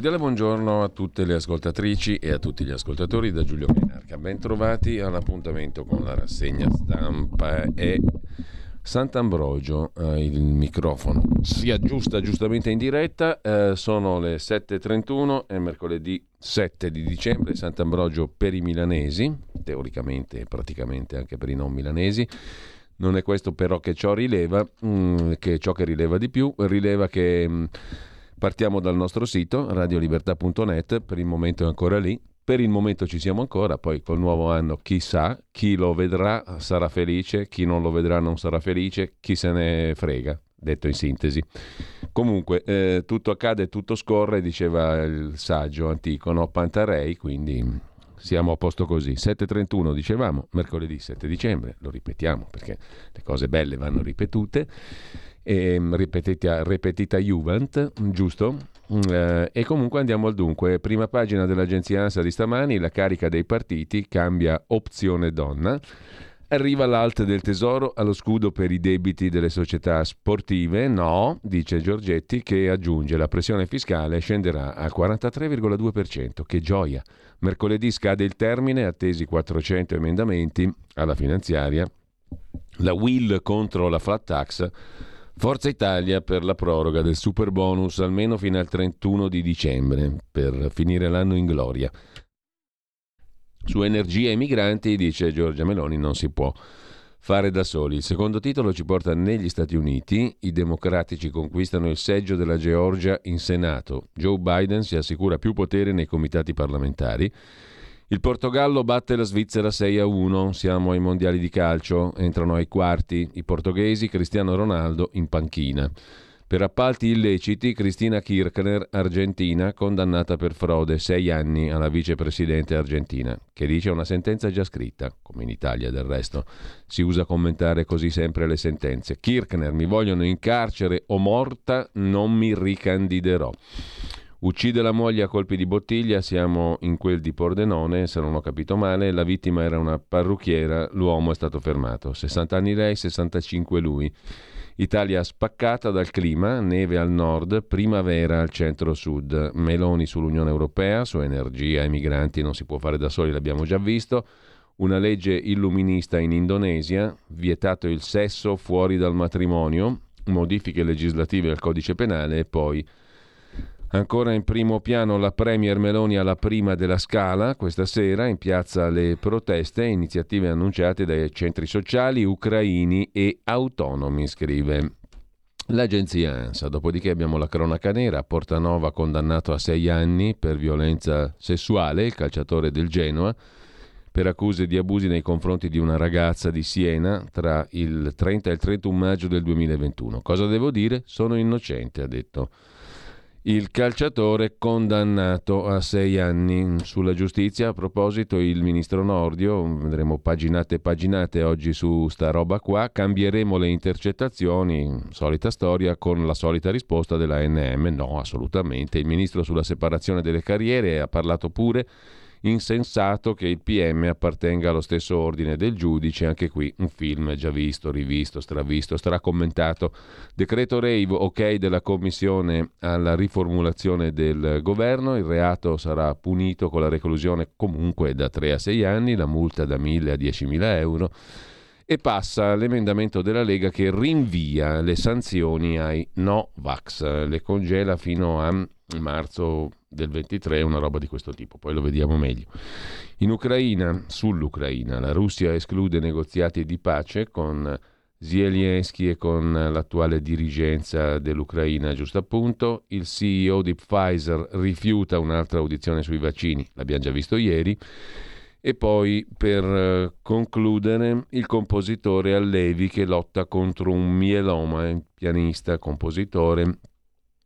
Cordiale buongiorno a tutte le ascoltatrici e a tutti gli ascoltatori da Giulio Cainarca. Bentrovati all'appuntamento con la rassegna stampa e Sant'Ambrogio eh, il microfono si aggiusta giustamente in diretta, eh, sono le 7.31, è mercoledì 7 di dicembre, Sant'Ambrogio per i milanesi, teoricamente e praticamente anche per i non milanesi. Non è questo però che ciò rileva, mh, mm, che ciò che rileva di più, rileva che... Mh, mm, Partiamo dal nostro sito radiolibertà.net, per il momento è ancora lì, per il momento ci siamo ancora, poi col nuovo anno chissà, chi lo vedrà sarà felice, chi non lo vedrà non sarà felice, chi se ne frega, detto in sintesi. Comunque, eh, tutto accade, tutto scorre, diceva il saggio antico, no? Pantarei, quindi siamo a posto così. 7.31 dicevamo, mercoledì 7 dicembre, lo ripetiamo perché le cose belle vanno ripetute e ehm, ripetita, ripetita Juvent, giusto? Mm, eh, e comunque andiamo al dunque. Prima pagina dell'agenzia ANSA di stamani, la carica dei partiti cambia opzione donna. Arriva l'alt del tesoro allo scudo per i debiti delle società sportive? No, dice Giorgetti che aggiunge la pressione fiscale scenderà al 43,2%. Che gioia! Mercoledì scade il termine, attesi 400 emendamenti alla finanziaria. La will contro la flat tax Forza Italia per la proroga del super bonus almeno fino al 31 di dicembre, per finire l'anno in gloria. Su energia e migranti, dice Giorgia Meloni, non si può fare da soli. Il secondo titolo ci porta negli Stati Uniti. I democratici conquistano il seggio della Georgia in Senato. Joe Biden si assicura più potere nei comitati parlamentari. Il Portogallo batte la Svizzera 6 a 1, siamo ai mondiali di calcio, entrano ai quarti i portoghesi, Cristiano Ronaldo in panchina. Per appalti illeciti, Cristina Kirchner, argentina, condannata per frode, 6 anni alla vicepresidente argentina, che dice una sentenza già scritta, come in Italia del resto. Si usa commentare così sempre le sentenze. Kirchner, mi vogliono in carcere o morta, non mi ricandiderò. Uccide la moglie a colpi di bottiglia, siamo in quel di Pordenone, se non ho capito male, la vittima era una parrucchiera, l'uomo è stato fermato. 60 anni lei, 65 lui. Italia spaccata dal clima, neve al nord, primavera al centro-sud, Meloni sull'Unione Europea, su energia e migranti non si può fare da soli, l'abbiamo già visto, una legge illuminista in Indonesia, vietato il sesso fuori dal matrimonio, modifiche legislative al codice penale e poi Ancora in primo piano la Premier Meloni alla prima della Scala, questa sera in piazza le proteste e iniziative annunciate dai centri sociali ucraini e autonomi, scrive l'agenzia ANSA. Dopodiché abbiamo la cronaca nera, Portanova condannato a sei anni per violenza sessuale, il calciatore del Genoa, per accuse di abusi nei confronti di una ragazza di Siena tra il 30 e il 31 maggio del 2021. Cosa devo dire? Sono innocente, ha detto il calciatore condannato a sei anni. Sulla giustizia, a proposito, il ministro Nordio, vedremo paginate e paginate oggi su sta roba qua, cambieremo le intercettazioni, solita storia, con la solita risposta della NM. No, assolutamente. Il ministro sulla separazione delle carriere ha parlato pure insensato che il PM appartenga allo stesso ordine del giudice, anche qui un film già visto, rivisto, stravisto, stracommentato. Decreto Rave, ok della Commissione alla riformulazione del governo, il reato sarà punito con la reclusione comunque da 3 a 6 anni, la multa da 1.000 a 10.000 euro. E passa l'emendamento della Lega che rinvia le sanzioni ai no vax, le congela fino a marzo del 23, una roba di questo tipo, poi lo vediamo meglio. In Ucraina, sull'Ucraina, la Russia esclude negoziati di pace con Zelensky e con l'attuale dirigenza dell'Ucraina, giusto appunto. Il CEO di Pfizer rifiuta un'altra audizione sui vaccini, l'abbiamo già visto ieri. E poi, per eh, concludere, il compositore Allevi che lotta contro un mieloma, pianista, compositore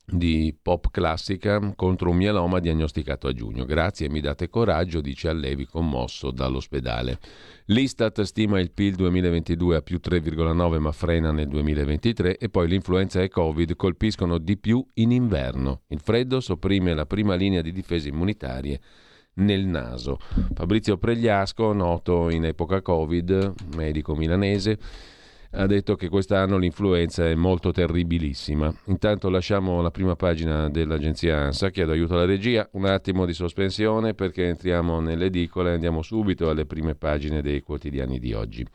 di pop classica contro un mieloma diagnosticato a giugno. Grazie, mi date coraggio, dice Allevi commosso dall'ospedale. L'Istat stima il PIL 2022 a più 3,9 ma frena nel 2023 e poi l'influenza e Covid colpiscono di più in inverno. Il freddo sopprime la prima linea di difese immunitarie nel naso. Fabrizio Pregliasco, noto in epoca Covid, medico milanese, ha detto che quest'anno l'influenza è molto terribilissima. Intanto lasciamo la prima pagina dell'agenzia ANSA, chiedo aiuto alla regia, un attimo di sospensione perché entriamo nell'edicola e andiamo subito alle prime pagine dei quotidiani di oggi.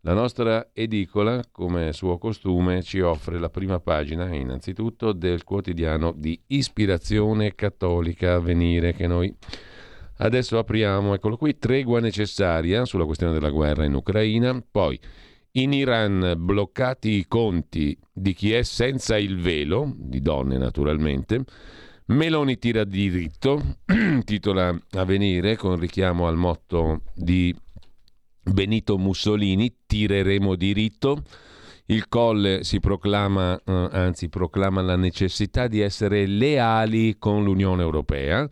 La nostra edicola, come suo costume, ci offre la prima pagina, innanzitutto, del quotidiano di ispirazione cattolica Avvenire che noi Adesso apriamo, eccolo qui, tregua necessaria sulla questione della guerra in Ucraina, poi in Iran bloccati i conti di chi è senza il velo, di donne naturalmente, Meloni tira diritto, titola Avvenire con richiamo al motto di Benito Mussolini, tireremo diritto. Il Colle si proclama, eh, anzi proclama la necessità di essere leali con l'Unione Europea.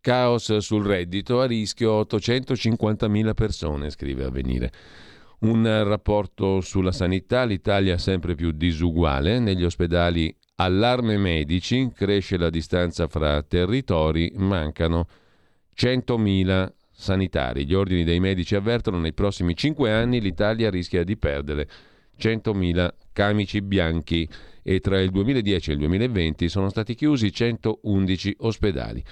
Caos sul reddito, a rischio 850.000 persone, scrive Avvenire. Un rapporto sulla sanità, l'Italia sempre più disuguale, negli ospedali allarme medici, cresce la distanza fra territori, mancano 100.000 sanitari. Gli ordini dei medici avvertono nei prossimi 5 anni l'Italia rischia di perdere 100.000 camici bianchi e tra il 2010 e il 2020 sono stati chiusi 111 ospedali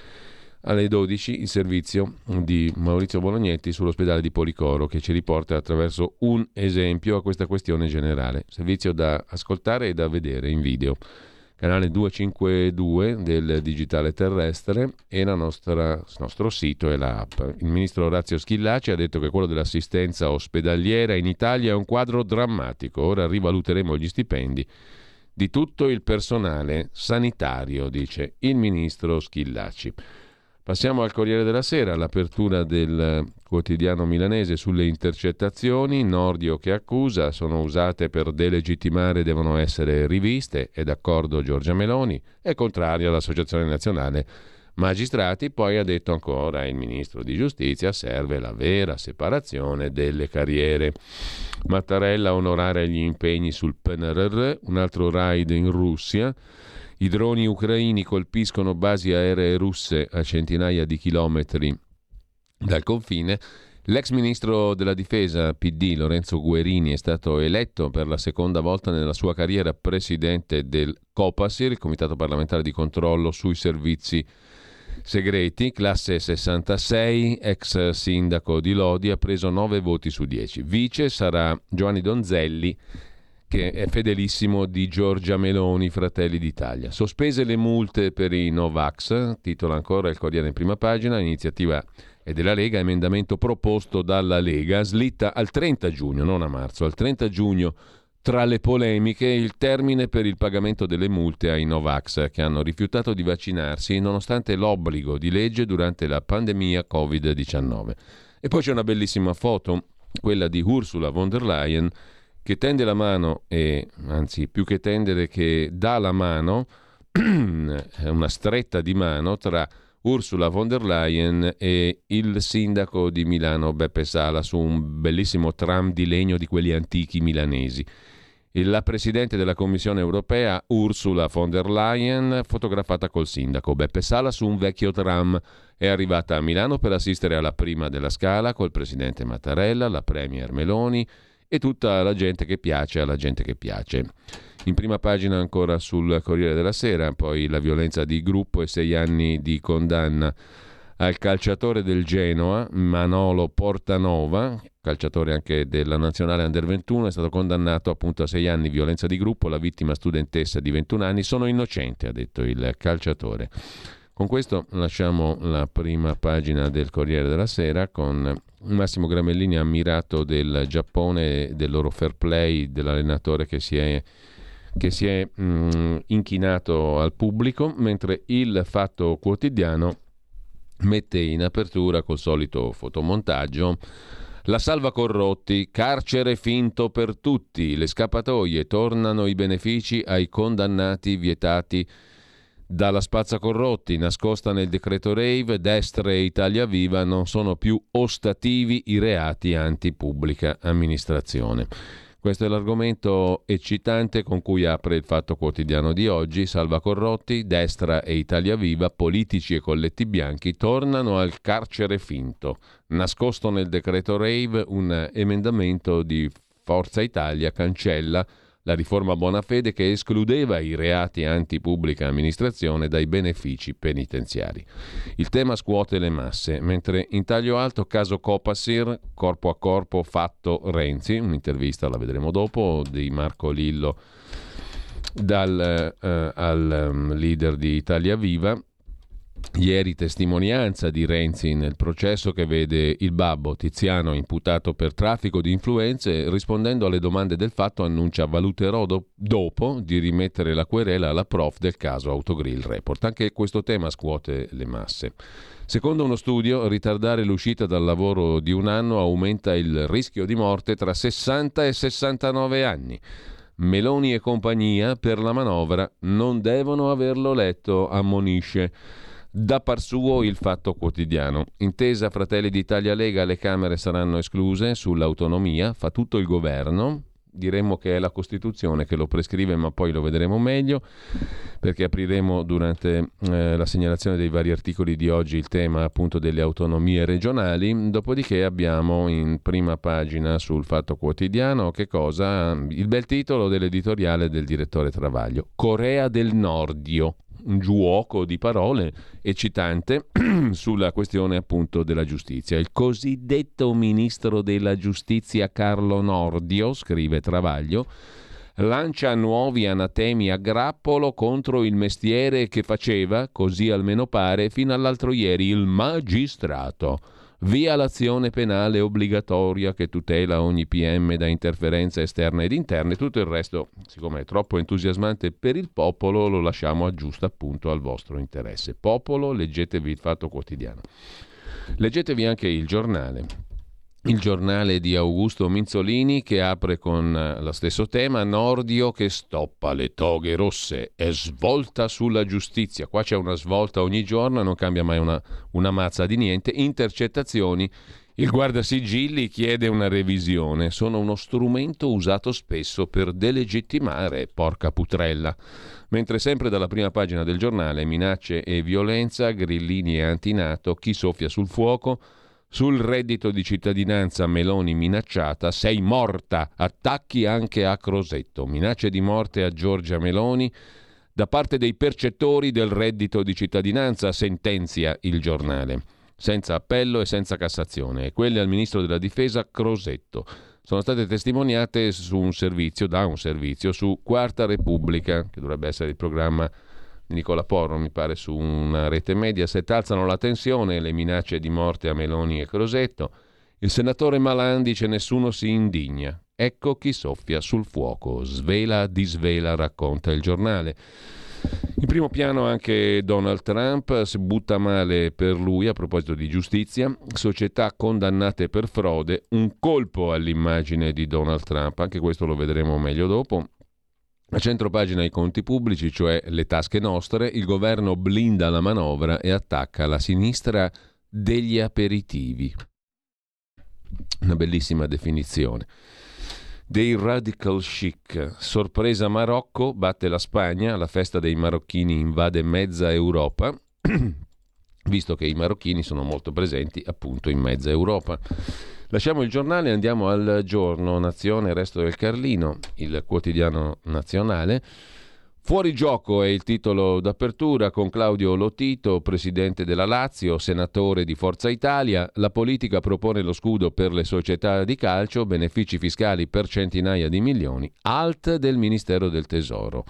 alle 12 il servizio di Maurizio Bolognetti sull'ospedale di Policoro che ci riporta attraverso un esempio a questa questione generale. Servizio da ascoltare e da vedere in video. Canale 252 del digitale terrestre e il nostro sito e l'app. Il ministro Orazio Schillaci ha detto che quello dell'assistenza ospedaliera in Italia è un quadro drammatico. Ora rivaluteremo gli stipendi di tutto il personale sanitario, dice il ministro Schillaci. Passiamo al Corriere della Sera, all'apertura del quotidiano milanese sulle intercettazioni, Nordio che accusa, sono usate per delegittimare devono essere riviste, è d'accordo Giorgia Meloni, è contraria all'Associazione Nazionale Magistrati, poi ha detto ancora il Ministro di Giustizia, serve la vera separazione delle carriere. Mattarella onorare gli impegni sul PNRR, un altro raid in Russia, i droni ucraini colpiscono basi aeree russe a centinaia di chilometri dal confine. L'ex ministro della difesa PD Lorenzo Guerini è stato eletto per la seconda volta nella sua carriera presidente del COPASIR, il Comitato parlamentare di controllo sui servizi segreti, classe 66, ex sindaco di Lodi, ha preso 9 voti su 10. Vice sarà Giovanni Donzelli, che è fedelissimo di Giorgia Meloni, Fratelli d'Italia. Sospese le multe per i Novax, titola ancora il Corriere in prima pagina, iniziativa è della Lega, emendamento proposto dalla Lega, slitta al 30 giugno, non a marzo, al 30 giugno tra le polemiche il termine per il pagamento delle multe ai Novax che hanno rifiutato di vaccinarsi nonostante l'obbligo di legge durante la pandemia Covid-19. E poi c'è una bellissima foto, quella di Ursula von der Leyen, che tende la mano, e anzi più che tendere che dà la mano, è una stretta di mano tra Ursula von der Leyen e il sindaco di Milano Beppe Sala su un bellissimo tram di legno di quelli antichi milanesi. la Presidente della Commissione europea Ursula von der Leyen, fotografata col sindaco Beppe Sala su un vecchio tram. È arrivata a Milano per assistere alla prima della scala col Presidente Mattarella, la Premier Meloni e tutta la gente che piace alla gente che piace. In prima pagina ancora sul Corriere della Sera, poi la violenza di gruppo e sei anni di condanna al calciatore del Genoa, Manolo Portanova, calciatore anche della nazionale Under 21, è stato condannato appunto a sei anni di violenza di gruppo, la vittima studentessa di 21 anni, sono innocente, ha detto il calciatore. Con questo lasciamo la prima pagina del Corriere della Sera con Massimo Gramellini ammirato del Giappone, del loro fair play, dell'allenatore che si è, che si è mh, inchinato al pubblico, mentre il Fatto Quotidiano mette in apertura col solito fotomontaggio. La salva corrotti, carcere finto per tutti, le scappatoie, tornano i benefici ai condannati vietati dalla spazza corrotti, nascosta nel decreto Rave, destra e Italia Viva non sono più ostativi i reati anti pubblica amministrazione. Questo è l'argomento eccitante con cui apre il Fatto Quotidiano di oggi. Salva Corrotti, Destra e Italia Viva, politici e colletti bianchi tornano al carcere finto. Nascosto nel decreto Rave un emendamento di Forza Italia cancella la riforma Bonafede che escludeva i reati anti-pubblica amministrazione dai benefici penitenziari. Il tema scuote le masse, mentre in taglio alto caso Copasir, corpo a corpo fatto Renzi, un'intervista, la vedremo dopo, di Marco Lillo dal, eh, al um, leader di Italia Viva, Ieri testimonianza di Renzi nel processo che vede il babbo Tiziano imputato per traffico di influenze, rispondendo alle domande del fatto annuncia valuterò do- dopo di rimettere la querela alla prof del caso Autogrill Report. Anche questo tema scuote le masse. Secondo uno studio, ritardare l'uscita dal lavoro di un anno aumenta il rischio di morte tra 60 e 69 anni. Meloni e compagnia per la manovra non devono averlo letto, ammonisce. Da par suo il fatto quotidiano. Intesa Fratelli d'Italia Lega, le Camere saranno escluse sull'autonomia, fa tutto il governo. Diremmo che è la Costituzione che lo prescrive, ma poi lo vedremo meglio, perché apriremo durante eh, la segnalazione dei vari articoli di oggi il tema appunto delle autonomie regionali. Dopodiché abbiamo in prima pagina sul Fatto Quotidiano che cosa? Il bel titolo dell'editoriale del direttore Travaglio. Corea del Nordio un giuoco di parole eccitante sulla questione appunto della giustizia. Il cosiddetto ministro della giustizia Carlo Nordio, scrive Travaglio, lancia nuovi anatemi a grappolo contro il mestiere che faceva, così almeno pare, fino all'altro ieri il magistrato Via l'azione penale obbligatoria che tutela ogni PM da interferenze esterne ed interne. Tutto il resto, siccome è troppo entusiasmante per il popolo, lo lasciamo a giusto appunto al vostro interesse. Popolo, leggetevi il Fatto Quotidiano. Leggetevi anche il giornale il giornale di Augusto Minzolini che apre con eh, lo stesso tema, Nordio che stoppa le toghe rosse e svolta sulla giustizia. Qua c'è una svolta ogni giorno, non cambia mai una, una mazza di niente. Intercettazioni, il guardasigilli chiede una revisione, sono uno strumento usato spesso per delegittimare, porca putrella. Mentre sempre dalla prima pagina del giornale, minacce e violenza, grillini e antinato, chi soffia sul fuoco, sul reddito di cittadinanza Meloni minacciata, sei morta, attacchi anche a Crosetto, minacce di morte a Giorgia Meloni da parte dei percettori del reddito di cittadinanza, sentenzia il giornale, senza appello e senza Cassazione, e quelle al ministro della difesa Crosetto. Sono state testimoniate su un servizio, da un servizio, su Quarta Repubblica, che dovrebbe essere il programma Nicola Porro, mi pare, su una rete media, se alzano la tensione, le minacce di morte a Meloni e Crosetto. Il senatore Malan dice nessuno si indigna. Ecco chi soffia sul fuoco, svela, disvela, racconta il giornale. In primo piano anche Donald Trump si butta male per lui a proposito di giustizia, società condannate per frode, un colpo all'immagine di Donald Trump, anche questo lo vedremo meglio dopo. A centropagina i conti pubblici, cioè le tasche nostre, il governo blinda la manovra e attacca la sinistra degli aperitivi. Una bellissima definizione. dei radical chic. Sorpresa Marocco, batte la Spagna, la festa dei marocchini invade mezza Europa, visto che i marocchini sono molto presenti appunto in mezza Europa. Lasciamo il giornale e andiamo al giorno Nazione, Resto del Carlino, il quotidiano nazionale. Fuori gioco è il titolo d'apertura con Claudio Lotito, presidente della Lazio, senatore di Forza Italia. La politica propone lo scudo per le società di calcio, benefici fiscali per centinaia di milioni, alt del Ministero del Tesoro.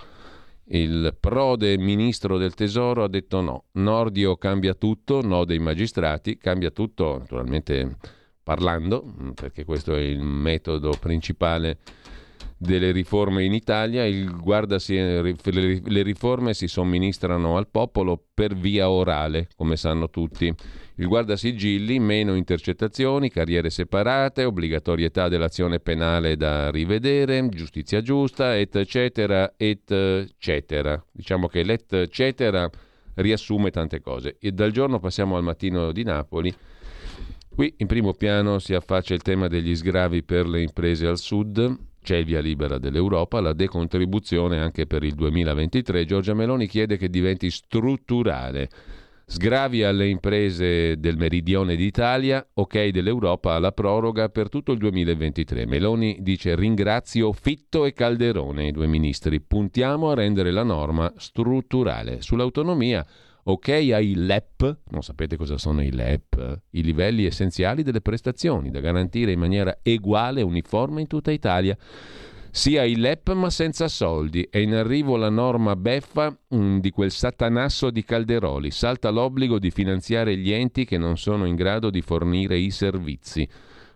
Il prode ministro del Tesoro ha detto no. Nordio cambia tutto, no dei magistrati, cambia tutto naturalmente parlando, perché questo è il metodo principale delle riforme in Italia, si, le riforme si somministrano al popolo per via orale, come sanno tutti. Il guardasigilli, meno intercettazioni, carriere separate, obbligatorietà dell'azione penale da rivedere, giustizia giusta, eccetera, eccetera. Diciamo che l'eccetera riassume tante cose. E dal giorno passiamo al mattino di Napoli. Qui in primo piano si affaccia il tema degli sgravi per le imprese al sud, c'è il via libera dell'Europa, la decontribuzione anche per il 2023. Giorgia Meloni chiede che diventi strutturale. Sgravi alle imprese del meridione d'Italia, ok dell'Europa alla proroga per tutto il 2023. Meloni dice ringrazio Fitto e Calderone, i due ministri. Puntiamo a rendere la norma strutturale. Sull'autonomia ok ai LEP, non sapete cosa sono i LEP, i livelli essenziali delle prestazioni da garantire in maniera uguale e uniforme in tutta Italia. Sia i LEP ma senza soldi. È in arrivo la norma beffa mm, di quel satanasso di Calderoli. Salta l'obbligo di finanziare gli enti che non sono in grado di fornire i servizi.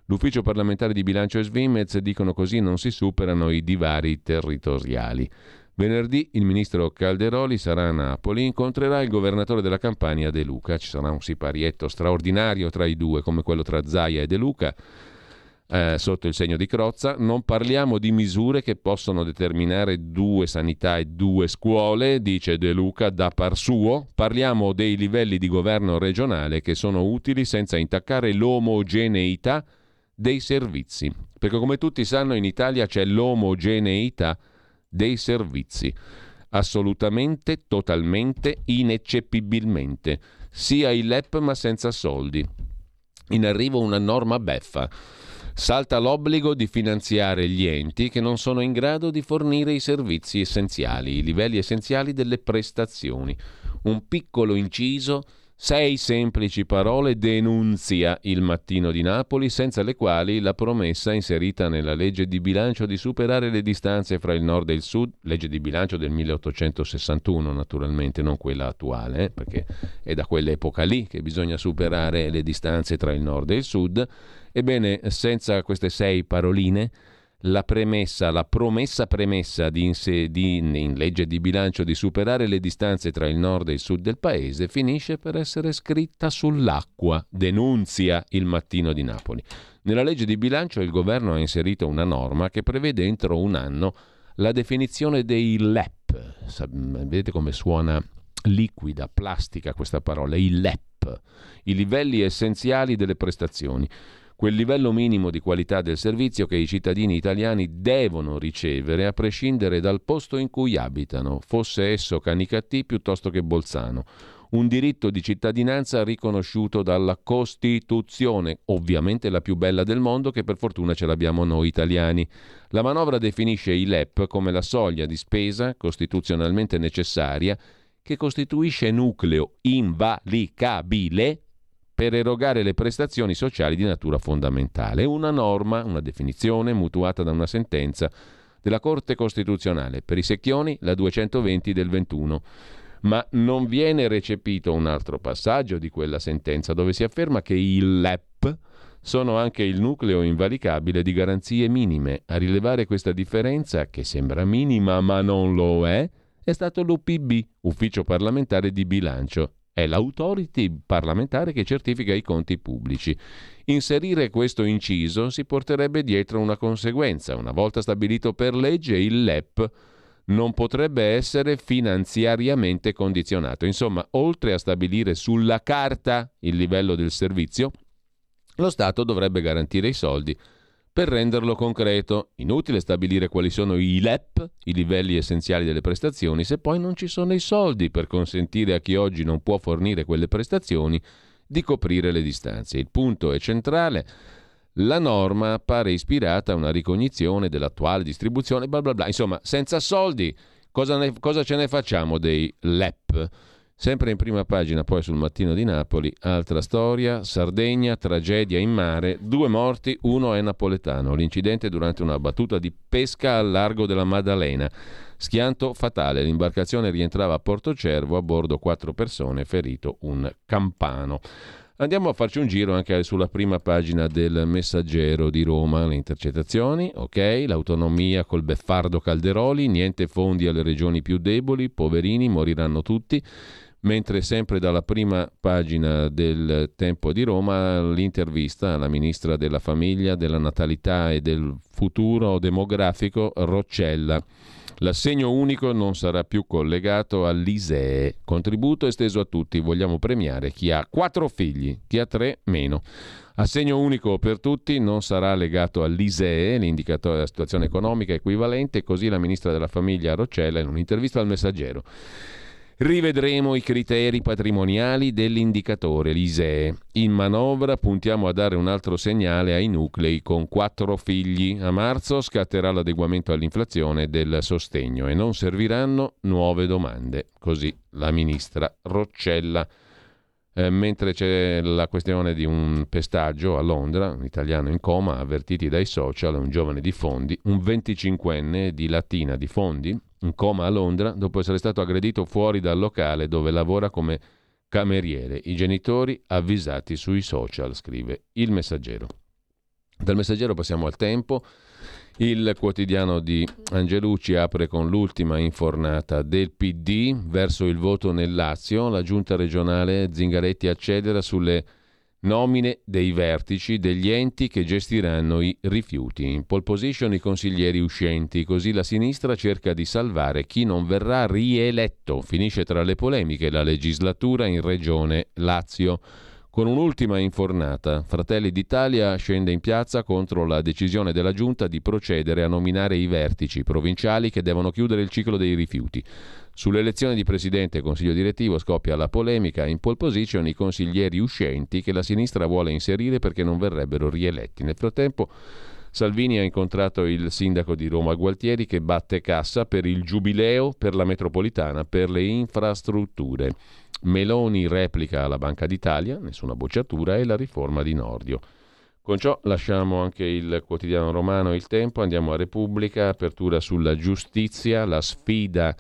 L'ufficio parlamentare di bilancio e Svimez dicono così non si superano i divari territoriali. Venerdì il ministro Calderoli sarà a Napoli, incontrerà il governatore della Campania De Luca. Ci sarà un siparietto straordinario tra i due, come quello tra Zaia e De Luca. Eh, sotto il segno di Crozza, non parliamo di misure che possono determinare due sanità e due scuole, dice De Luca da par suo, parliamo dei livelli di governo regionale che sono utili senza intaccare l'omogeneità dei servizi. Perché come tutti sanno in Italia c'è l'omogeneità dei servizi. Assolutamente, totalmente, ineccepibilmente. Sia il LEP ma senza soldi. In arrivo una norma beffa. Salta l'obbligo di finanziare gli enti che non sono in grado di fornire i servizi essenziali, i livelli essenziali delle prestazioni. Un piccolo inciso Sei semplici parole denunzia il mattino di Napoli, senza le quali la promessa inserita nella legge di bilancio di superare le distanze fra il nord e il sud, legge di bilancio del 1861 naturalmente, non quella attuale, eh, perché è da quell'epoca lì che bisogna superare le distanze tra il nord e il sud, ebbene senza queste sei paroline la premessa, la promessa premessa di, di, in legge di bilancio di superare le distanze tra il nord e il sud del paese finisce per essere scritta sull'acqua, denunzia il mattino di Napoli. Nella legge di bilancio il governo ha inserito una norma che prevede entro un anno la definizione dei LEP. Vedete come suona liquida, plastica questa parola, i LEP, i livelli essenziali delle prestazioni quel livello minimo di qualità del servizio che i cittadini italiani devono ricevere a prescindere dal posto in cui abitano, fosse esso Canicattì piuttosto che Bolzano. Un diritto di cittadinanza riconosciuto dalla Costituzione, ovviamente la più bella del mondo che per fortuna ce l'abbiamo noi italiani. La manovra definisce i LEP come la soglia di spesa costituzionalmente necessaria che costituisce nucleo invalicabile per erogare le prestazioni sociali di natura fondamentale. Una norma, una definizione mutuata da una sentenza della Corte Costituzionale. Per i secchioni la 220 del 21. Ma non viene recepito un altro passaggio di quella sentenza dove si afferma che i LEP sono anche il nucleo invalicabile di garanzie minime. A rilevare questa differenza, che sembra minima ma non lo è, è stato l'UPB, Ufficio parlamentare di bilancio, è l'autority parlamentare che certifica i conti pubblici. Inserire questo inciso si porterebbe dietro una conseguenza. Una volta stabilito per legge, il LEP non potrebbe essere finanziariamente condizionato. Insomma, oltre a stabilire sulla carta il livello del servizio, lo Stato dovrebbe garantire i soldi per renderlo concreto. Inutile stabilire quali sono i LEP, i livelli essenziali delle prestazioni, se poi non ci sono i soldi per consentire a chi oggi non può fornire quelle prestazioni di coprire le distanze. Il punto è centrale. La norma pare ispirata a una ricognizione dell'attuale distribuzione, bla bla bla. Insomma, senza soldi, cosa, ne, cosa ce ne facciamo dei LEP? Sempre in prima pagina, poi sul mattino di Napoli, altra storia, Sardegna, tragedia in mare, due morti, uno è napoletano. L'incidente durante una battuta di pesca al largo della Maddalena. Schianto fatale, l'imbarcazione rientrava a Porto Cervo, a bordo quattro persone, ferito un campano. Andiamo a farci un giro anche sulla prima pagina del Messaggero di Roma, le intercettazioni, ok, l'autonomia col beffardo Calderoli, niente fondi alle regioni più deboli, poverini moriranno tutti mentre sempre dalla prima pagina del Tempo di Roma l'intervista alla ministra della Famiglia, della Natalità e del Futuro Demografico Roccella. L'assegno unico non sarà più collegato all'ISEE. Contributo esteso a tutti. Vogliamo premiare chi ha quattro figli, chi ha tre meno. Assegno unico per tutti non sarà legato all'ISEE, l'indicatore della situazione economica equivalente, così la ministra della Famiglia Roccella in un'intervista al Messaggero. Rivedremo i criteri patrimoniali dell'indicatore, l'ISEE. In manovra puntiamo a dare un altro segnale ai nuclei con quattro figli. A marzo scatterà l'adeguamento all'inflazione del sostegno e non serviranno nuove domande. Così la ministra Roccella. Eh, mentre c'è la questione di un pestaggio a Londra, un italiano in coma, avvertiti dai social, un giovane di Fondi, un 25enne di Latina di Fondi, in coma a Londra dopo essere stato aggredito fuori dal locale dove lavora come cameriere. I genitori avvisati sui social, scrive il messaggero. Dal messaggero passiamo al tempo. Il quotidiano di Angelucci apre con l'ultima infornata del PD verso il voto nel Lazio. La giunta regionale Zingaretti accelera sulle Nomine dei vertici degli enti che gestiranno i rifiuti. In pole position i consiglieri uscenti, così la sinistra cerca di salvare chi non verrà rieletto. Finisce tra le polemiche la legislatura in regione Lazio. Con un'ultima infornata, Fratelli d'Italia scende in piazza contro la decisione della Giunta di procedere a nominare i vertici provinciali che devono chiudere il ciclo dei rifiuti. Sull'elezione di presidente e consiglio direttivo scoppia la polemica in pole position i consiglieri uscenti che la sinistra vuole inserire perché non verrebbero rieletti. Nel frattempo Salvini ha incontrato il sindaco di Roma Gualtieri che batte cassa per il giubileo per la metropolitana per le infrastrutture. Meloni replica alla Banca d'Italia, nessuna bocciatura, e la riforma di Nordio. Con ciò lasciamo anche il quotidiano romano Il Tempo, andiamo a Repubblica, apertura sulla giustizia, la sfida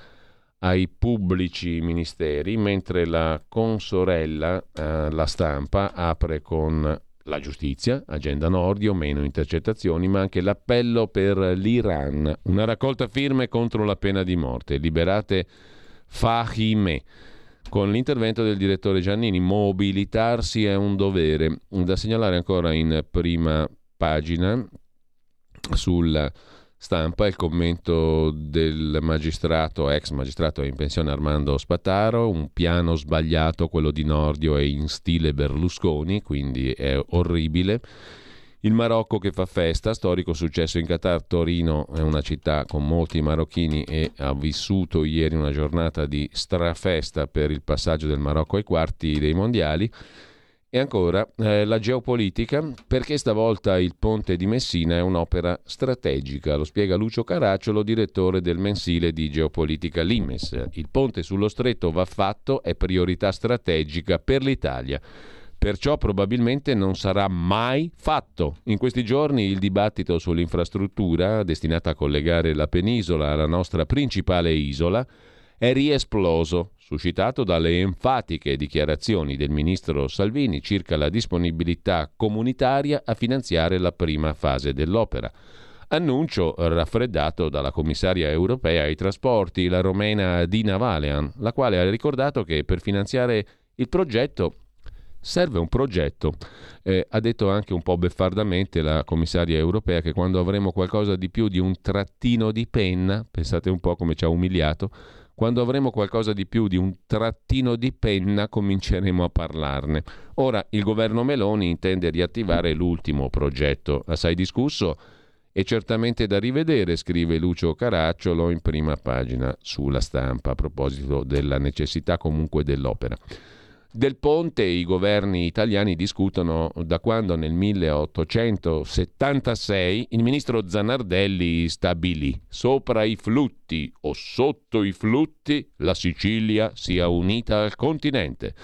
ai pubblici ministeri, mentre la consorella, eh, la stampa, apre con la giustizia, agenda Nordio, meno intercettazioni, ma anche l'appello per l'Iran, una raccolta firme contro la pena di morte. Liberate Fahimeh. Con l'intervento del direttore Giannini, mobilitarsi è un dovere. Da segnalare ancora in prima pagina sulla stampa il commento del magistrato, ex magistrato in pensione Armando Spataro, un piano sbagliato, quello di Nordio è in stile Berlusconi, quindi è orribile. Il Marocco che fa festa, storico successo in Qatar, Torino è una città con molti marocchini e ha vissuto ieri una giornata di strafesta per il passaggio del Marocco ai quarti dei mondiali. E ancora eh, la geopolitica, perché stavolta il ponte di Messina è un'opera strategica, lo spiega Lucio Caracciolo, direttore del mensile di geopolitica Limes. Il ponte sullo stretto va fatto, è priorità strategica per l'Italia. Perciò probabilmente non sarà mai fatto. In questi giorni il dibattito sull'infrastruttura destinata a collegare la penisola alla nostra principale isola è riesploso, suscitato dalle enfatiche dichiarazioni del ministro Salvini circa la disponibilità comunitaria a finanziare la prima fase dell'opera. Annuncio raffreddato dalla commissaria europea ai trasporti, la romena Dina Valean, la quale ha ricordato che per finanziare il progetto serve un progetto. Eh, ha detto anche un po' beffardamente la commissaria europea che quando avremo qualcosa di più di un trattino di penna, pensate un po' come ci ha umiliato, Quando avremo qualcosa di più di un trattino di penna cominceremo a parlarne. Ora il governo Meloni intende riattivare l'ultimo progetto, assai discusso e certamente da rivedere, scrive Lucio Caracciolo in prima pagina sulla stampa a proposito della necessità comunque dell'opera. Del ponte i governi italiani discutono da quando nel 1876 il ministro Zanardelli stabilì sopra i flutti o sotto i flutti la Sicilia sia unita al continente.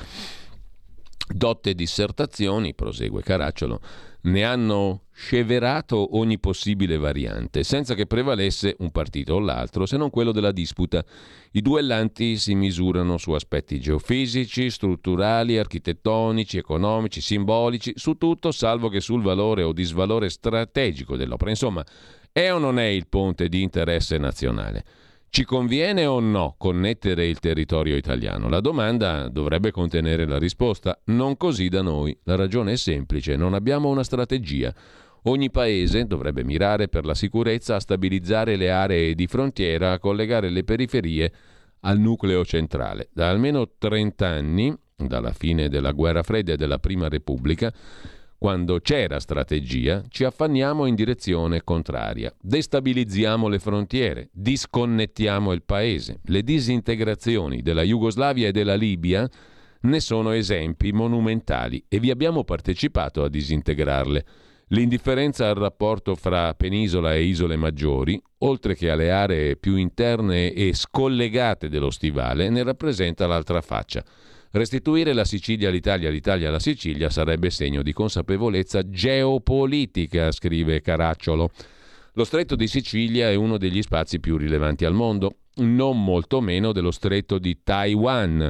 Dotte dissertazioni, prosegue Caracciolo, ne hanno sceverato ogni possibile variante, senza che prevalesse un partito o l'altro, se non quello della disputa. I duellanti si misurano su aspetti geofisici, strutturali, architettonici, economici, simbolici, su tutto salvo che sul valore o disvalore strategico dell'opera. Insomma, è o non è il ponte di interesse nazionale? Ci conviene o no connettere il territorio italiano? La domanda dovrebbe contenere la risposta. Non così da noi. La ragione è semplice, non abbiamo una strategia. Ogni paese dovrebbe mirare per la sicurezza a stabilizzare le aree di frontiera, a collegare le periferie al nucleo centrale. Da almeno 30 anni, dalla fine della guerra fredda e della Prima Repubblica, quando c'era strategia, ci affanniamo in direzione contraria. Destabilizziamo le frontiere, disconnettiamo il paese. Le disintegrazioni della Jugoslavia e della Libia ne sono esempi monumentali e vi abbiamo partecipato a disintegrarle. L'indifferenza al rapporto fra penisola e isole maggiori, oltre che alle aree più interne e scollegate dello stivale, ne rappresenta l'altra faccia. Restituire la Sicilia all'Italia, l'Italia alla Sicilia sarebbe segno di consapevolezza geopolitica, scrive Caracciolo. Lo stretto di Sicilia è uno degli spazi più rilevanti al mondo, non molto meno dello stretto di Taiwan.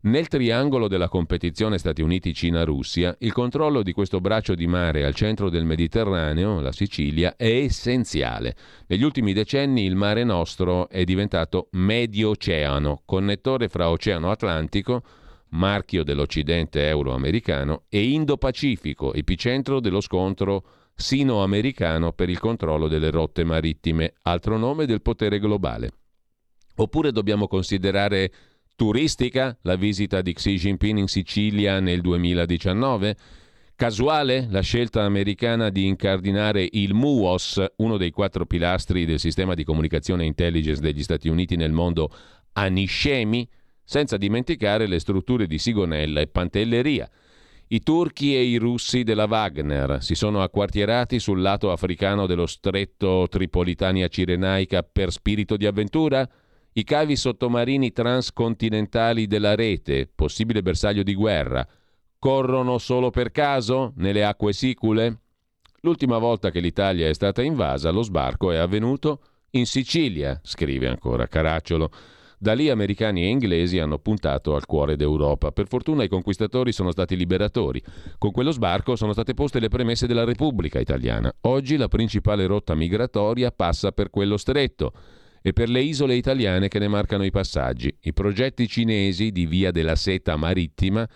Nel triangolo della competizione Stati Uniti-Cina-Russia, il controllo di questo braccio di mare al centro del Mediterraneo, la Sicilia, è essenziale. Negli ultimi decenni il Mare Nostro è diventato medio oceano, connettore fra Oceano Atlantico, marchio dell'Occidente euro-americano, e Indo-Pacifico, epicentro dello scontro sino-americano per il controllo delle rotte marittime, altro nome del potere globale. Oppure dobbiamo considerare turistica la visita di Xi Jinping in Sicilia nel 2019? Casuale la scelta americana di incardinare il MUOS, uno dei quattro pilastri del sistema di comunicazione e intelligence degli Stati Uniti nel mondo, a Niscemi? Senza dimenticare le strutture di Sigonella e Pantelleria. I turchi e i russi della Wagner si sono acquartierati sul lato africano dello stretto Tripolitania-Cirenaica per spirito di avventura? I cavi sottomarini transcontinentali della rete, possibile bersaglio di guerra, corrono solo per caso nelle acque sicule? L'ultima volta che l'Italia è stata invasa, lo sbarco è avvenuto in Sicilia, scrive ancora Caracciolo. Da lì americani e inglesi hanno puntato al cuore d'Europa. Per fortuna i conquistatori sono stati liberatori. Con quello sbarco sono state poste le premesse della Repubblica italiana. Oggi la principale rotta migratoria passa per quello stretto e per le isole italiane che ne marcano i passaggi. I progetti cinesi di via della seta marittima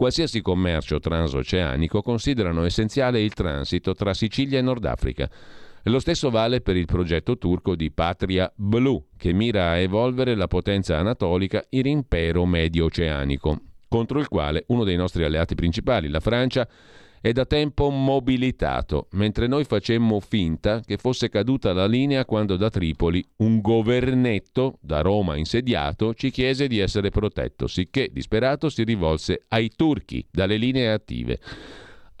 Qualsiasi commercio transoceanico considerano essenziale il transito tra Sicilia e Nord Africa. Lo stesso vale per il progetto turco di Patria Blu, che mira a evolvere la potenza anatolica in impero medio oceanico, contro il quale uno dei nostri alleati principali, la Francia, è da tempo mobilitato, mentre noi facemmo finta che fosse caduta la linea quando da Tripoli un governetto da Roma insediato ci chiese di essere protetto, sicché disperato si rivolse ai turchi dalle linee attive.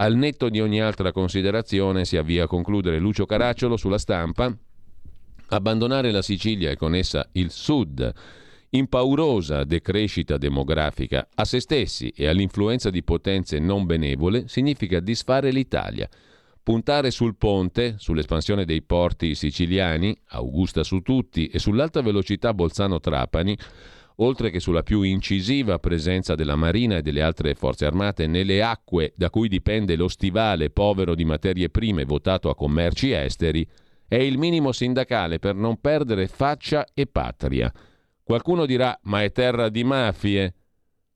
Al netto di ogni altra considerazione si avvia a concludere Lucio Caracciolo sulla stampa. Abbandonare la Sicilia e con essa il Sud in paurosa decrescita demografica a se stessi e all'influenza di potenze non benevole significa disfare l'Italia. Puntare sul ponte, sull'espansione dei porti siciliani, Augusta su tutti, e sull'alta velocità Bolzano-Trapani oltre che sulla più incisiva presenza della Marina e delle altre forze armate nelle acque da cui dipende lo stivale povero di materie prime votato a commerci esteri, è il minimo sindacale per non perdere faccia e patria. Qualcuno dirà, ma è terra di mafie.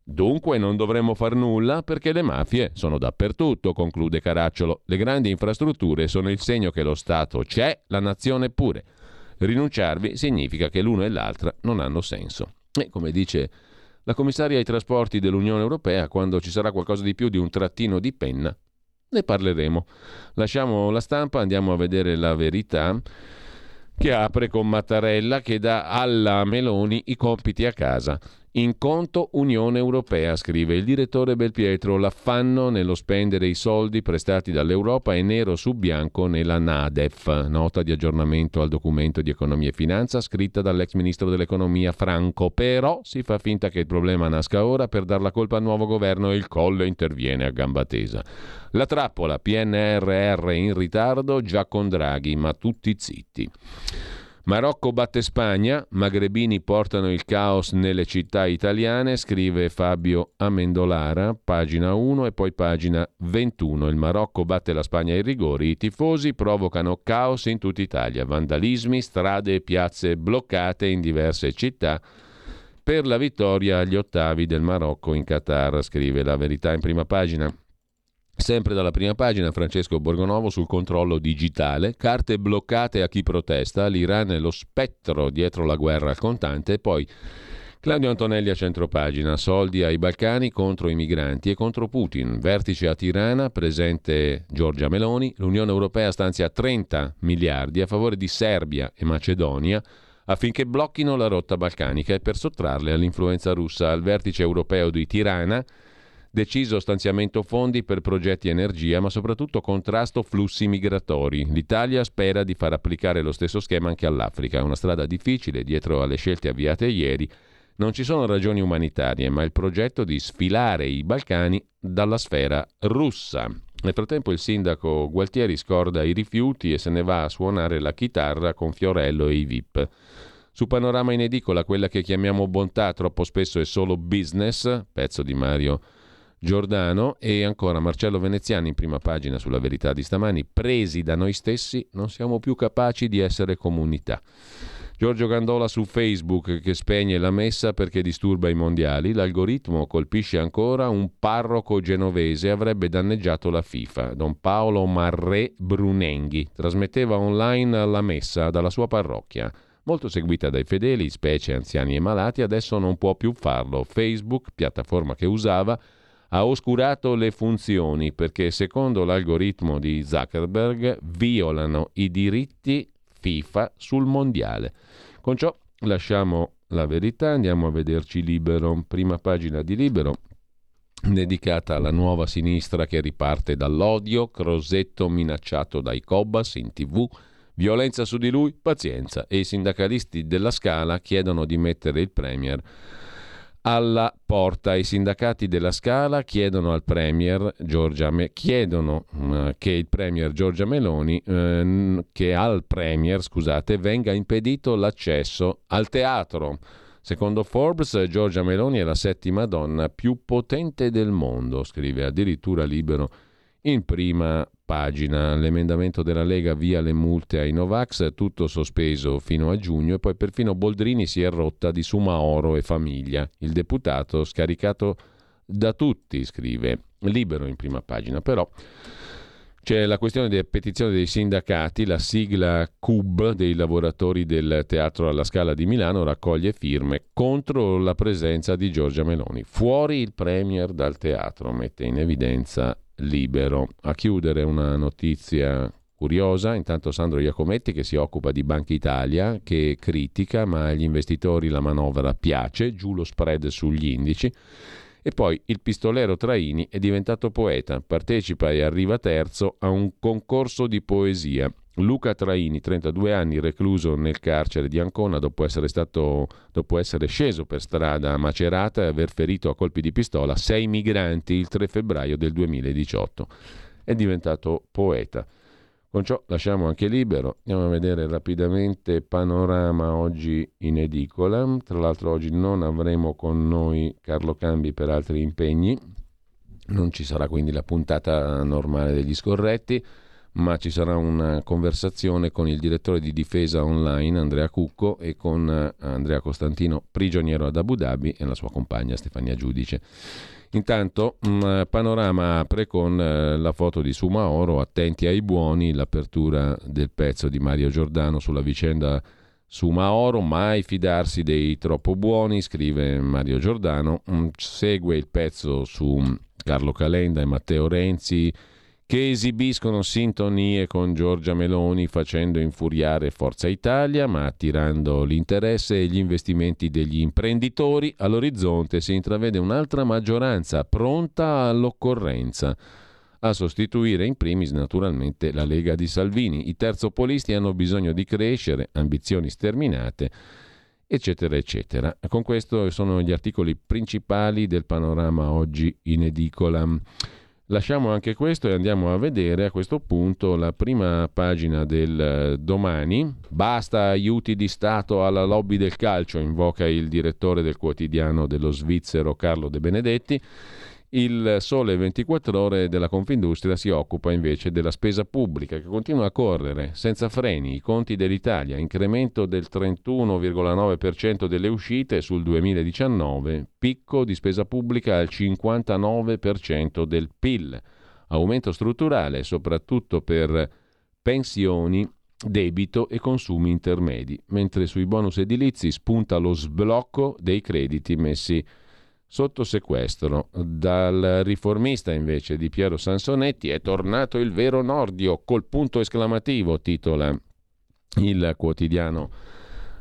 Dunque non dovremmo far nulla perché le mafie sono dappertutto, conclude Caracciolo. Le grandi infrastrutture sono il segno che lo Stato c'è, la nazione pure. Rinunciarvi significa che l'uno e l'altra non hanno senso. E come dice la commissaria ai trasporti dell'Unione Europea, quando ci sarà qualcosa di più di un trattino di penna, ne parleremo. Lasciamo la stampa, andiamo a vedere la verità che apre con Mattarella che dà alla Meloni i compiti a casa. In conto Unione Europea, scrive il direttore Belpietro, l'affanno nello spendere i soldi prestati dall'Europa è nero su bianco nella NADEF, nota di aggiornamento al documento di economia e finanza scritta dall'ex ministro dell'economia Franco. Però si fa finta che il problema nasca ora per dar la colpa al nuovo governo e il colle interviene a gamba tesa. La trappola PNRR in ritardo già con Draghi, ma tutti zitti. Marocco batte Spagna, magrebini portano il caos nelle città italiane, scrive Fabio Amendolara, pagina 1 e poi pagina 21. Il Marocco batte la Spagna ai rigori, i tifosi provocano caos in tutta Italia, vandalismi, strade e piazze bloccate in diverse città per la vittoria agli ottavi del Marocco in Qatar, scrive la verità in prima pagina. Sempre dalla prima pagina Francesco Borgonovo sul controllo digitale, carte bloccate a chi protesta, l'Iran è lo spettro dietro la guerra al contante e poi Claudio Antonelli a centropagina, soldi ai Balcani contro i migranti e contro Putin, vertice a Tirana, presente Giorgia Meloni, l'Unione Europea stanzia 30 miliardi a favore di Serbia e Macedonia affinché blocchino la rotta balcanica e per sottrarle all'influenza russa. Al vertice europeo di Tirana Deciso stanziamento fondi per progetti energia, ma soprattutto contrasto flussi migratori. L'Italia spera di far applicare lo stesso schema anche all'Africa. Una strada difficile dietro alle scelte avviate ieri. Non ci sono ragioni umanitarie, ma il progetto di sfilare i Balcani dalla sfera russa. Nel frattempo il sindaco Gualtieri scorda i rifiuti e se ne va a suonare la chitarra con Fiorello e i VIP. Su Panorama in edicola, quella che chiamiamo bontà troppo spesso è solo business, pezzo di Mario Giordano e ancora Marcello Veneziani in prima pagina sulla verità di stamani, presi da noi stessi non siamo più capaci di essere comunità. Giorgio Gandola su Facebook che spegne la messa perché disturba i mondiali, l'algoritmo colpisce ancora un parroco genovese avrebbe danneggiato la FIFA. Don Paolo Marré Brunenghi trasmetteva online la messa dalla sua parrocchia. Molto seguita dai fedeli, specie anziani e malati, adesso non può più farlo. Facebook, piattaforma che usava, ha oscurato le funzioni perché secondo l'algoritmo di Zuckerberg violano i diritti FIFA sul mondiale. Con ciò lasciamo la verità, andiamo a vederci libero, prima pagina di libero dedicata alla nuova sinistra che riparte dall'odio, Crosetto minacciato dai Cobas in tv, violenza su di lui, pazienza e i sindacalisti della Scala chiedono di mettere il Premier alla porta. I sindacati della Scala chiedono al Premier Giorgia Me- chiedono uh, che il Premier Giorgia Meloni uh, che al Premier, scusate, venga impedito l'accesso al teatro. Secondo Forbes, Giorgia Meloni è la settima donna più potente del mondo, scrive addirittura libero in prima pagina. L'emendamento della Lega via le multe ai Novax, tutto sospeso fino a giugno e poi perfino Boldrini si è rotta di Sumaoro e famiglia. Il deputato scaricato da tutti, scrive libero in prima pagina. Però c'è la questione delle petizioni dei sindacati, la sigla CUB dei lavoratori del Teatro alla Scala di Milano raccoglie firme contro la presenza di Giorgia Meloni. Fuori il Premier dal teatro, mette in evidenza libero. A chiudere una notizia curiosa, intanto Sandro Iacometti che si occupa di Banca Italia, che critica, ma agli investitori la manovra piace, giù lo spread sugli indici. E poi il pistolero Traini è diventato poeta, partecipa e arriva terzo a un concorso di poesia. Luca Traini, 32 anni, recluso nel carcere di Ancona dopo essere, stato, dopo essere sceso per strada a Macerata e aver ferito a colpi di pistola sei migranti il 3 febbraio del 2018. È diventato poeta. Con ciò lasciamo anche libero. Andiamo a vedere rapidamente panorama oggi in edicola. Tra l'altro oggi non avremo con noi Carlo Cambi per altri impegni. Non ci sarà quindi la puntata normale degli scorretti ma ci sarà una conversazione con il direttore di difesa online Andrea Cucco e con eh, Andrea Costantino, prigioniero ad Abu Dhabi, e la sua compagna Stefania Giudice. Intanto, eh, panorama apre con eh, la foto di Sumaoro, attenti ai buoni, l'apertura del pezzo di Mario Giordano sulla vicenda Su Maoro mai fidarsi dei troppo buoni, scrive Mario Giordano. Mm, segue il pezzo su Carlo Calenda e Matteo Renzi che esibiscono sintonie con Giorgia Meloni facendo infuriare Forza Italia, ma attirando l'interesse e gli investimenti degli imprenditori. All'orizzonte si intravede un'altra maggioranza pronta all'occorrenza a sostituire in primis naturalmente la Lega di Salvini. I terzopolisti hanno bisogno di crescere, ambizioni sterminate, eccetera, eccetera. Con questo sono gli articoli principali del panorama oggi in edicola. Lasciamo anche questo e andiamo a vedere a questo punto la prima pagina del eh, domani. Basta aiuti di Stato alla lobby del calcio, invoca il direttore del quotidiano dello svizzero Carlo De Benedetti. Il Sole 24 Ore della Confindustria si occupa invece della spesa pubblica che continua a correre senza freni. I conti dell'Italia, incremento del 31,9% delle uscite sul 2019, picco di spesa pubblica al 59% del PIL, aumento strutturale soprattutto per pensioni, debito e consumi intermedi, mentre sui bonus edilizi spunta lo sblocco dei crediti messi a sotto sequestro. Dal riformista invece di Piero Sansonetti è tornato il vero Nordio col punto esclamativo, titola il quotidiano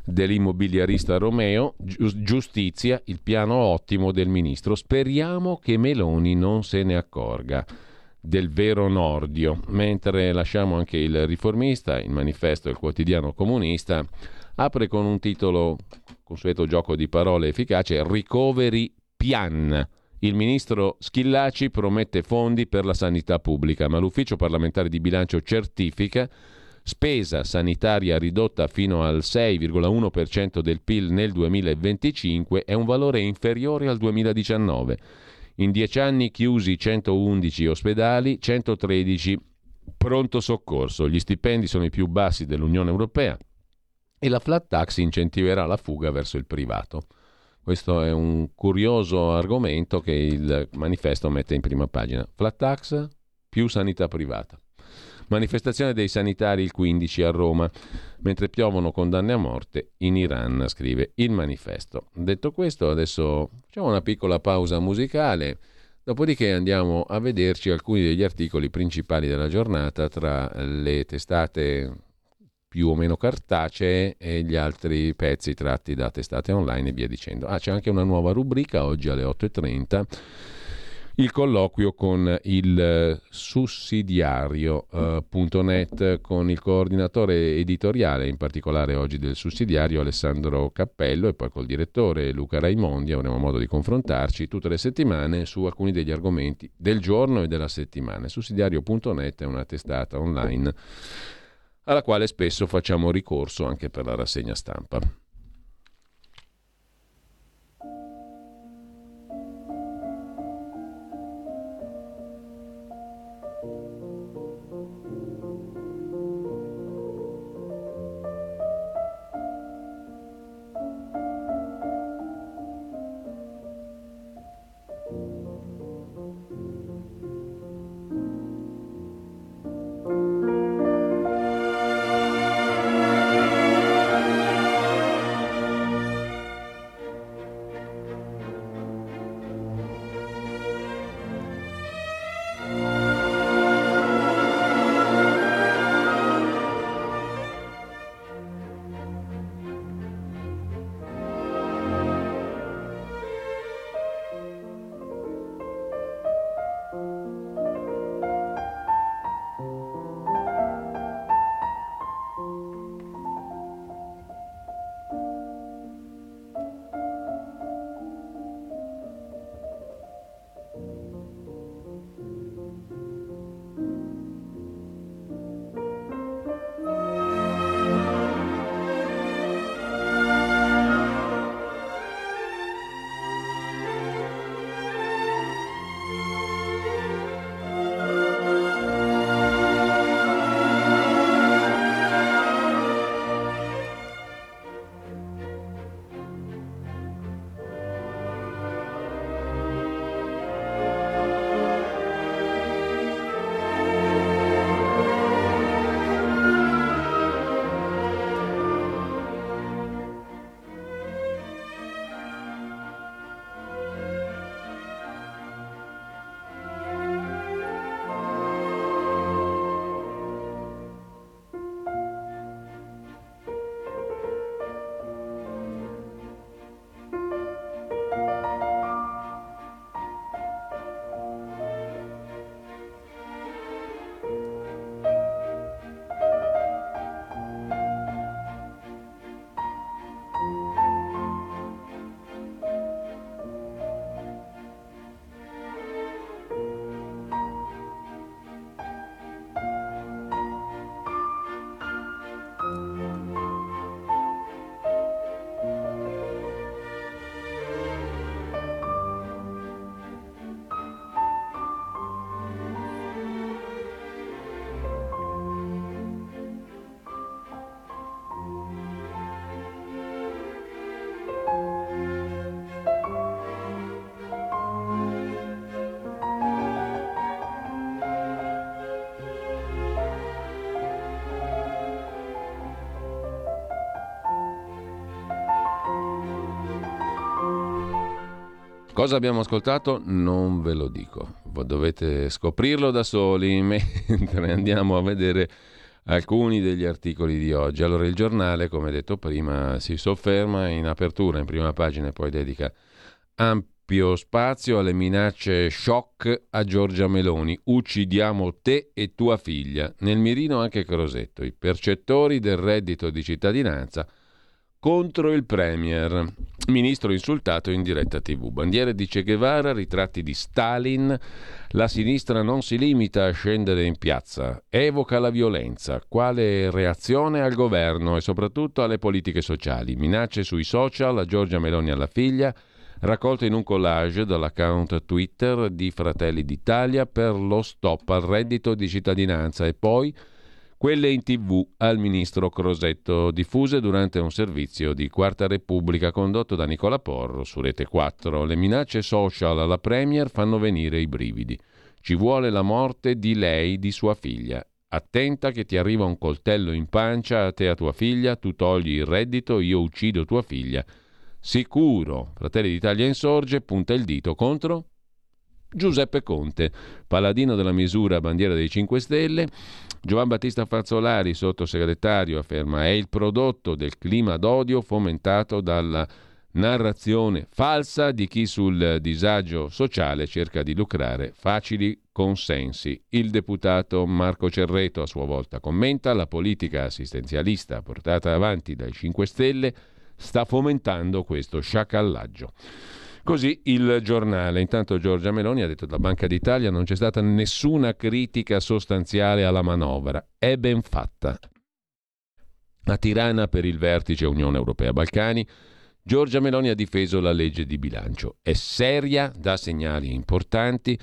dell'immobiliarista Romeo, giustizia, il piano ottimo del ministro. Speriamo che Meloni non se ne accorga del vero Nordio, mentre lasciamo anche il riformista, il manifesto del quotidiano comunista, apre con un titolo consueto gioco di parole efficace, Recovery Pian. Il ministro Schillaci promette fondi per la sanità pubblica, ma l'ufficio parlamentare di bilancio certifica spesa sanitaria ridotta fino al 6,1% del PIL nel 2025 è un valore inferiore al 2019. In dieci anni chiusi 111 ospedali, 113 pronto soccorso. Gli stipendi sono i più bassi dell'Unione Europea e la flat tax incentiverà la fuga verso il privato. Questo è un curioso argomento che il manifesto mette in prima pagina. Flat tax più sanità privata. Manifestazione dei sanitari il 15 a Roma, mentre piovono condanne a morte in Iran, scrive il manifesto. Detto questo, adesso facciamo una piccola pausa musicale, dopodiché andiamo a vederci alcuni degli articoli principali della giornata tra le testate più o meno cartacee e gli altri pezzi tratti da testate online e via dicendo. Ah, c'è anche una nuova rubrica oggi alle 8.30 il colloquio con il sussidiario.net uh, con il coordinatore editoriale, in particolare oggi del sussidiario Alessandro Cappello e poi col direttore Luca Raimondi. Avremo modo di confrontarci tutte le settimane su alcuni degli argomenti del giorno e della settimana. Sussidiario.net è una testata online alla quale spesso facciamo ricorso anche per la rassegna stampa. Cosa abbiamo ascoltato? Non ve lo dico, dovete scoprirlo da soli mentre andiamo a vedere alcuni degli articoli di oggi. Allora il giornale, come detto prima, si sofferma in apertura, in prima pagina e poi dedica ampio spazio alle minacce shock a Giorgia Meloni. Uccidiamo te e tua figlia. Nel mirino anche Crosetto, i percettori del reddito di cittadinanza contro il Premier. Ministro insultato in diretta TV. Bandiere di Che Guevara, ritratti di Stalin. La sinistra non si limita a scendere in piazza, evoca la violenza. Quale reazione al governo e soprattutto alle politiche sociali? Minacce sui social a Giorgia Meloni alla figlia, raccolte in un collage dall'account Twitter di Fratelli d'Italia per lo stop al reddito di cittadinanza e poi quelle in tv al ministro Crosetto, diffuse durante un servizio di Quarta Repubblica condotto da Nicola Porro su Rete 4. Le minacce social alla Premier fanno venire i brividi. Ci vuole la morte di lei, di sua figlia. Attenta che ti arriva un coltello in pancia a te e a tua figlia, tu togli il reddito, io uccido tua figlia. Sicuro. Fratelli d'Italia insorge, punta il dito contro Giuseppe Conte, paladino della misura bandiera dei 5 Stelle. Giovan Battista Fazzolari, sottosegretario, afferma è il prodotto del clima d'odio fomentato dalla narrazione falsa di chi sul disagio sociale cerca di lucrare facili consensi. Il deputato Marco Cerreto a sua volta commenta la politica assistenzialista portata avanti dai 5 Stelle sta fomentando questo sciacallaggio. Così il giornale. Intanto Giorgia Meloni ha detto che da Banca d'Italia non c'è stata nessuna critica sostanziale alla manovra. È ben fatta. A Tirana per il vertice Unione Europea-Balcani, Giorgia Meloni ha difeso la legge di bilancio. È seria, dà segnali importanti.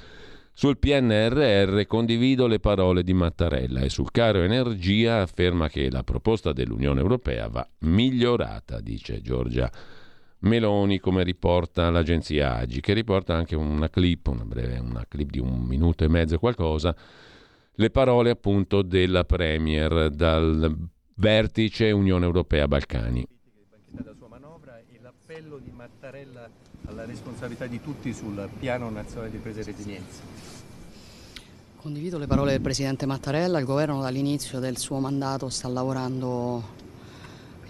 Sul PNRR condivido le parole di Mattarella e sul caro energia afferma che la proposta dell'Unione Europea va migliorata, dice Giorgia Meloni. Meloni, come riporta l'agenzia Agi, che riporta anche una clip, una breve una clip di un minuto e mezzo e qualcosa, le parole appunto della Premier dal vertice Unione Europea Balcani. L'appello di Mattarella alla responsabilità di tutti sul piano nazionale di ripresa e resilienza. Condivido le parole del Presidente Mattarella, il governo dall'inizio del suo mandato sta lavorando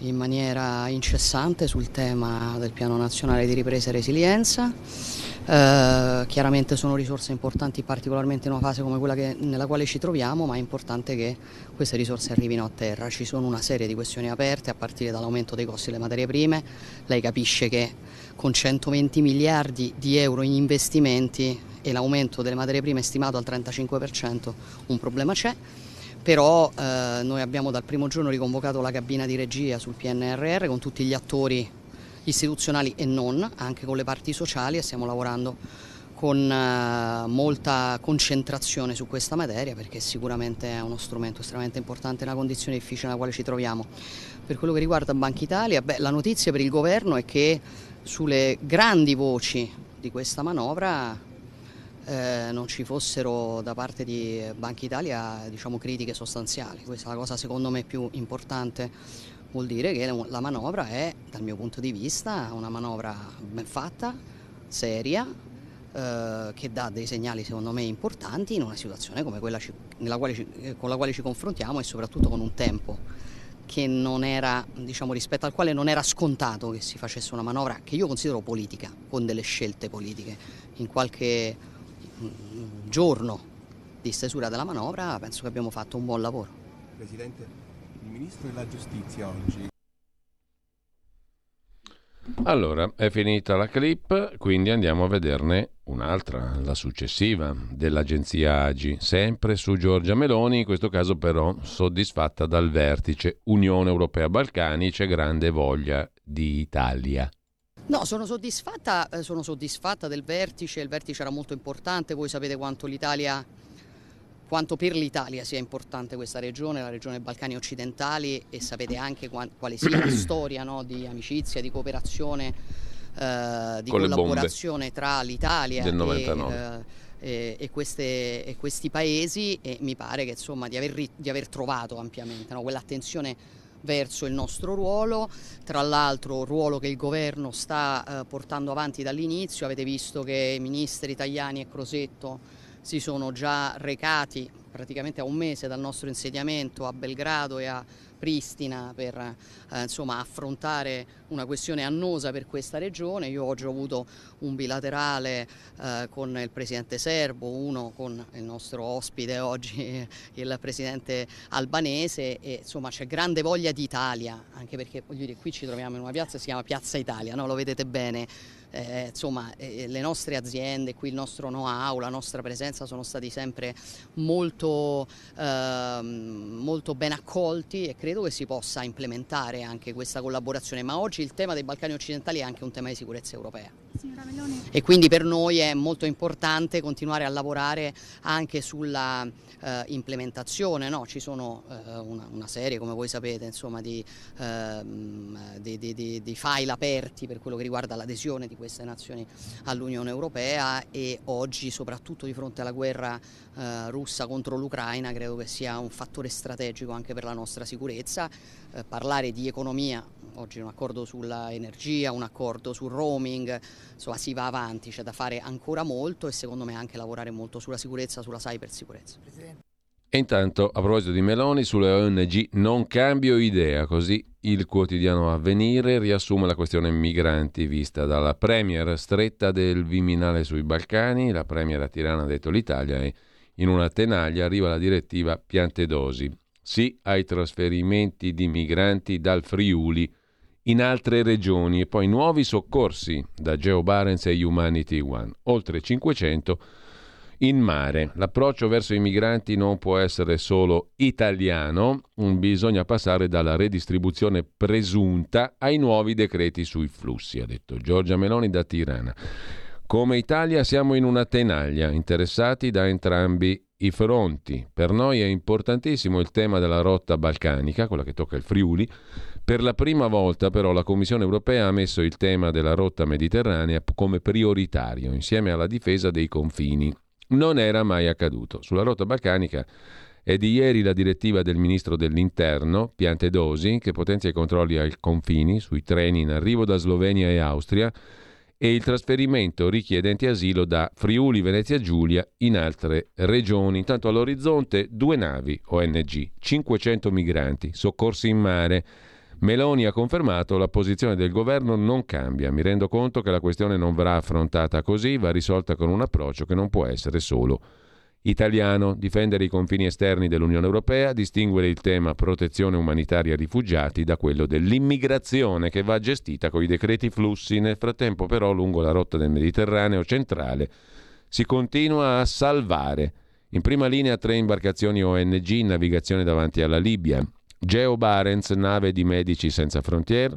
in maniera incessante sul tema del piano nazionale di ripresa e resilienza. Eh, chiaramente sono risorse importanti particolarmente in una fase come quella che, nella quale ci troviamo, ma è importante che queste risorse arrivino a terra. Ci sono una serie di questioni aperte a partire dall'aumento dei costi delle materie prime. Lei capisce che con 120 miliardi di euro in investimenti e l'aumento delle materie prime stimato al 35% un problema c'è però eh, noi abbiamo dal primo giorno riconvocato la cabina di regia sul PNRR con tutti gli attori istituzionali e non, anche con le parti sociali e stiamo lavorando con eh, molta concentrazione su questa materia perché sicuramente è uno strumento estremamente importante nella condizione difficile nella quale ci troviamo. Per quello che riguarda Banca Italia, beh, la notizia per il governo è che sulle grandi voci di questa manovra eh, non ci fossero da parte di Banca Italia diciamo, critiche sostanziali. Questa è la cosa secondo me più importante. Vuol dire che la manovra è, dal mio punto di vista, una manovra ben fatta, seria, eh, che dà dei segnali secondo me importanti in una situazione come quella ci, ci, eh, con la quale ci confrontiamo e soprattutto con un tempo era, diciamo, rispetto al quale non era scontato che si facesse una manovra che io considero politica, con delle scelte politiche. In qualche giorno di stesura della manovra penso che abbiamo fatto un buon lavoro. Presidente, il Ministro della Giustizia oggi allora, è finita la clip, quindi andiamo a vederne un'altra, la successiva, dell'agenzia Agi, sempre su Giorgia Meloni, in questo caso però soddisfatta dal vertice Unione Europea Balcani, c'è grande voglia di Italia. No, sono soddisfatta, eh, sono soddisfatta del vertice, il vertice era molto importante, voi sapete quanto l'Italia quanto per l'Italia sia importante questa regione, la regione Balcani occidentali e sapete anche quale sia la storia no, di amicizia, di cooperazione, eh, di Con collaborazione tra l'Italia e, eh, e, queste, e, questi paesi e mi pare che, insomma, di, aver, di aver trovato ampiamente no, quell'attenzione verso il nostro ruolo, tra l'altro ruolo che il governo sta eh, portando avanti dall'inizio, avete visto che i ministri italiani e Crosetto si sono già recati praticamente a un mese dal nostro insediamento a Belgrado e a Pristina per eh, insomma, affrontare una questione annosa per questa regione. Io oggi ho avuto un bilaterale eh, con il presidente serbo, uno con il nostro ospite oggi, il presidente albanese e insomma c'è grande voglia di Italia, anche perché voglio dire, qui ci troviamo in una piazza che si chiama Piazza Italia, no? lo vedete bene eh, insomma eh, le nostre aziende, qui il nostro know-how, la nostra presenza sono stati sempre molto, eh, molto ben accolti e credo che si possa implementare anche questa collaborazione, ma oggi il tema dei Balcani occidentali è anche un tema di sicurezza europea. E quindi per noi è molto importante continuare a lavorare anche sulla eh, implementazione, no? ci sono eh, una, una, serie come voi sapete insomma, di, ehm, di, di, di, file aperti per quello che riguarda l'adesione di queste nazioni all'Unione Europea e oggi soprattutto di fronte alla guerra eh, russa contro l'Ucraina credo che sia un fattore strategico anche per la nostra sicurezza, eh, parlare di economia oggi un accordo sulla energia, un accordo sul roaming, insomma si va avanti, c'è da fare ancora molto e secondo me anche lavorare molto sulla sicurezza, sulla cybersicurezza. E intanto, a proposito di Meloni, sulle ONG non cambio idea, così il quotidiano Avvenire riassume la questione migranti vista dalla Premier stretta del Viminale sui Balcani, la Premier a Tirana ha detto l'Italia e in una tenaglia arriva la direttiva Piantedosi. Sì ai trasferimenti di migranti dal Friuli in altre regioni e poi nuovi soccorsi da Geo Barents e Humanity One, oltre 500 in mare. L'approccio verso i migranti non può essere solo italiano, bisogna passare dalla redistribuzione presunta ai nuovi decreti sui flussi, ha detto Giorgia Meloni da Tirana. Come Italia siamo in una tenaglia, interessati da entrambi i fronti. Per noi è importantissimo il tema della rotta balcanica, quella che tocca il Friuli, per la prima volta però la Commissione europea ha messo il tema della rotta mediterranea come prioritario insieme alla difesa dei confini. Non era mai accaduto. Sulla rotta balcanica è di ieri la direttiva del ministro dell'Interno, Piantedosi, che potenzia i controlli ai confini sui treni in arrivo da Slovenia e Austria e il trasferimento richiedenti asilo da Friuli Venezia Giulia in altre regioni. Intanto all'orizzonte due navi ONG, 500 migranti, soccorsi in mare. Meloni ha confermato la posizione del governo non cambia. Mi rendo conto che la questione non verrà affrontata così, va risolta con un approccio che non può essere solo italiano, difendere i confini esterni dell'Unione Europea, distinguere il tema protezione umanitaria rifugiati da quello dell'immigrazione che va gestita con i decreti flussi. Nel frattempo però lungo la rotta del Mediterraneo centrale si continua a salvare. In prima linea tre imbarcazioni ONG in navigazione davanti alla Libia. Geo Barents, nave di Medici Senza Frontiere,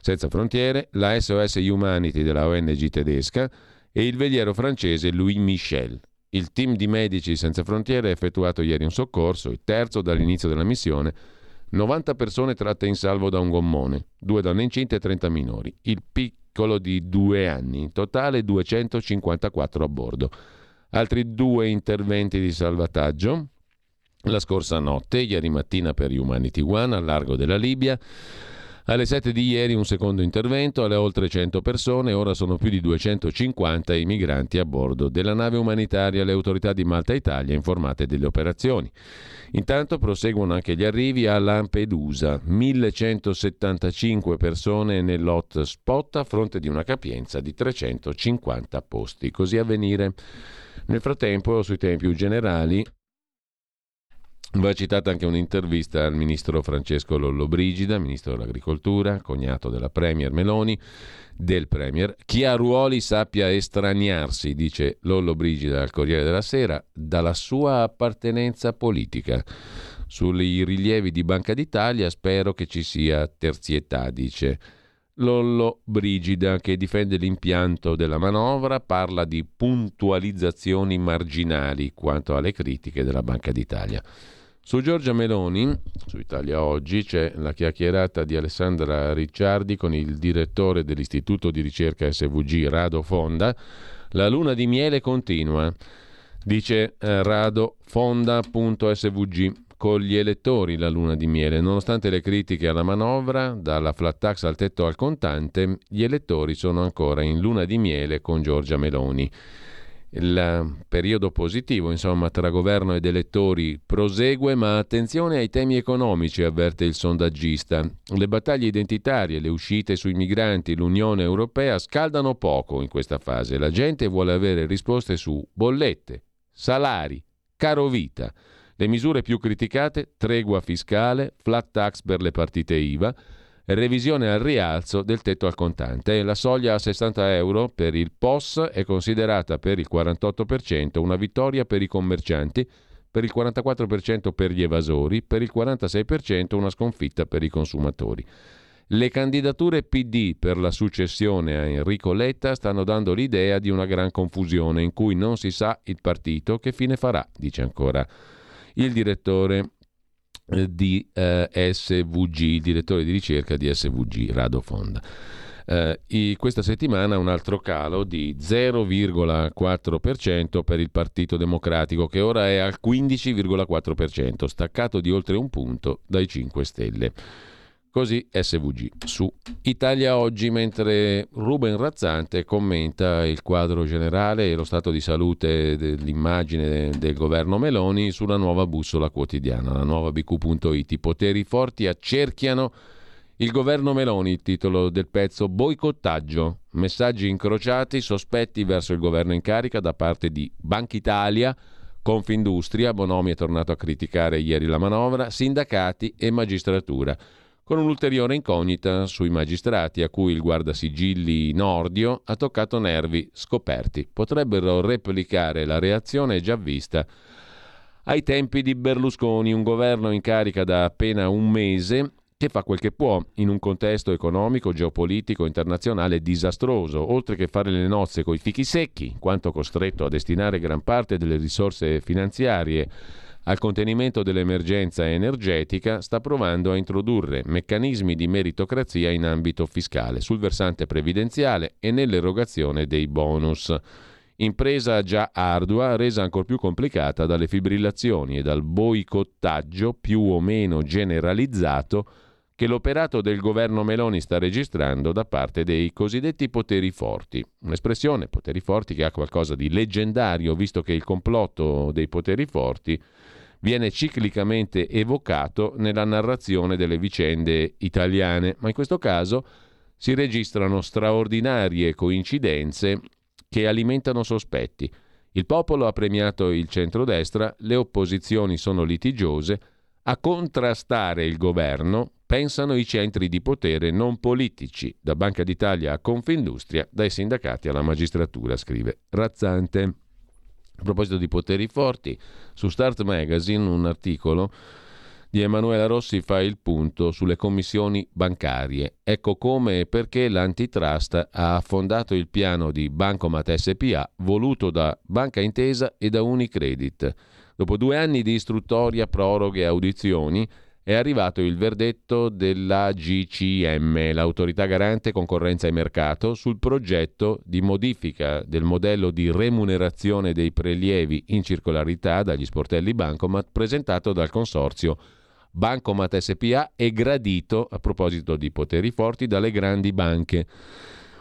senza frontiere, la SOS Humanity della ONG tedesca e il veliero francese Louis Michel. Il team di Medici Senza Frontiere ha effettuato ieri un soccorso, il terzo dall'inizio della missione, 90 persone tratte in salvo da un gommone, due donne incinte e 30 minori, il piccolo di due anni, in totale 254 a bordo. Altri due interventi di salvataggio, la scorsa notte, ieri mattina per Humanity One al largo della Libia. Alle 7 di ieri un secondo intervento alle oltre 100 persone, ora sono più di 250 i migranti a bordo della nave umanitaria. Le autorità di Malta Italia informate delle operazioni. Intanto proseguono anche gli arrivi a Lampedusa, 1175 persone nell'hotspot a fronte di una capienza di 350 posti. Così a venire. Nel frattempo, sui temi più generali, Va citata anche un'intervista al ministro Francesco Lollobrigida, ministro dell'Agricoltura, cognato della Premier Meloni, del Premier. Chi ha ruoli sappia estraniarsi, dice Lollobrigida al Corriere della Sera, dalla sua appartenenza politica. Sui rilievi di Banca d'Italia spero che ci sia terzietà, dice Lollo Brigida, che difende l'impianto della manovra, parla di puntualizzazioni marginali quanto alle critiche della Banca d'Italia. Su Giorgia Meloni, su Italia Oggi, c'è la chiacchierata di Alessandra Ricciardi con il direttore dell'Istituto di ricerca SVG Rado Fonda. La luna di miele continua, dice eh, Rado Fonda.svg con gli elettori la luna di miele. Nonostante le critiche alla manovra, dalla flat tax al tetto al contante, gli elettori sono ancora in luna di miele con Giorgia Meloni il periodo positivo insomma, tra governo ed elettori prosegue, ma attenzione ai temi economici, avverte il sondaggista. Le battaglie identitarie, le uscite sui migranti, l'Unione Europea scaldano poco in questa fase. La gente vuole avere risposte su bollette, salari, caro vita. Le misure più criticate, tregua fiscale, flat tax per le partite IVA, revisione al rialzo del tetto al contante. La soglia a 60 euro per il POS è considerata per il 48% una vittoria per i commercianti, per il 44% per gli evasori, per il 46% una sconfitta per i consumatori. Le candidature PD per la successione a Enrico Letta stanno dando l'idea di una gran confusione in cui non si sa il partito che fine farà, dice ancora il direttore di eh, SVG, direttore di ricerca di SVG, Rado Fonda. Eh, questa settimana un altro calo di 0,4% per il Partito Democratico che ora è al 15,4%, staccato di oltre un punto dai 5 Stelle. Così SVG su Italia Oggi, mentre Ruben Razzante commenta il quadro generale e lo stato di salute dell'immagine del governo Meloni sulla nuova bussola quotidiana, la nuova bq.it. I poteri forti accerchiano il governo Meloni, il titolo del pezzo Boicottaggio, messaggi incrociati, sospetti verso il governo in carica da parte di Banca Italia, Confindustria, Bonomi è tornato a criticare ieri la manovra, sindacati e magistratura con un'ulteriore incognita sui magistrati a cui il guardasigilli Nordio ha toccato nervi scoperti. Potrebbero replicare la reazione già vista ai tempi di Berlusconi, un governo in carica da appena un mese che fa quel che può in un contesto economico, geopolitico, internazionale disastroso, oltre che fare le nozze coi fichi secchi, quanto costretto a destinare gran parte delle risorse finanziarie al contenimento dell'emergenza energetica sta provando a introdurre meccanismi di meritocrazia in ambito fiscale, sul versante previdenziale e nell'erogazione dei bonus. Impresa già ardua, resa ancora più complicata dalle fibrillazioni e dal boicottaggio più o meno generalizzato che l'operato del governo Meloni sta registrando da parte dei cosiddetti poteri forti. Un'espressione, poteri forti, che ha qualcosa di leggendario, visto che il complotto dei poteri forti viene ciclicamente evocato nella narrazione delle vicende italiane, ma in questo caso si registrano straordinarie coincidenze che alimentano sospetti. Il popolo ha premiato il centrodestra, le opposizioni sono litigiose, a contrastare il governo pensano i centri di potere non politici, da Banca d'Italia a Confindustria, dai sindacati alla magistratura, scrive Razzante. A proposito di poteri forti, su Start Magazine un articolo di Emanuela Rossi fa il punto sulle commissioni bancarie. Ecco come e perché l'antitrust ha affondato il piano di Bancomat SPA voluto da Banca Intesa e da Unicredit. Dopo due anni di istruttoria, proroghe e audizioni, è arrivato il verdetto dell'AGCM, l'autorità garante concorrenza e mercato, sul progetto di modifica del modello di remunerazione dei prelievi in circolarità dagli sportelli Bancomat presentato dal consorzio Bancomat SPA e gradito, a proposito di poteri forti, dalle grandi banche.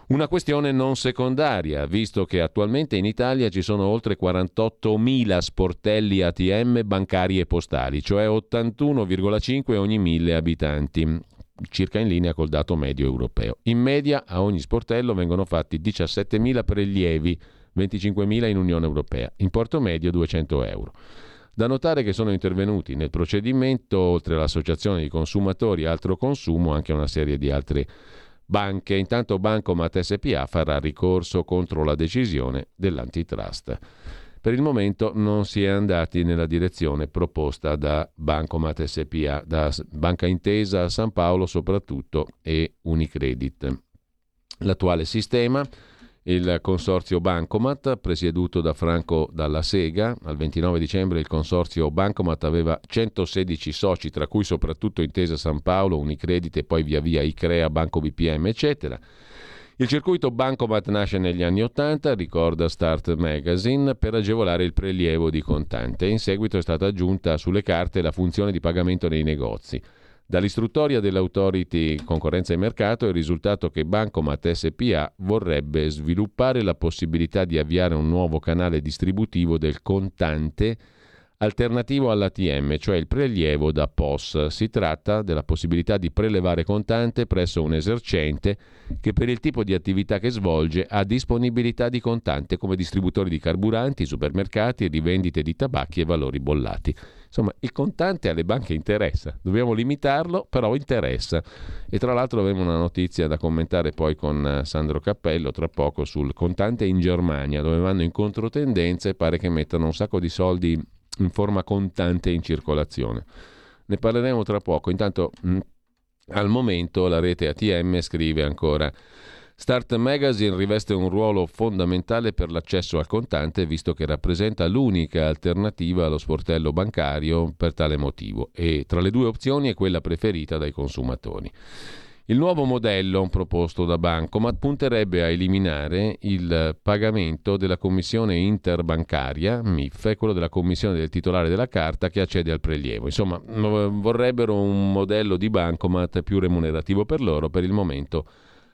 Una questione non secondaria, visto che attualmente in Italia ci sono oltre 48.000 sportelli ATM bancari e postali, cioè 81,5 ogni mille abitanti, circa in linea col dato medio europeo. In media a ogni sportello vengono fatti 17.000 prelievi, 25.000 in Unione Europea, importo medio 200 euro. Da notare che sono intervenuti nel procedimento, oltre all'Associazione di consumatori e altro consumo, anche una serie di altre banche. Intanto Bancomat SPA farà ricorso contro la decisione dell'antitrust. Per il momento non si è andati nella direzione proposta da Bancomat SPA, da Banca Intesa, San Paolo soprattutto e Unicredit. L'attuale sistema il consorzio Bancomat, presieduto da Franco Dalla Sega, al 29 dicembre il consorzio Bancomat aveva 116 soci, tra cui soprattutto Intesa San Paolo, Unicredit e poi via via Icrea, Banco BPM, eccetera. Il circuito Bancomat nasce negli anni 80, ricorda Start Magazine, per agevolare il prelievo di contante. In seguito è stata aggiunta sulle carte la funzione di pagamento nei negozi. Dall'istruttoria dell'Autority Concorrenza e Mercato è risultato che Bancomat SPA vorrebbe sviluppare la possibilità di avviare un nuovo canale distributivo del contante alternativo all'ATM, cioè il prelievo da POS. Si tratta della possibilità di prelevare contante presso un esercente che per il tipo di attività che svolge ha disponibilità di contante come distributori di carburanti, supermercati e di vendite di tabacchi e valori bollati. Insomma, il contante alle banche interessa, dobbiamo limitarlo, però interessa. E tra l'altro avremo una notizia da commentare poi con eh, Sandro Cappello tra poco sul contante in Germania, dove vanno in controtendenza e pare che mettano un sacco di soldi in forma contante in circolazione. Ne parleremo tra poco. Intanto, mh, al momento, la rete ATM scrive ancora. Start Magazine riveste un ruolo fondamentale per l'accesso al contante visto che rappresenta l'unica alternativa allo sportello bancario per tale motivo e tra le due opzioni è quella preferita dai consumatori. Il nuovo modello proposto da Bancomat punterebbe a eliminare il pagamento della commissione interbancaria, MIF, quello della commissione del titolare della carta che accede al prelievo. Insomma, vorrebbero un modello di Bancomat più remunerativo per loro. Per il momento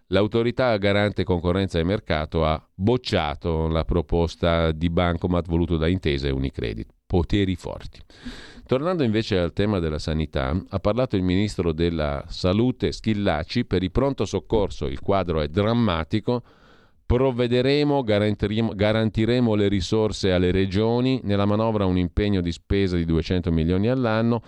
l'autorità garante concorrenza e mercato ha bocciato la proposta di Bancomat voluto da Intesa e Unicredit. Poteri forti. Tornando invece al tema della sanità, ha parlato il ministro della Salute Schillaci per il pronto soccorso, il quadro è drammatico, provvederemo, garantiremo, garantiremo le risorse alle regioni, nella manovra un impegno di spesa di 200 milioni all'anno,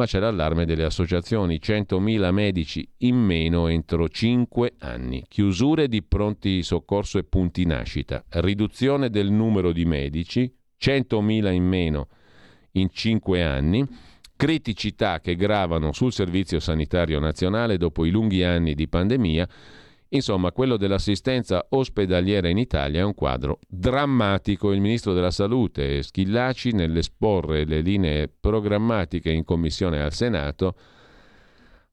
ma c'è l'allarme delle associazioni, 100.000 medici in meno entro 5 anni, chiusure di pronti soccorso e punti nascita, riduzione del numero di medici, 100.000 in meno in cinque anni, criticità che gravano sul Servizio Sanitario Nazionale dopo i lunghi anni di pandemia. Insomma, quello dell'assistenza ospedaliera in Italia è un quadro drammatico. Il ministro della Salute, Schillaci, nell'esporre le linee programmatiche in commissione al Senato,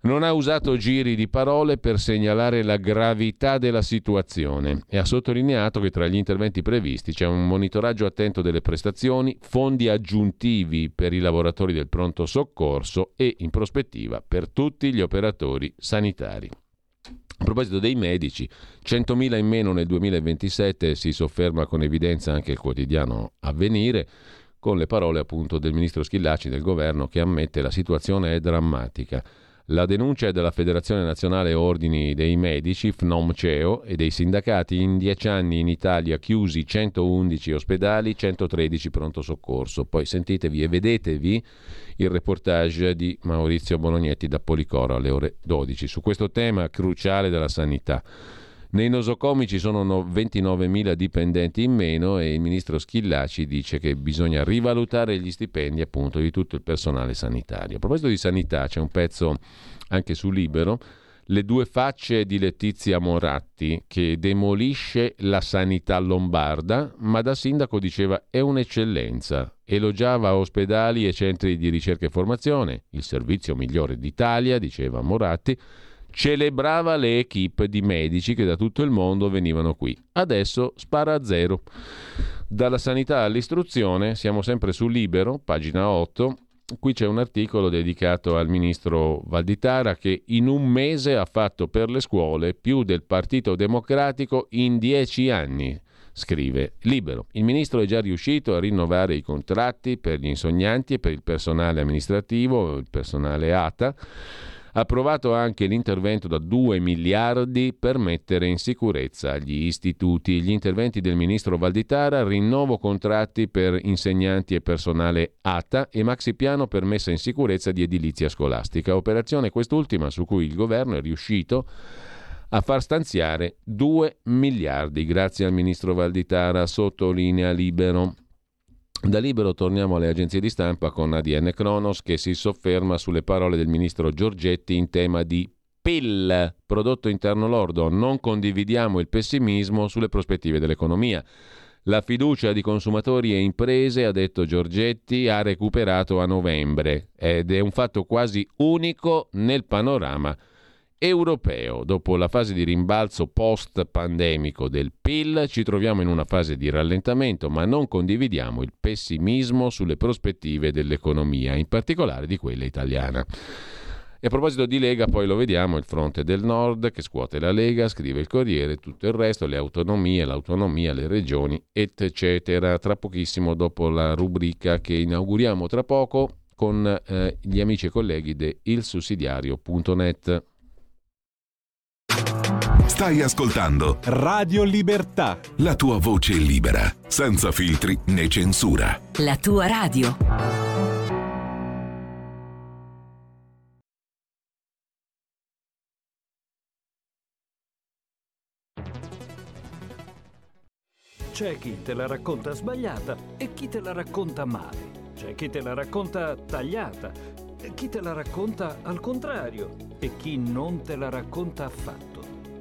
non ha usato giri di parole per segnalare la gravità della situazione e ha sottolineato che tra gli interventi previsti c'è un monitoraggio attento delle prestazioni, fondi aggiuntivi per i lavoratori del pronto soccorso e, in prospettiva, per tutti gli operatori sanitari. A proposito dei medici, 100.000 in meno nel 2027 si sofferma con evidenza anche il quotidiano Avvenire con le parole appunto del ministro Schillaci del governo che ammette la situazione è drammatica. La denuncia è della Federazione Nazionale Ordini dei Medici, FNOM-CEO, e dei sindacati in dieci anni in Italia chiusi 111 ospedali, 113 pronto soccorso. Poi sentitevi e vedetevi il reportage di Maurizio Bolognetti da Policoro alle ore 12 su questo tema cruciale della sanità. Nei nosocomi ci sono 29.000 dipendenti in meno e il ministro Schillaci dice che bisogna rivalutare gli stipendi appunto di tutto il personale sanitario. A proposito di sanità c'è un pezzo anche su Libero, le due facce di Letizia Moratti che demolisce la sanità lombarda, ma da sindaco diceva è un'eccellenza. Elogiava ospedali e centri di ricerca e formazione, il servizio migliore d'Italia, diceva Moratti celebrava le equip di medici che da tutto il mondo venivano qui. Adesso spara a zero. Dalla sanità all'istruzione, siamo sempre su Libero, pagina 8. Qui c'è un articolo dedicato al ministro Valditara che in un mese ha fatto per le scuole più del Partito Democratico in dieci anni. Scrive Libero. Il ministro è già riuscito a rinnovare i contratti per gli insegnanti e per il personale amministrativo, il personale ATA approvato anche l'intervento da 2 miliardi per mettere in sicurezza gli istituti. Gli interventi del ministro Valditara, rinnovo contratti per insegnanti e personale ATA e maxi piano per messa in sicurezza di edilizia scolastica. Operazione quest'ultima su cui il governo è riuscito a far stanziare 2 miliardi grazie al ministro Valditara, sottolinea libero. Da libero torniamo alle agenzie di stampa con ADN Kronos che si sofferma sulle parole del ministro Giorgetti in tema di PIL, prodotto interno lordo. Non condividiamo il pessimismo sulle prospettive dell'economia. La fiducia di consumatori e imprese, ha detto Giorgetti, ha recuperato a novembre ed è un fatto quasi unico nel panorama europeo. Dopo la fase di rimbalzo post-pandemico del PIL ci troviamo in una fase di rallentamento, ma non condividiamo il pessimismo sulle prospettive dell'economia, in particolare di quella italiana. E a proposito di Lega, poi lo vediamo, il fronte del nord che scuote la Lega, scrive il Corriere, tutto il resto, le autonomie, l'autonomia, le regioni, eccetera. Tra pochissimo, dopo la rubrica che inauguriamo tra poco con eh, gli amici e colleghi di ilsussidiario.net. Stai ascoltando Radio Libertà. La tua voce libera, senza filtri né censura. La tua radio. C'è chi te la racconta sbagliata e chi te la racconta male. C'è chi te la racconta tagliata e chi te la racconta al contrario e chi non te la racconta affatto.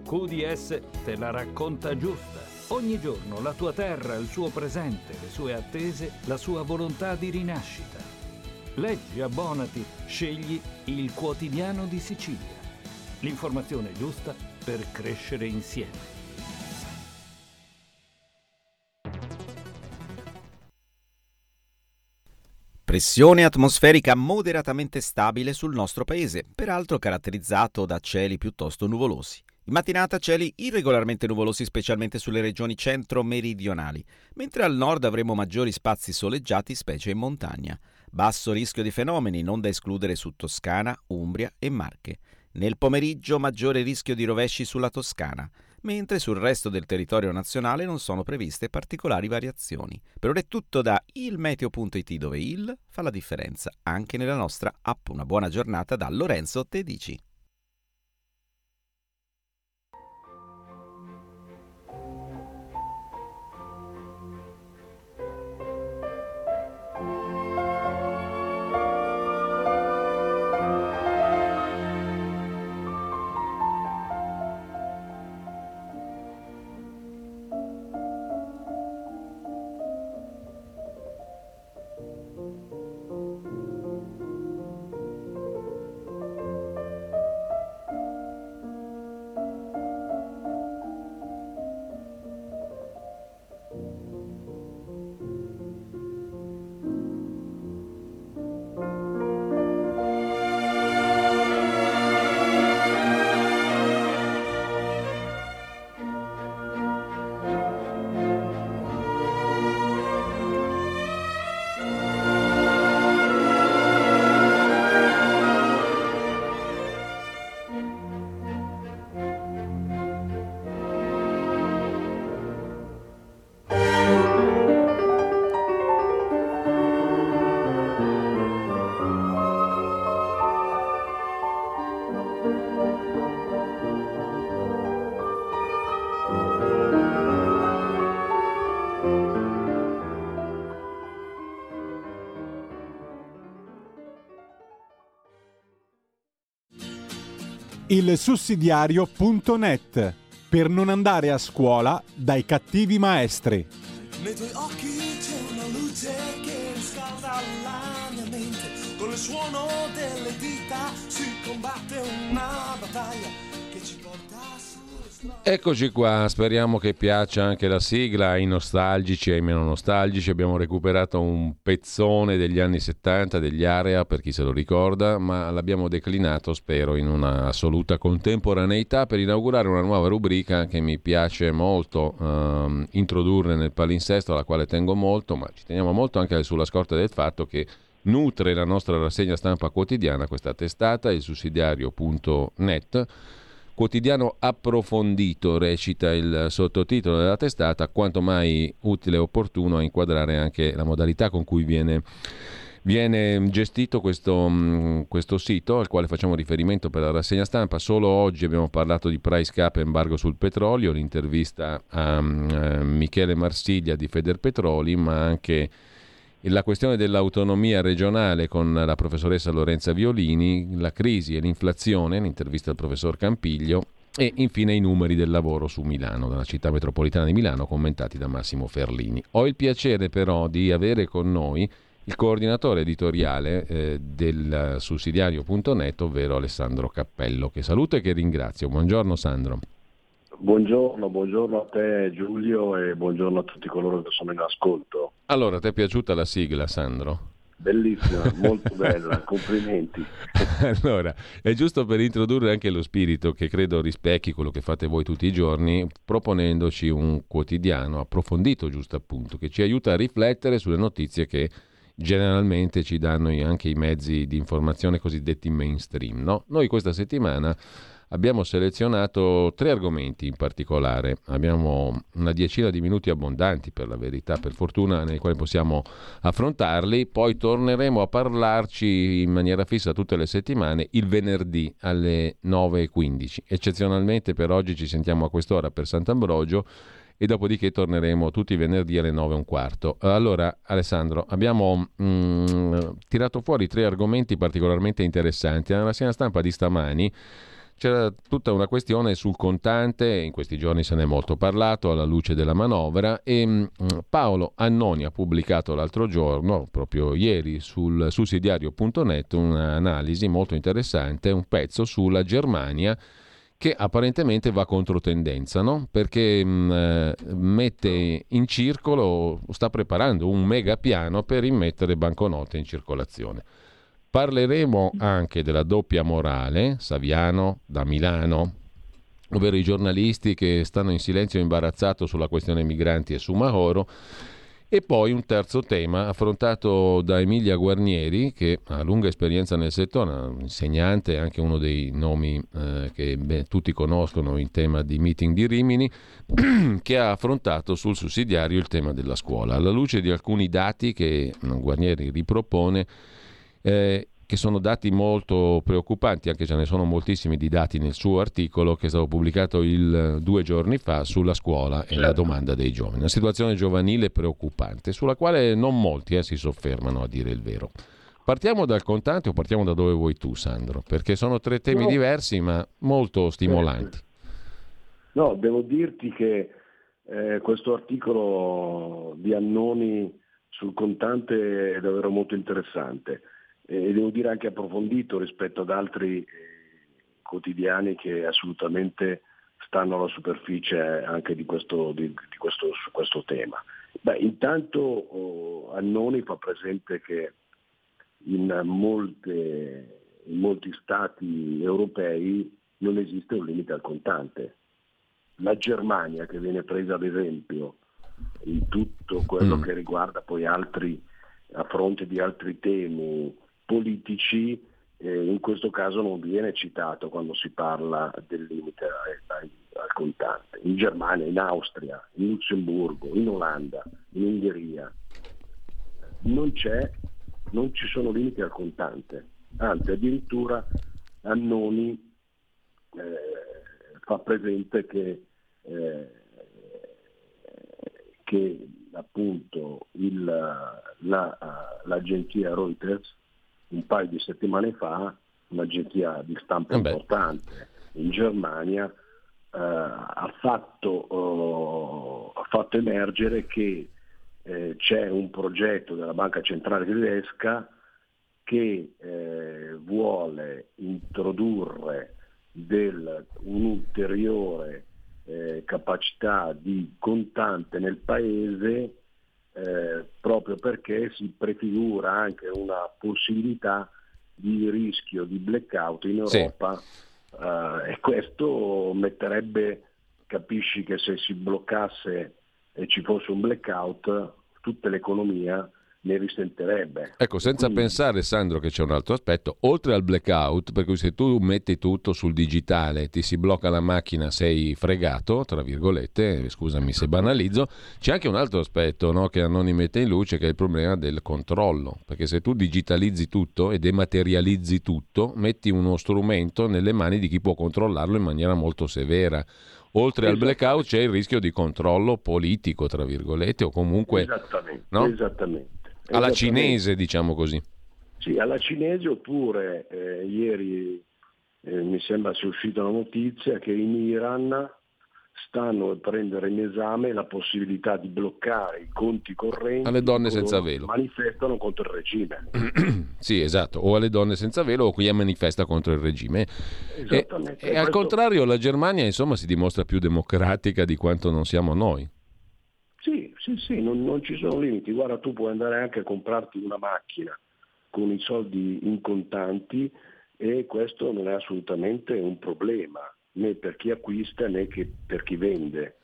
QDS te la racconta giusta. Ogni giorno la tua terra, il suo presente, le sue attese, la sua volontà di rinascita. Leggi, abbonati, scegli il quotidiano di Sicilia. L'informazione giusta per crescere insieme. Pressione atmosferica moderatamente stabile sul nostro paese, peraltro caratterizzato da cieli piuttosto nuvolosi. In mattinata cieli irregolarmente nuvolosi specialmente sulle regioni centro-meridionali, mentre al nord avremo maggiori spazi soleggiati specie in montagna. Basso rischio di fenomeni, non da escludere su Toscana, Umbria e Marche. Nel pomeriggio maggiore rischio di rovesci sulla Toscana mentre sul resto del territorio nazionale non sono previste particolari variazioni. Per ora è tutto da ilmeteo.it dove il fa la differenza anche nella nostra app. Una buona giornata da Lorenzo Tedici. Il sussidiario.net per non andare a scuola dai cattivi maestri. Nei tuoi occhi c'è una luce che riscalda la mia mente, con il suono delle dita si combatte Eccoci qua, speriamo che piaccia anche la sigla ai nostalgici e ai meno nostalgici. Abbiamo recuperato un pezzone degli anni 70 degli Area, per chi se lo ricorda, ma l'abbiamo declinato, spero, in una assoluta contemporaneità per inaugurare una nuova rubrica che mi piace molto ehm, introdurre nel palinsesto, alla quale tengo molto, ma ci teniamo molto anche sulla scorta del fatto che nutre la nostra rassegna stampa quotidiana questa testata, il sussidiario.net Quotidiano approfondito recita il sottotitolo della testata, quanto mai utile e opportuno a inquadrare anche la modalità con cui viene viene gestito questo, mm, questo, sito al quale facciamo riferimento per la rassegna stampa. Solo oggi abbiamo parlato di price cap e embargo sul petrolio, l'intervista a, mm, a Michele Marsiglia di Federpetroli, ma anche la questione dell'autonomia regionale con la professoressa Lorenza Violini, la crisi e l'inflazione, l'intervista al professor Campiglio e infine i numeri del lavoro su Milano, dalla città metropolitana di Milano, commentati da Massimo Ferlini. Ho il piacere però di avere con noi il coordinatore editoriale eh, del sussidiario.net, ovvero Alessandro Cappello, che saluto e che ringrazio. Buongiorno Sandro. Buongiorno, buongiorno a te Giulio e buongiorno a tutti coloro che sono in ascolto. Allora, ti è piaciuta la sigla, Sandro? Bellissima, molto bella, complimenti. Allora, è giusto per introdurre anche lo spirito che credo rispecchi quello che fate voi tutti i giorni, proponendoci un quotidiano approfondito, giusto appunto, che ci aiuta a riflettere sulle notizie che generalmente ci danno anche i mezzi di informazione cosiddetti mainstream. No? Noi questa settimana abbiamo selezionato tre argomenti in particolare. Abbiamo una decina di minuti abbondanti, per la verità, per fortuna, nei quali possiamo affrontarli. Poi torneremo a parlarci in maniera fissa tutte le settimane il venerdì alle 9.15. Eccezionalmente per oggi ci sentiamo a quest'ora per Sant'Ambrogio e dopodiché torneremo tutti i venerdì alle 9 e un quarto. Allora, Alessandro, abbiamo mm, tirato fuori tre argomenti particolarmente interessanti. Nella rassegna stampa di stamani c'era tutta una questione sul contante, in questi giorni se ne è molto parlato alla luce della manovra e mm, Paolo Annoni ha pubblicato l'altro giorno, proprio ieri, sul sussidiario.net un'analisi molto interessante, un pezzo sulla Germania che apparentemente va contro tendenza, no? perché mh, mm, eh, mette in circolo, sta preparando un mega piano per immettere banconote in circolazione. Parleremo anche della doppia morale, Saviano da Milano, ovvero i giornalisti che stanno in silenzio imbarazzato sulla questione migranti e su Mahoro e poi un terzo tema affrontato da Emilia Guarnieri, che ha lunga esperienza nel settore, un insegnante, anche uno dei nomi eh, che beh, tutti conoscono in tema di meeting di Rimini, che ha affrontato sul sussidiario il tema della scuola. Alla luce di alcuni dati che Guarnieri ripropone, eh, che sono dati molto preoccupanti, anche ce ne sono moltissimi di dati nel suo articolo che è stato pubblicato il, due giorni fa sulla scuola e la certo. domanda dei giovani. Una situazione giovanile preoccupante, sulla quale non molti eh, si soffermano a dire il vero. Partiamo dal contante o partiamo da dove vuoi tu, Sandro? Perché sono tre temi no. diversi ma molto stimolanti. No, devo dirti che eh, questo articolo di Annoni sul contante è davvero molto interessante e devo dire anche approfondito rispetto ad altri eh, quotidiani che assolutamente stanno alla superficie anche di questo, di, di questo, su questo tema. Beh, intanto oh, Annoni fa presente che in, molte, in molti stati europei non esiste un limite al contante. La Germania, che viene presa ad esempio in tutto quello mm. che riguarda poi altri, a fronte di altri temi, politici eh, in questo caso non viene citato quando si parla del limite al, contante. In Germania, in Austria, in Lussemburgo, in Olanda, in Ungheria non, non ci sono limiti al contante, anzi addirittura Annoni eh, fa presente che, eh, che appunto il, la, l'agenzia Reuters un paio di settimane fa un'agenzia di stampa eh importante in Germania eh, ha, fatto, oh, ha, fatto, emergere che eh, c'è un progetto della Banca Centrale Tedesca che eh, vuole introdurre del, un'ulteriore eh, capacità di contante nel paese eh, proprio perché si prefigura anche una possibilità di rischio di blackout in Europa sì. eh, e questo metterebbe, capisci che se si bloccasse e ci fosse un blackout, tutta l'economia ne risentirebbe. Ecco, senza Quindi... pensare, Sandro, che c'è un altro aspetto, oltre al blackout, per cui se tu metti tutto sul digitale, ti si blocca la macchina, sei fregato, tra virgolette, scusami se banalizzo, c'è anche un altro aspetto no, che Annoni mette in luce, che è il problema del controllo, perché se tu digitalizzi tutto e dematerializzi tutto, metti uno strumento nelle mani di chi può controllarlo in maniera molto severa. Oltre al blackout c'è il rischio di controllo politico, tra virgolette, o comunque... Esattamente, no? esattamente. Alla cinese, diciamo così. Sì, alla cinese oppure eh, ieri eh, mi sembra sia uscita la notizia che in Iran stanno a prendere in esame la possibilità di bloccare i conti correnti alle donne senza velo. manifestano contro il regime. sì, esatto, o alle donne senza velo o chi manifesta contro il regime. E, Esattamente. e al Questo- contrario la Germania insomma si dimostra più democratica di quanto non siamo noi. Sì, sì, sì, non, non ci sono limiti. Guarda, tu puoi andare anche a comprarti una macchina con i soldi in contanti e questo non è assolutamente un problema, né per chi acquista né che per chi vende.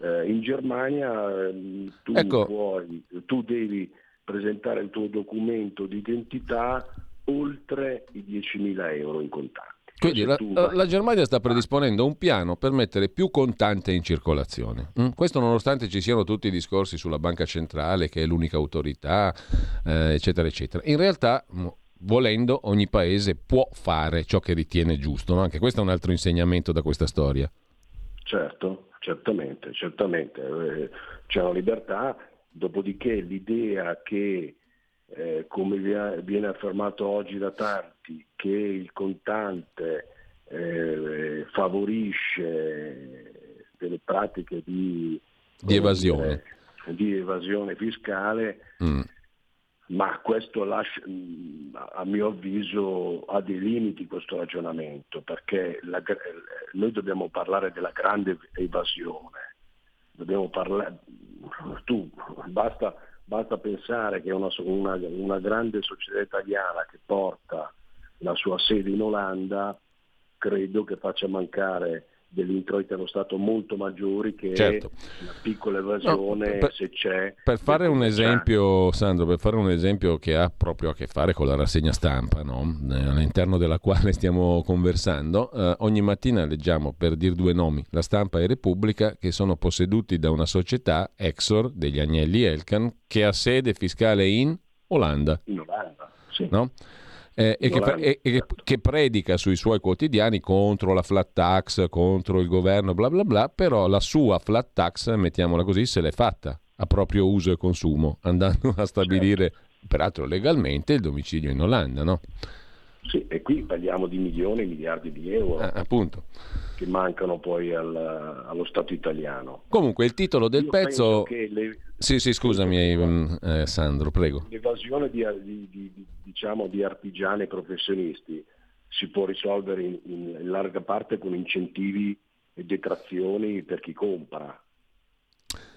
Eh, in Germania ehm, tu, Ecco. puoi, tu devi presentare il tuo documento di identità oltre i 10.000 euro in contanti. Quindi la, la- Germania sta predisponendo un piano per mettere più contante in circolazione. Mm? Questo nonostante ci siano tutti i discorsi sulla banca centrale che è l'unica autorità, eh, eccetera, eccetera. In realtà, volendo, ogni paese può fare ciò che ritiene giusto. no? Anche questo è un altro insegnamento da questa storia. Certo, certamente, certamente. Eh, C'è una libertà, dopodiché l'idea che, eh, come vi- viene affermato oggi da tanti, che il contante eh, favorisce delle pratiche di, Di evasione. dire, di evasione fiscale, Mm. ma questo lascia, mh, a mio avviso ha dei limiti questo ragionamento, perché la noi dobbiamo parlare della grande evasione, dobbiamo parlare, tu basta, basta pensare che una, una- una grande società italiana che porta la sua sede in Olanda, credo che faccia mancare degli introiti allo Stato molto maggiori che Certo. la piccola evasione, No, per- se c'è. Per fare un esempio, Sandro, per fare un esempio che ha proprio a che fare con la rassegna stampa, no? Eh, all'interno della quale stiamo conversando, eh, ogni mattina leggiamo, per dir due nomi, La Stampa e Repubblica, che sono posseduti da una società, Exor, degli Agnelli Elkan, che ha sede fiscale in Olanda. In Olanda, sì. no? Eh, e, che, e- e che- che predica sui suoi quotidiani contro la flat tax, contro il governo, bla bla bla, però la sua flat tax, mettiamola così, se l'è fatta a proprio uso e consumo, andando a stabilire, peraltro legalmente, il domicilio in Olanda, no? Sì, e qui parliamo di milioni e miliardi di euro Ah, appunto. che mancano poi al- allo Stato italiano. Comunque il titolo del Io pezzo... le- Sì, sì, scusami mm, eh, Sandro, prego. l'evasione di, di- di- di- diciamo, di artigiani e professionisti si può risolvere in, in- larga parte con incentivi e detrazioni per chi compra,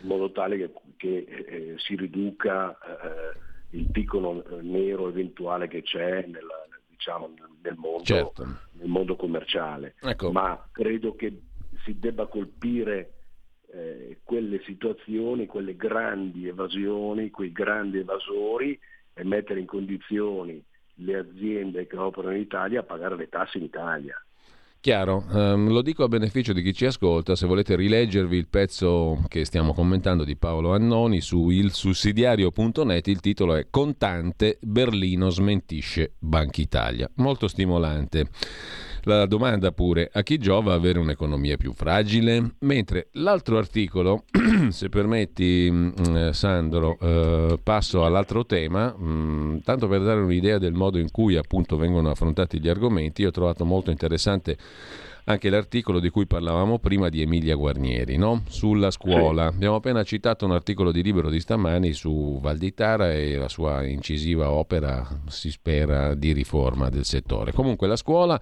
in modo tale che, che, eh, si riduca eh, il picco non- nero eventuale che c'è nel, diciamo, nel mondo Certo. nel mondo commerciale, Ecco. ma credo che si debba colpire eh, quelle situazioni, quelle grandi evasioni, quei grandi evasori e mettere in condizioni le aziende che operano in Italia a pagare le tasse in Italia. Chiaro, ehm, lo dico a beneficio di chi ci ascolta, se volete rileggervi il pezzo che stiamo commentando di Paolo Annoni su ilsussidiario.net, il titolo è Contante, Berlino smentisce Banca Italia. Molto stimolante. La domanda pure, a chi giova avere un'economia più fragile? Mentre l'altro articolo, se permetti mh, eh, Sandro, eh, passo all'altro tema, mh, tanto per dare un'idea del modo in cui appunto vengono affrontati gli argomenti, io ho trovato molto interessante anche l'articolo di cui parlavamo prima di Emilia Guarnieri, no? sulla scuola. Abbiamo appena citato un articolo di Libero di stamani su Valditara e la sua incisiva opera, si spera, di riforma del settore. Comunque la scuola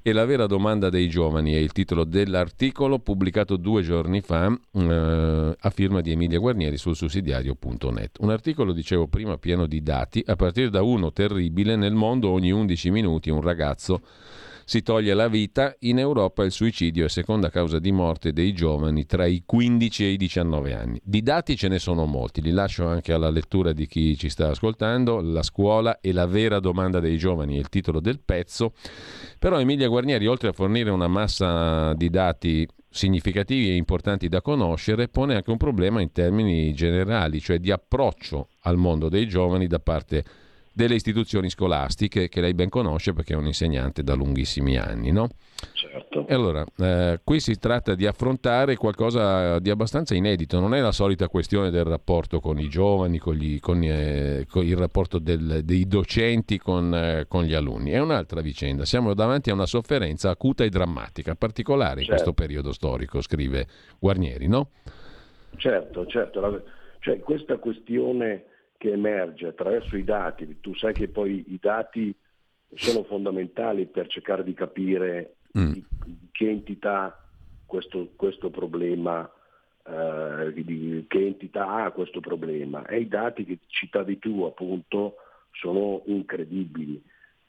è la vera domanda dei giovani, è il titolo dell'articolo pubblicato due giorni fa eh, a firma di Emilia Guarnieri sul sussidiario.net. Un articolo, dicevo prima, pieno di dati, a partire da uno terribile, nel mondo ogni 11 minuti un ragazzo si toglie la vita, in Europa il suicidio è seconda causa di morte dei giovani tra i 15 e i 19 anni. Di dati ce ne sono molti, li lascio anche alla lettura di chi ci sta ascoltando, la scuola è la vera domanda dei giovani, è il titolo del pezzo, però Emilia Guarnieri oltre a fornire una massa di dati significativi e importanti da conoscere, pone anche un problema in termini generali, cioè di approccio al mondo dei giovani da parte delle istituzioni scolastiche che lei ben conosce perché è un insegnante da lunghissimi anni. No? Certo. E allora, eh, qui si tratta di affrontare qualcosa di abbastanza inedito, non è la solita questione del rapporto con i giovani, con, gli, con, eh, con il rapporto del, dei docenti con, eh, con, gli alunni, è un'altra vicenda. Siamo davanti a una sofferenza acuta e drammatica, particolare in Certo. questo periodo storico, scrive Guarnieri, no? Certo, certo. La- cioè, questa questione che emerge attraverso i dati, tu sai che poi i dati sono fondamentali per cercare di capire Mm. di che entità questo, questo problema, eh, di- che entità ha questo problema. E i dati che citavi tu appunto sono incredibili.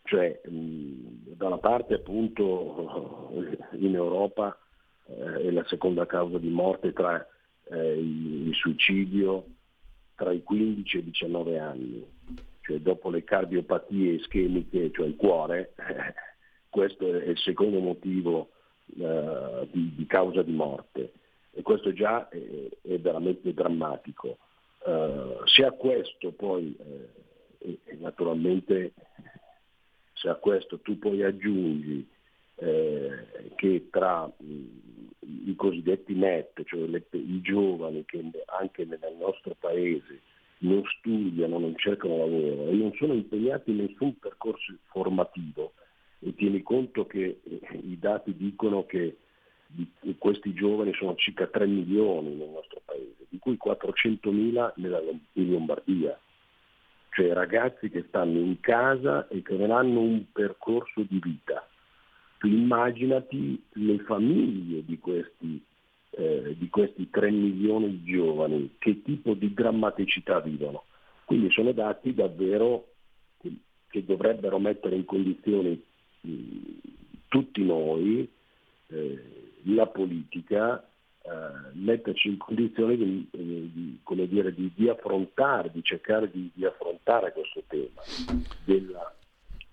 Cioè, mh, da una parte appunto in Europa eh, è la seconda causa di morte tra eh, il, il suicidio tra i 15 e i 19 anni, cioè dopo le cardiopatie ischemiche, cioè il cuore, questo è il secondo motivo eh, di, di causa di morte e questo già è, è veramente drammatico. Eh, se a questo poi, eh, e- e naturalmente se a questo tu poi aggiungi eh, che tra mh, i cosiddetti net, cioè le- i giovani che anche nel nostro paese non studiano, non cercano lavoro e non sono impegnati in nessun percorso formativo e tieni conto che eh, i dati dicono che di questi giovani sono circa 3 milioni nel nostro paese, di cui 400.000 nella, in Lombardia, cioè ragazzi che stanno in casa e che non hanno un percorso di vita. Tu immaginati le famiglie di questi, eh, di questi 3 milioni di giovani, che tipo di drammaticità vivono. Quindi sono dati davvero che, dovrebbero mettere in condizioni mh, tutti noi, eh, la politica, eh, metterci in condizione di, di, dire, di, di affrontare, di cercare di, di affrontare questo tema, della,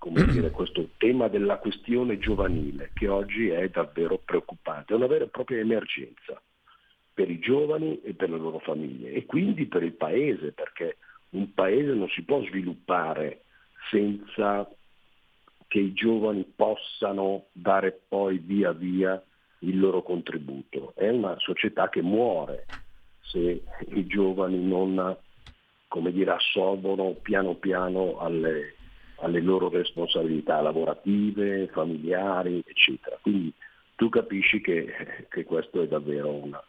come dire, questo tema della questione giovanile che oggi è davvero preoccupante, è una vera e propria emergenza per i giovani e per le loro famiglie e quindi per il paese, perché un paese non si può sviluppare senza che i giovani possano dare poi via via il loro contributo. È una società che muore se i giovani non come dire, assolvono piano piano alle, alle loro responsabilità lavorative, familiari, eccetera. Quindi tu capisci che, che questo è davvero una,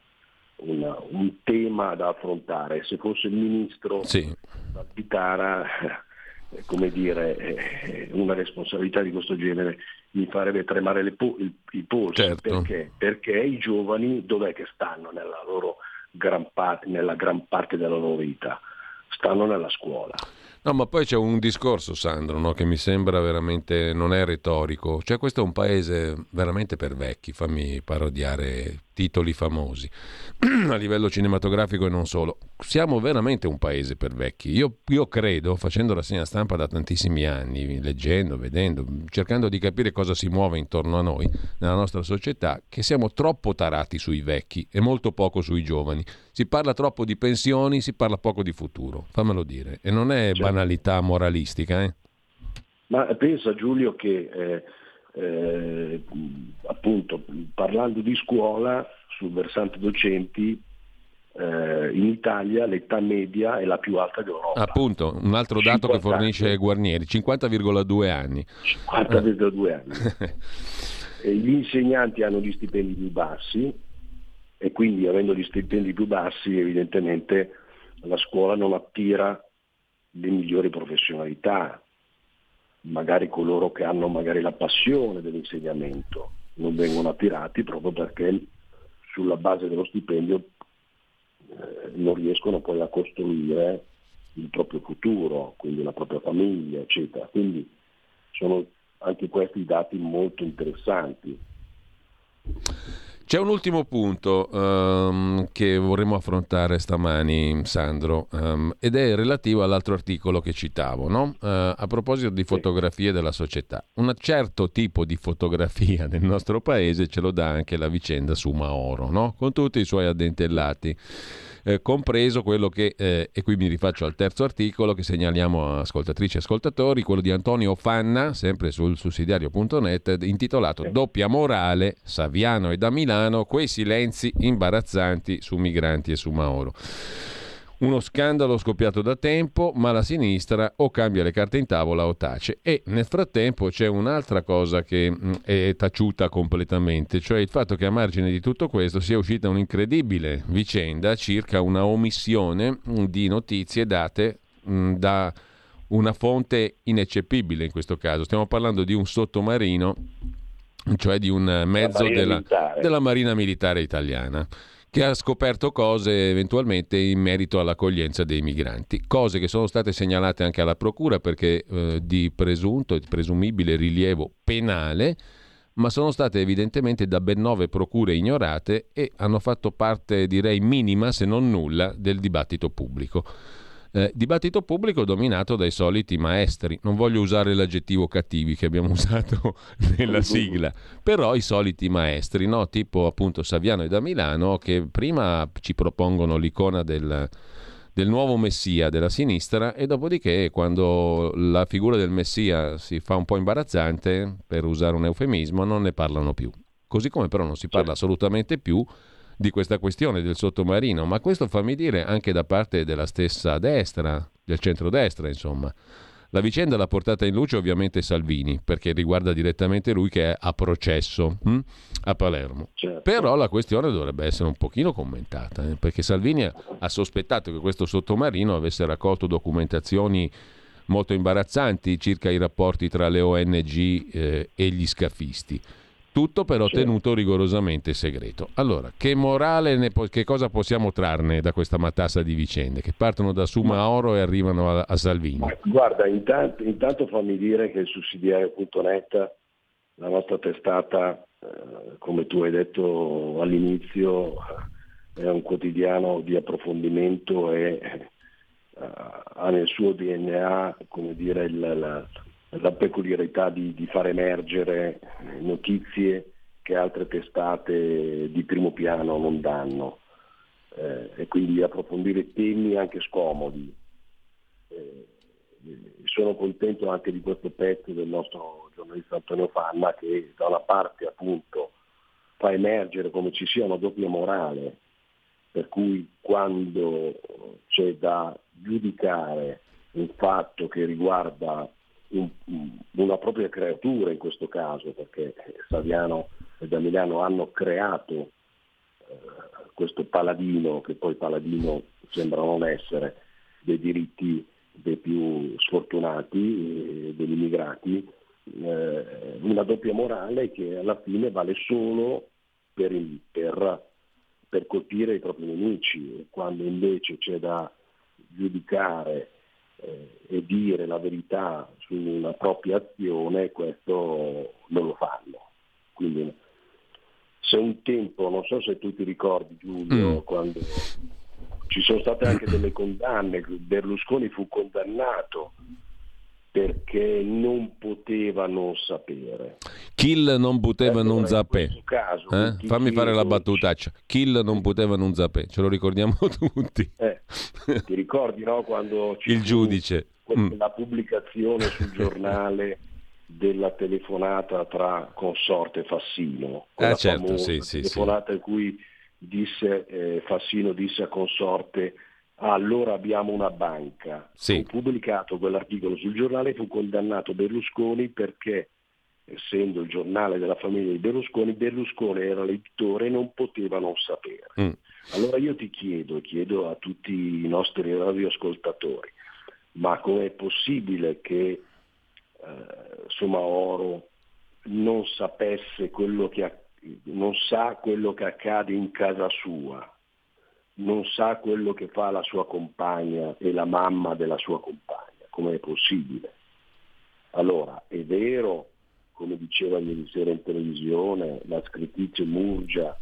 una, un tema da affrontare. Se fosse il ministro Sì. Vitara, eh, come dire, eh, una responsabilità di questo genere mi farebbe tremare le po- il- i polsi. Certo. Perché? Perché i giovani dov'è che stanno nella, loro gran parte, nella gran parte della loro vita? Stanno nella scuola. No, ma poi c'è un discorso, Sandro, no, che mi sembra veramente non è retorico. Cioè, questo è un paese veramente per vecchi, fammi parodiare titoli famosi, a livello cinematografico e non solo. Siamo veramente un paese per vecchi. Io, io credo, facendo rassegna stampa da tantissimi anni, leggendo, vedendo, cercando di capire cosa si muove intorno a noi, nella nostra società, che siamo troppo tarati sui vecchi e molto poco sui giovani. Si parla troppo di pensioni, si parla poco di futuro, fammelo dire. E non è Certo. Banalità moralistica, eh? Ma pensa Giulio che eh, eh, appunto parlando di scuola sul versante docenti eh, in Italia l'età media è la più alta d'Europa, Appunto, un altro dato che 50 fornisce anni. Guarnieri, 50,2 anni. 50,2 anni. Gli insegnanti hanno gli stipendi più bassi e quindi avendo gli stipendi più bassi evidentemente la scuola non attira le migliori professionalità, magari coloro che hanno magari la passione dell'insegnamento non vengono attirati proprio perché sulla base dello stipendio eh, non riescono poi a costruire il proprio futuro, quindi la propria famiglia, eccetera. Quindi sono anche questi dati molto interessanti. C'è un ultimo punto ehm, che vorremmo affrontare stamani, Sandro, ehm, ed è relativo all'altro articolo che citavo, no? Eh, a proposito di fotografie della società. Un certo tipo di fotografia nel nostro paese ce lo dà anche la vicenda su Maoro, no? con tutti i suoi addentellati. Eh, compreso quello che, eh, e qui mi rifaccio al terzo articolo che segnaliamo a ascoltatrici e ascoltatori, quello di Antonio Fanna, sempre sul sussidiario.net, intitolato Doppia morale, Saviano e da Milano, quei silenzi imbarazzanti su migranti e su Mauro. Uno scandalo scoppiato da tempo, ma la sinistra o cambia le carte in tavola o tace. E nel frattempo c'è un'altra cosa che mh, è taciuta completamente, cioè il fatto che a margine di tutto questo sia uscita un'incredibile vicenda circa una omissione mh, di notizie date mh, da una fonte ineccepibile in questo caso. Stiamo parlando di un sottomarino, cioè di un mezzo della, della Marina Militare Italiana che ha scoperto cose eventualmente in merito all'accoglienza dei migranti, cose che sono state segnalate anche alla Procura perché eh, di presunto e presumibile rilievo penale, ma sono state evidentemente da ben nove procure ignorate e hanno fatto parte, direi, minima se non nulla del dibattito pubblico. Eh, dibattito pubblico dominato dai soliti maestri, non voglio usare l'aggettivo cattivi che abbiamo usato nella sigla, però i soliti maestri, no? tipo appunto Saviano e da Milano, che prima ci propongono l'icona del, del nuovo messia della sinistra e dopodiché quando la figura del messia si fa un po' imbarazzante, per usare un eufemismo, non ne parlano più. Così come però non si parla assolutamente più di questa questione del sottomarino, ma questo fammi dire anche da parte della stessa destra, del centrodestra, insomma. La vicenda l'ha portata in luce ovviamente Salvini, perché riguarda direttamente lui che è a processo hm? a Palermo. Certo. Però la questione dovrebbe essere un pochino commentata, eh, perché Salvini ha, ha sospettato che questo sottomarino avesse raccolto documentazioni molto imbarazzanti circa i rapporti tra le ONG eh, e gli scafisti. Tutto però Sì. tenuto rigorosamente segreto. Allora, che morale, ne po- che cosa possiamo trarne da questa matassa di vicende che partono da Suma Oro e arrivano a, a Salvini? Ma guarda, intanto, intanto fammi dire che il sussidiario.net, la nostra testata, eh, come tu hai detto all'inizio, eh, è un quotidiano di approfondimento e eh, ha nel suo DNA come dire, il- la, la peculiarità di, di far emergere notizie che altre testate di primo piano non danno eh, e quindi approfondire temi anche scomodi. Eh, sono contento anche di questo pezzo del nostro giornalista Antonio Fanna che da una parte appunto fa emergere come ci sia una doppia morale, per cui quando c'è da giudicare un fatto che riguarda una propria creatura in questo caso, perché Saviano e da Milano hanno creato eh, questo paladino, che poi paladino sembra non essere, dei diritti dei più sfortunati, eh, degli immigrati, eh, una doppia morale che alla fine vale solo per, il- per- per colpire i propri nemici, quando invece c'è da giudicare e dire la verità su una propria azione, questo non lo fanno. Quindi se un tempo, non so se tu ti ricordi Giulio, Mm. quando ci sono state anche delle condanne, Berlusconi fu condannato perché non poteva non sapere. Kill non poteva Allora, non zappè. questo caso, Eh? Fammi fare la battutaccia. Kill non poteva non zappè, ce lo ricordiamo tutti. Eh, ti ricordi no, quando ci Il giudice. Mm. la pubblicazione sul giornale della telefonata tra Consorte e Fassino? Quella Ah, certo, sì, sì, sì. telefonata in cui disse, eh, Fassino disse a Consorte "Ah, allora abbiamo una banca. Sì. Fu pubblicato quell'articolo sul giornale e fu condannato Berlusconi perché essendo il giornale della famiglia di Berlusconi, Berlusconi era l'editore e non poteva non sapere. Mm. Allora io ti chiedo, chiedo a tutti i nostri radioascoltatori, ma com'è possibile che eh, Somaoro non sapesse quello che non sa quello che accade in casa sua, non sa quello che fa la sua compagna e la mamma della sua compagna, com'è possibile? Allora, è vero, come diceva ieri sera in televisione, la scrittrice Murgia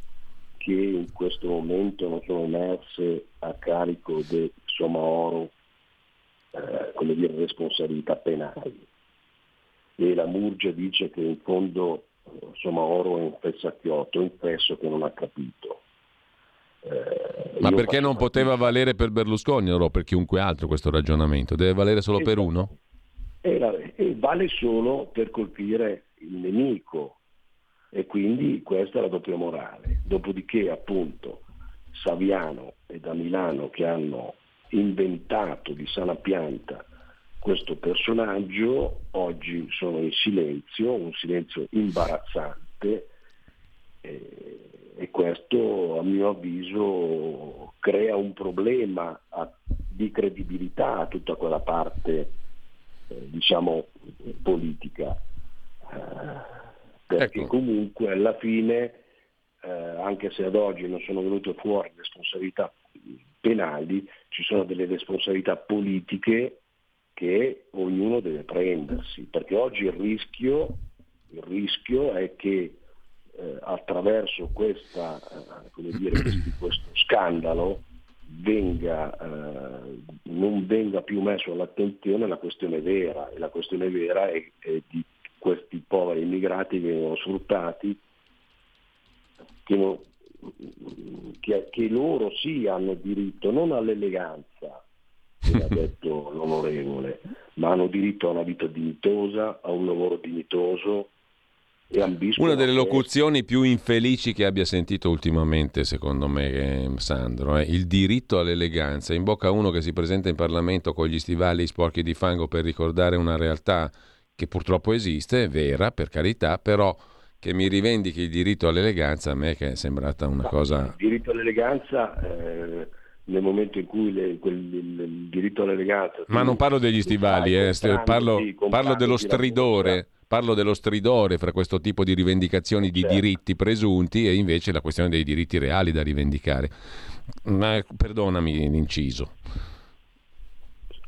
che in questo momento non sono emerse a carico di Somaoro eh, come dire, responsabilità penali. E la Murgia dice che in fondo eh, Somaoro è un fessacchiotto, un fesso che non ha capito. Eh, Ma perché non poteva valere per Berlusconi o per chiunque altro questo ragionamento? Deve valere solo per Esatto. uno? e, la- e vale solo per colpire il nemico e quindi questa è la doppia morale. Dopodiché appunto Saviano e da Milano che hanno inventato di sana pianta questo personaggio oggi sono in silenzio, un silenzio imbarazzante e, e questo a mio avviso crea un problema a- di credibilità a tutta quella parte eh, diciamo politica Eh, perché Ecco. comunque alla fine eh, anche se ad oggi non sono venute fuori responsabilità penali ci sono delle responsabilità politiche che ognuno deve prendersi perché oggi il rischio, il rischio è che eh, attraverso questa, eh, come dire, questo scandalo venga, eh, non venga più messo all'attenzione la questione vera e la questione vera è, è di questi poveri immigrati vengono sfruttati, che, non- che- che loro sì hanno diritto non all'eleganza, come ha detto l'onorevole, ma hanno diritto a una vita dignitosa, a un lavoro dignitoso e Una delle locuzioni più infelici che abbia sentito ultimamente, secondo me, eh, Sandro, è il diritto all'eleganza. In bocca a uno che si presenta in Parlamento con gli stivali sporchi di fango per ricordare una realtà che purtroppo esiste, è vera, per carità, però che mi rivendichi il diritto all'eleganza a me che è sembrata una cosa... Il diritto all'eleganza, eh, nel momento in cui le- quel- il, il diritto all'eleganza... Ma non parlo degli stivali, eh, st- parlo, parlo dello stridore. Parlo dello stridore fra questo tipo di rivendicazioni di Certo. diritti presunti e invece la questione dei diritti reali da rivendicare. Ma perdonami l'inciso.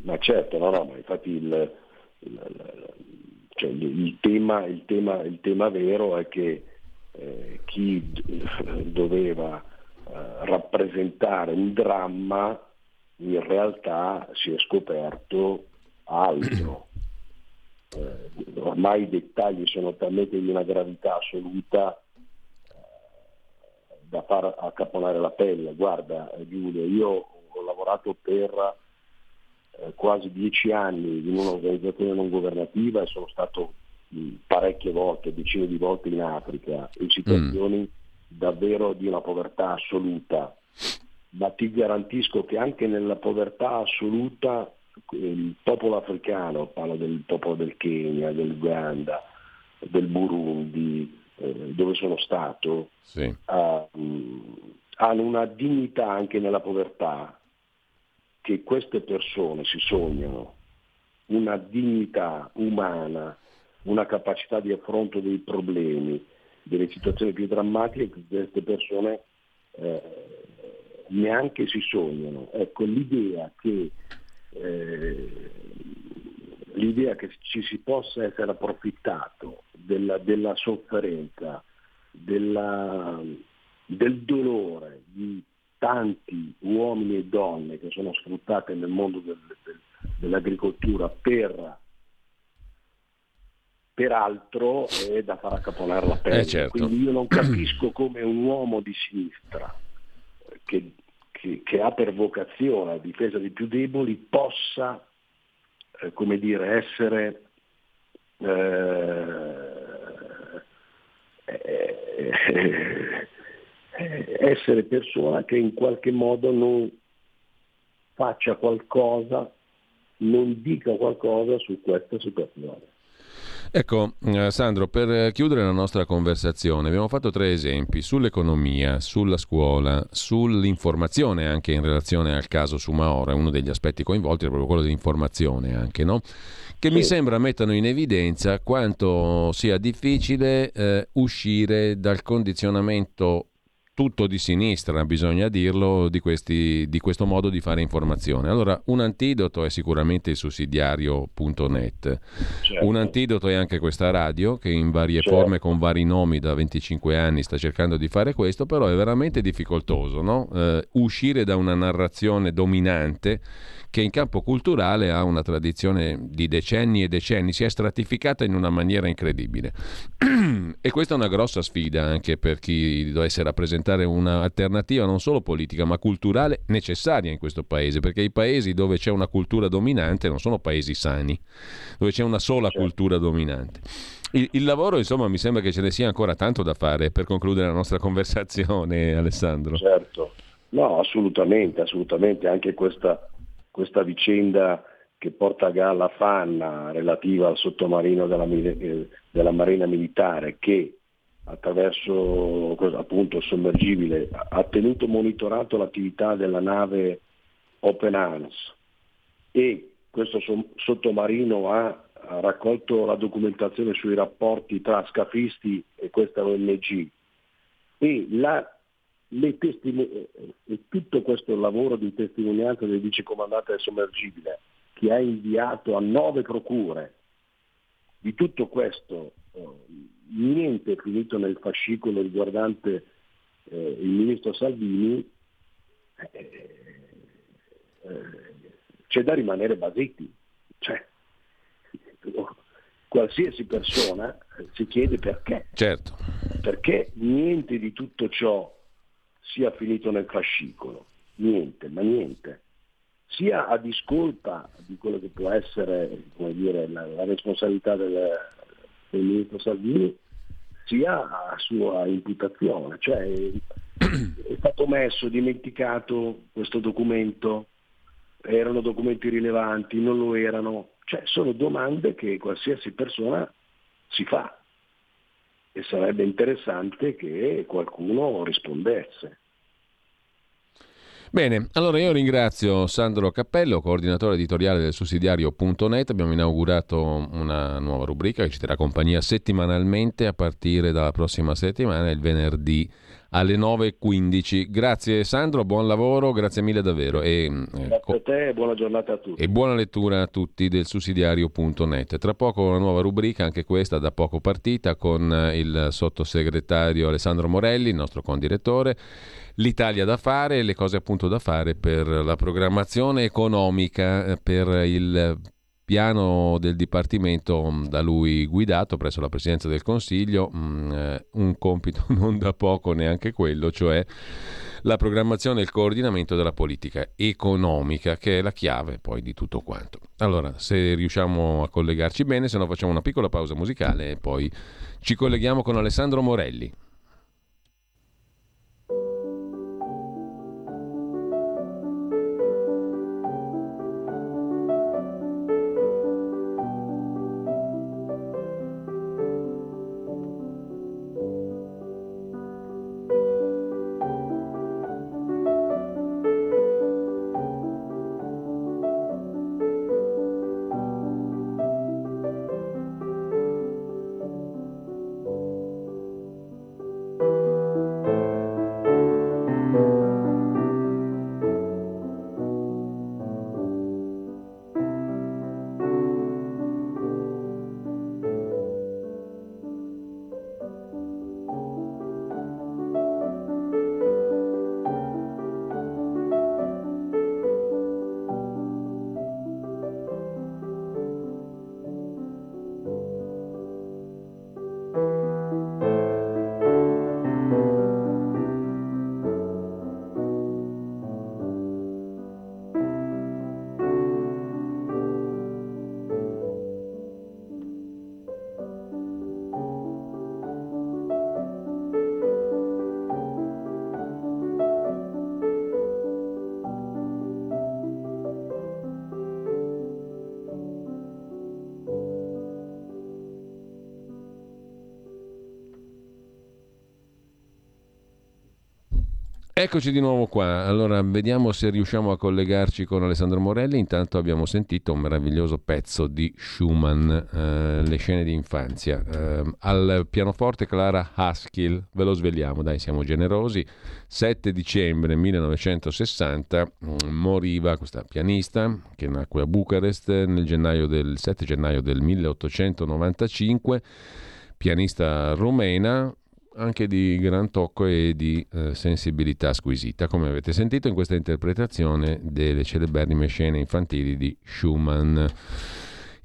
Ma certo, no, no, ma infatti il, il- il- cioè il- tema, il, tema, il tema vero è che eh, chi doveva eh, rappresentare un dramma in realtà si è scoperto altro. Eh, ormai i dettagli sono talmente di una gravità assoluta eh, da far accapponare la pelle. Guarda eh, Giulio, io ho lavorato per eh, quasi dieci anni in un'organizzazione non governativa e sono stato mh, parecchie volte, decine di volte in Africa, in situazioni davvero di una povertà assoluta. Ma ti garantisco che anche nella povertà assoluta il popolo africano, parlo del popolo del Kenya, dell'Uganda, del Burundi, eh, dove sono stato, Sì. ha, mh, hanno una dignità anche nella povertà che queste persone si sognano, una dignità umana, una capacità di affronto dei problemi, delle situazioni più drammatiche che queste persone eh, neanche si sognano. Ecco, l'idea che, eh, l'idea che ci si possa essere approfittato della, della sofferenza, della- del dolore di tanti uomini e donne che sono sfruttati nel mondo del- del- dell'agricoltura per, per altro è da far accapponare la pelle. Eh, certo. Quindi io non capisco come un uomo di sinistra che, che- che ha per vocazione la difesa dei più deboli possa eh, come dire, essere eh, eh, essere persona che in qualche modo non faccia qualcosa, non dica qualcosa su questa situazione. Ecco, eh, Sandro, per chiudere la nostra conversazione, abbiamo fatto tre esempi sull'economia, sulla scuola, sull'informazione anche in relazione al caso Sumaora, uno degli aspetti coinvolti è proprio quello dell'informazione anche, no? Che mi sembra mettano in evidenza quanto sia difficile eh, uscire dal condizionamento tutto di sinistra, bisogna dirlo, di, questi, di questo modo di fare informazione. Allora, un antidoto è sicuramente il sussidiario.net. Certo. Un antidoto è anche questa radio che in varie Certo. forme, con vari nomi da 25 anni sta cercando di fare questo, però è veramente difficoltoso no? Eh, uscire da una narrazione dominante che in campo culturale ha una tradizione di decenni e decenni, si è stratificata in una maniera incredibile. e questa è una grossa sfida anche per chi dovesse rappresentare un'alternativa non solo politica ma culturale necessaria in questo paese, perché i paesi dove c'è una cultura dominante non sono paesi sani, dove c'è una sola certo. cultura dominante. Il, il, lavoro, insomma, mi sembra che ce ne sia ancora tanto da fare per concludere la nostra conversazione, Alessandro. Certo, no, assolutamente, assolutamente. Anche questa, questa vicenda che porta a galla Fanna relativa al sottomarino della, eh, della Marina Militare che attraverso appunto il sommergibile ha tenuto monitorato l'attività della nave Open Arms. E questo sottomarino ha raccolto la documentazione sui rapporti tra scafisti e questa ONG e, la, testimo- e tutto questo lavoro di testimonianza del vicecomandante del sommergibile che ha inviato a nove procure di tutto questo eh, niente è finito nel fascicolo riguardante eh, il ministro Salvini eh, eh c'è da rimanere basiti cioè, qualsiasi persona si chiede perché. Certo. Perché niente di tutto ciò sia finito nel fascicolo, niente, ma niente. Sia a discolpa di quello che può essere dire, la, la, responsabilità del, del ministro Salvini, sia a sua imputazione. Cioè, è stato messo, dimenticato questo documento, erano documenti rilevanti, non lo erano, cioè sono domande che qualsiasi persona si fa e sarebbe interessante che qualcuno rispondesse. Bene, allora io ringrazio Sandro Cappello, coordinatore editoriale del sussidiario.net. Abbiamo inaugurato una nuova rubrica che ci terrà compagnia settimanalmente a partire dalla prossima settimana, il venerdì alle 9.15. Grazie Sandro, buon lavoro, grazie mille davvero. E, eh, grazie a te e buona giornata a tutti. E buona lettura a tutti del sussidiario.net. Tra poco una nuova rubrica, anche questa da poco partita, con eh, il sottosegretario Alessandro Morelli, il nostro condirettore. L'Italia da fare, le cose appunto da fare per la programmazione economica, eh, per il piano del Dipartimento mm, da lui guidato presso la Presidenza del Consiglio, mm, eh, un compito non da poco neanche quello, cioè la programmazione e il coordinamento della politica economica, che è la chiave poi di tutto quanto. Allora, se riusciamo a collegarci bene, se no facciamo una piccola pausa musicale e poi ci colleghiamo con Alessandro Morelli. Eccoci di nuovo qua. Allora, vediamo se riusciamo a collegarci con Alessandro Morelli. Intanto abbiamo sentito un meraviglioso pezzo di Schumann, eh, Le scene di infanzia. Eh, al pianoforte Clara Haskell, ve lo svegliamo, dai, siamo generosi. 7 dicembre 1960 mm, moriva questa pianista che nacque a Bucarest nel gennaio del, 7 gennaio del 1895 pianista rumena, anche di gran tocco e di eh, sensibilità squisita, come avete sentito in questa interpretazione delle celeberrime scene infantili di Schumann.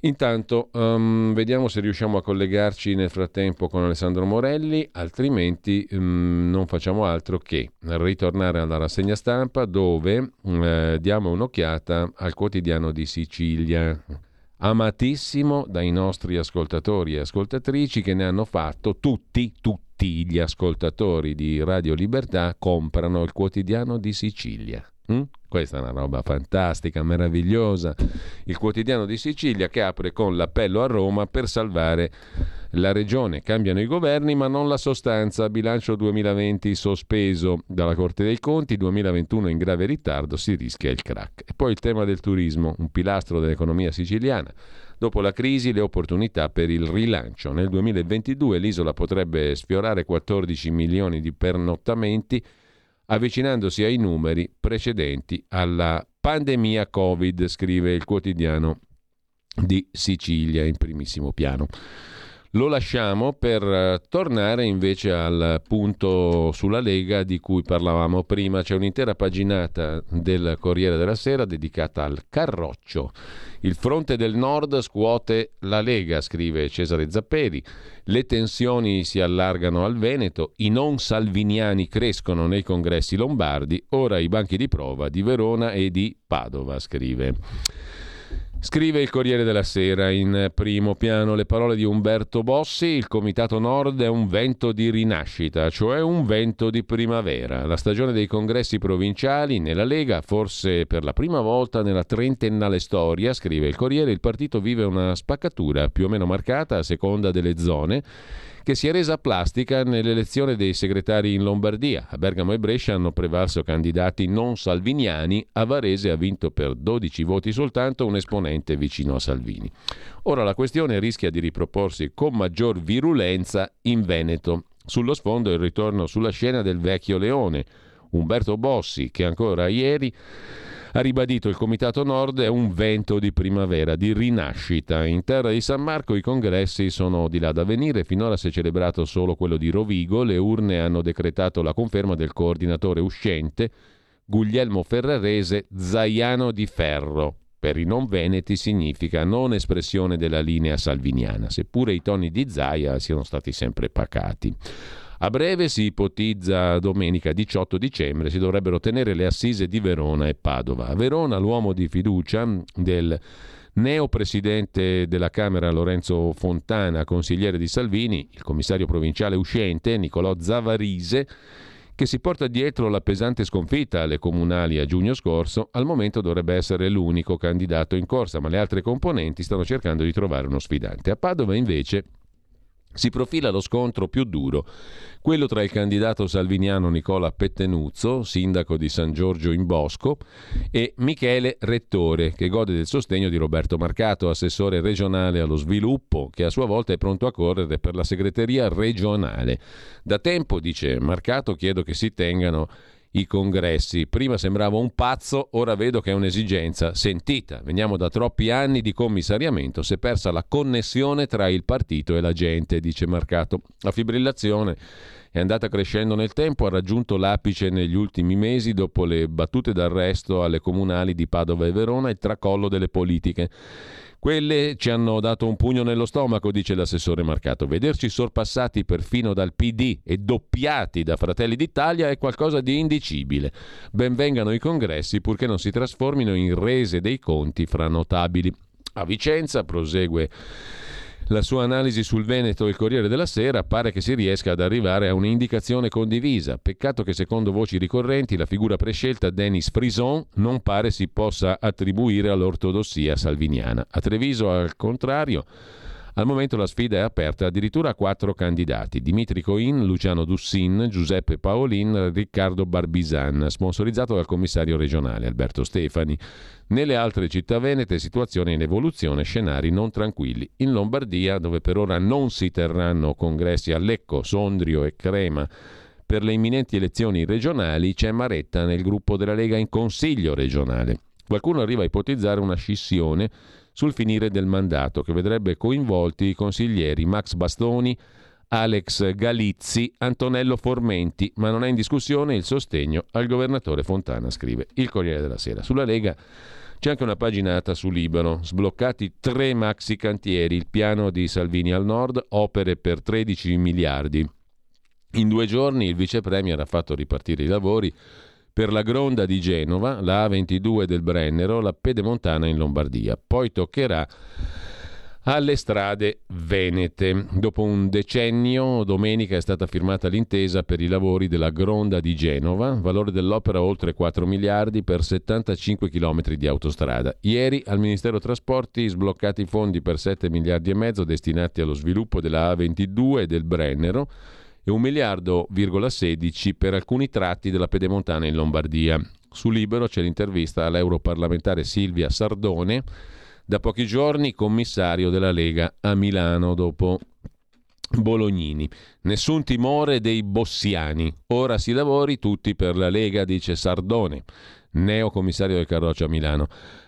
Intanto um, vediamo se riusciamo a collegarci nel frattempo con Alessandro Morelli, altrimenti um, non facciamo altro che ritornare alla rassegna stampa dove uh, diamo un'occhiata al quotidiano di Sicilia, amatissimo dai nostri ascoltatori e ascoltatrici che ne hanno fatto tutti, tutti gli ascoltatori di Radio Libertà comprano il quotidiano di Sicilia. Mm? Questa è una roba fantastica, meravigliosa. Il quotidiano di Sicilia che apre con l'appello a Roma per salvare la regione. Cambiano i governi ma non la sostanza. Bilancio 2020 sospeso dalla Corte dei Conti, 2021 in grave ritardo, si rischia il crack. E poi il tema del turismo, un pilastro dell'economia siciliana. Dopo la crisi le opportunità per il rilancio. Nel 2022 l'isola potrebbe sfiorare 14 milioni di pernottamenti avvicinandosi ai numeri precedenti alla pandemia Covid, scrive il quotidiano di Sicilia in primissimo piano. Lo lasciamo per eh, tornare invece al punto sulla Lega di cui parlavamo prima. C'è un'intera paginata del Corriere della Sera dedicata al Carroccio. Il fronte del nord scuote la Lega, scrive Cesare Zapperi. Le tensioni si allargano al Veneto, i non salviniani crescono nei congressi lombardi, ora i banchi di prova di Verona e di Padova, scrive. Scrive il Corriere della Sera in primo piano le parole di Umberto Bossi, il Comitato Nord è un vento di rinascita, cioè un vento di primavera. La stagione dei congressi provinciali nella Lega, forse per la prima volta nella trentennale storia, scrive il Corriere, il partito vive una spaccatura più o meno marcata a seconda delle zone che si è resa plastica nell'elezione dei segretari in Lombardia. A Bergamo e Brescia hanno prevalso candidati non salviniani, a Varese ha vinto per 12 voti soltanto un esponente vicino a Salvini. Ora la questione rischia di riproporsi con maggior virulenza in Veneto. Sullo sfondo il ritorno sulla scena del vecchio leone, Umberto Bossi, che ancora ieri ha ribadito il Comitato Nord è un vento di primavera, di rinascita. In terra di San Marco i congressi sono di là da venire, finora si è celebrato solo quello di Rovigo, le urne hanno decretato la conferma del coordinatore uscente Guglielmo Ferrarese Zaiano di Ferro. Per i non veneti significa non espressione della linea salviniana, seppure i toni di Zaia siano stati sempre pacati. A breve si ipotizza domenica 18 dicembre si dovrebbero tenere le assise di Verona e Padova. A Verona l'uomo di fiducia del neo presidente della Camera Lorenzo Fontana, consigliere di Salvini, il commissario provinciale uscente Nicolò Zavarise, che si porta dietro la pesante sconfitta alle comunali a giugno scorso, al momento dovrebbe essere l'unico candidato in corsa, ma le altre componenti stanno cercando di trovare uno sfidante. A Padova invece si profila lo scontro più duro, quello tra il candidato salviniano Nicola Pettenuzzo, sindaco di San Giorgio in Bosco, e Michele Rettore, che gode del sostegno di Roberto Marcato, assessore regionale allo sviluppo, che a sua volta è pronto a correre per la segreteria regionale. Da tempo, dice Marcato, chiedo che si tengano i congressi. Prima sembrava un pazzo, ora vedo che è un'esigenza sentita. Veniamo da troppi anni di commissariamento, si è persa la connessione tra il partito e la gente, dice Marcato. La fibrillazione è andata crescendo nel tempo, ha raggiunto l'apice negli ultimi mesi dopo le battute d'arresto alle comunali di Padova e Verona e il tracollo delle politiche. Quelle ci hanno dato un pugno nello stomaco, dice l'assessore Marcato. Vederci sorpassati perfino dal PD e doppiati da Fratelli d'Italia è qualcosa di indicibile. Benvengano i congressi purché non si trasformino in rese dei conti fra notabili. A Vicenza prosegue la sua analisi sul Veneto e il Corriere della Sera pare che si riesca ad arrivare a un'indicazione condivisa. Peccato che secondo voci ricorrenti la figura prescelta Denis Frison non pare si possa attribuire all'ortodossia salviniana. A Treviso, al contrario, al momento la sfida è aperta addirittura a quattro candidati: Dimitri Coin, Luciano Dussin, Giuseppe Paolin, Riccardo Barbisan, sponsorizzato dal commissario regionale Alberto Stefani. Nelle altre città venete situazione in evoluzione, scenari non tranquilli. In Lombardia, dove per ora non si terranno congressi a Lecco, Sondrio e Crema, per le imminenti elezioni regionali c'è Maretta nel gruppo della Lega in Consiglio regionale. Qualcuno arriva a ipotizzare una scissione sul finire del mandato, che vedrebbe coinvolti i consiglieri Max Bastoni, Alex Galizzi, Antonello Formenti, ma non è in discussione il sostegno al governatore Fontana, scrive il Corriere della Sera. Sulla Lega C'è anche una paginata su Libero, sbloccati tre maxi cantieri, il piano di Salvini al nord, opere per 13 miliardi. In due giorni il vice premier ha fatto ripartire i lavori per la Gronda di Genova, la A22 del Brennero, la Pedemontana in Lombardia. Poi toccherà alle strade venete. Dopo un decennio, domenica è stata firmata l'intesa per i lavori della Gronda di Genova, valore dell'opera oltre 4 miliardi per 75 km di autostrada. Ieri al Ministero Trasporti sbloccati i fondi per 7 miliardi e mezzo destinati allo sviluppo della A22 e del Brennero e 1 miliardo,16 per alcuni tratti della Pedemontana in Lombardia. Su Libero c'è l'intervista all'europarlamentare Silvia Sardone, da pochi giorni commissario della Lega a Milano dopo Bolognini. Nessun timore dei bossiani. Ora si lavori tutti per la Lega, dice Sardone, neo commissario del Carroccio a Milano.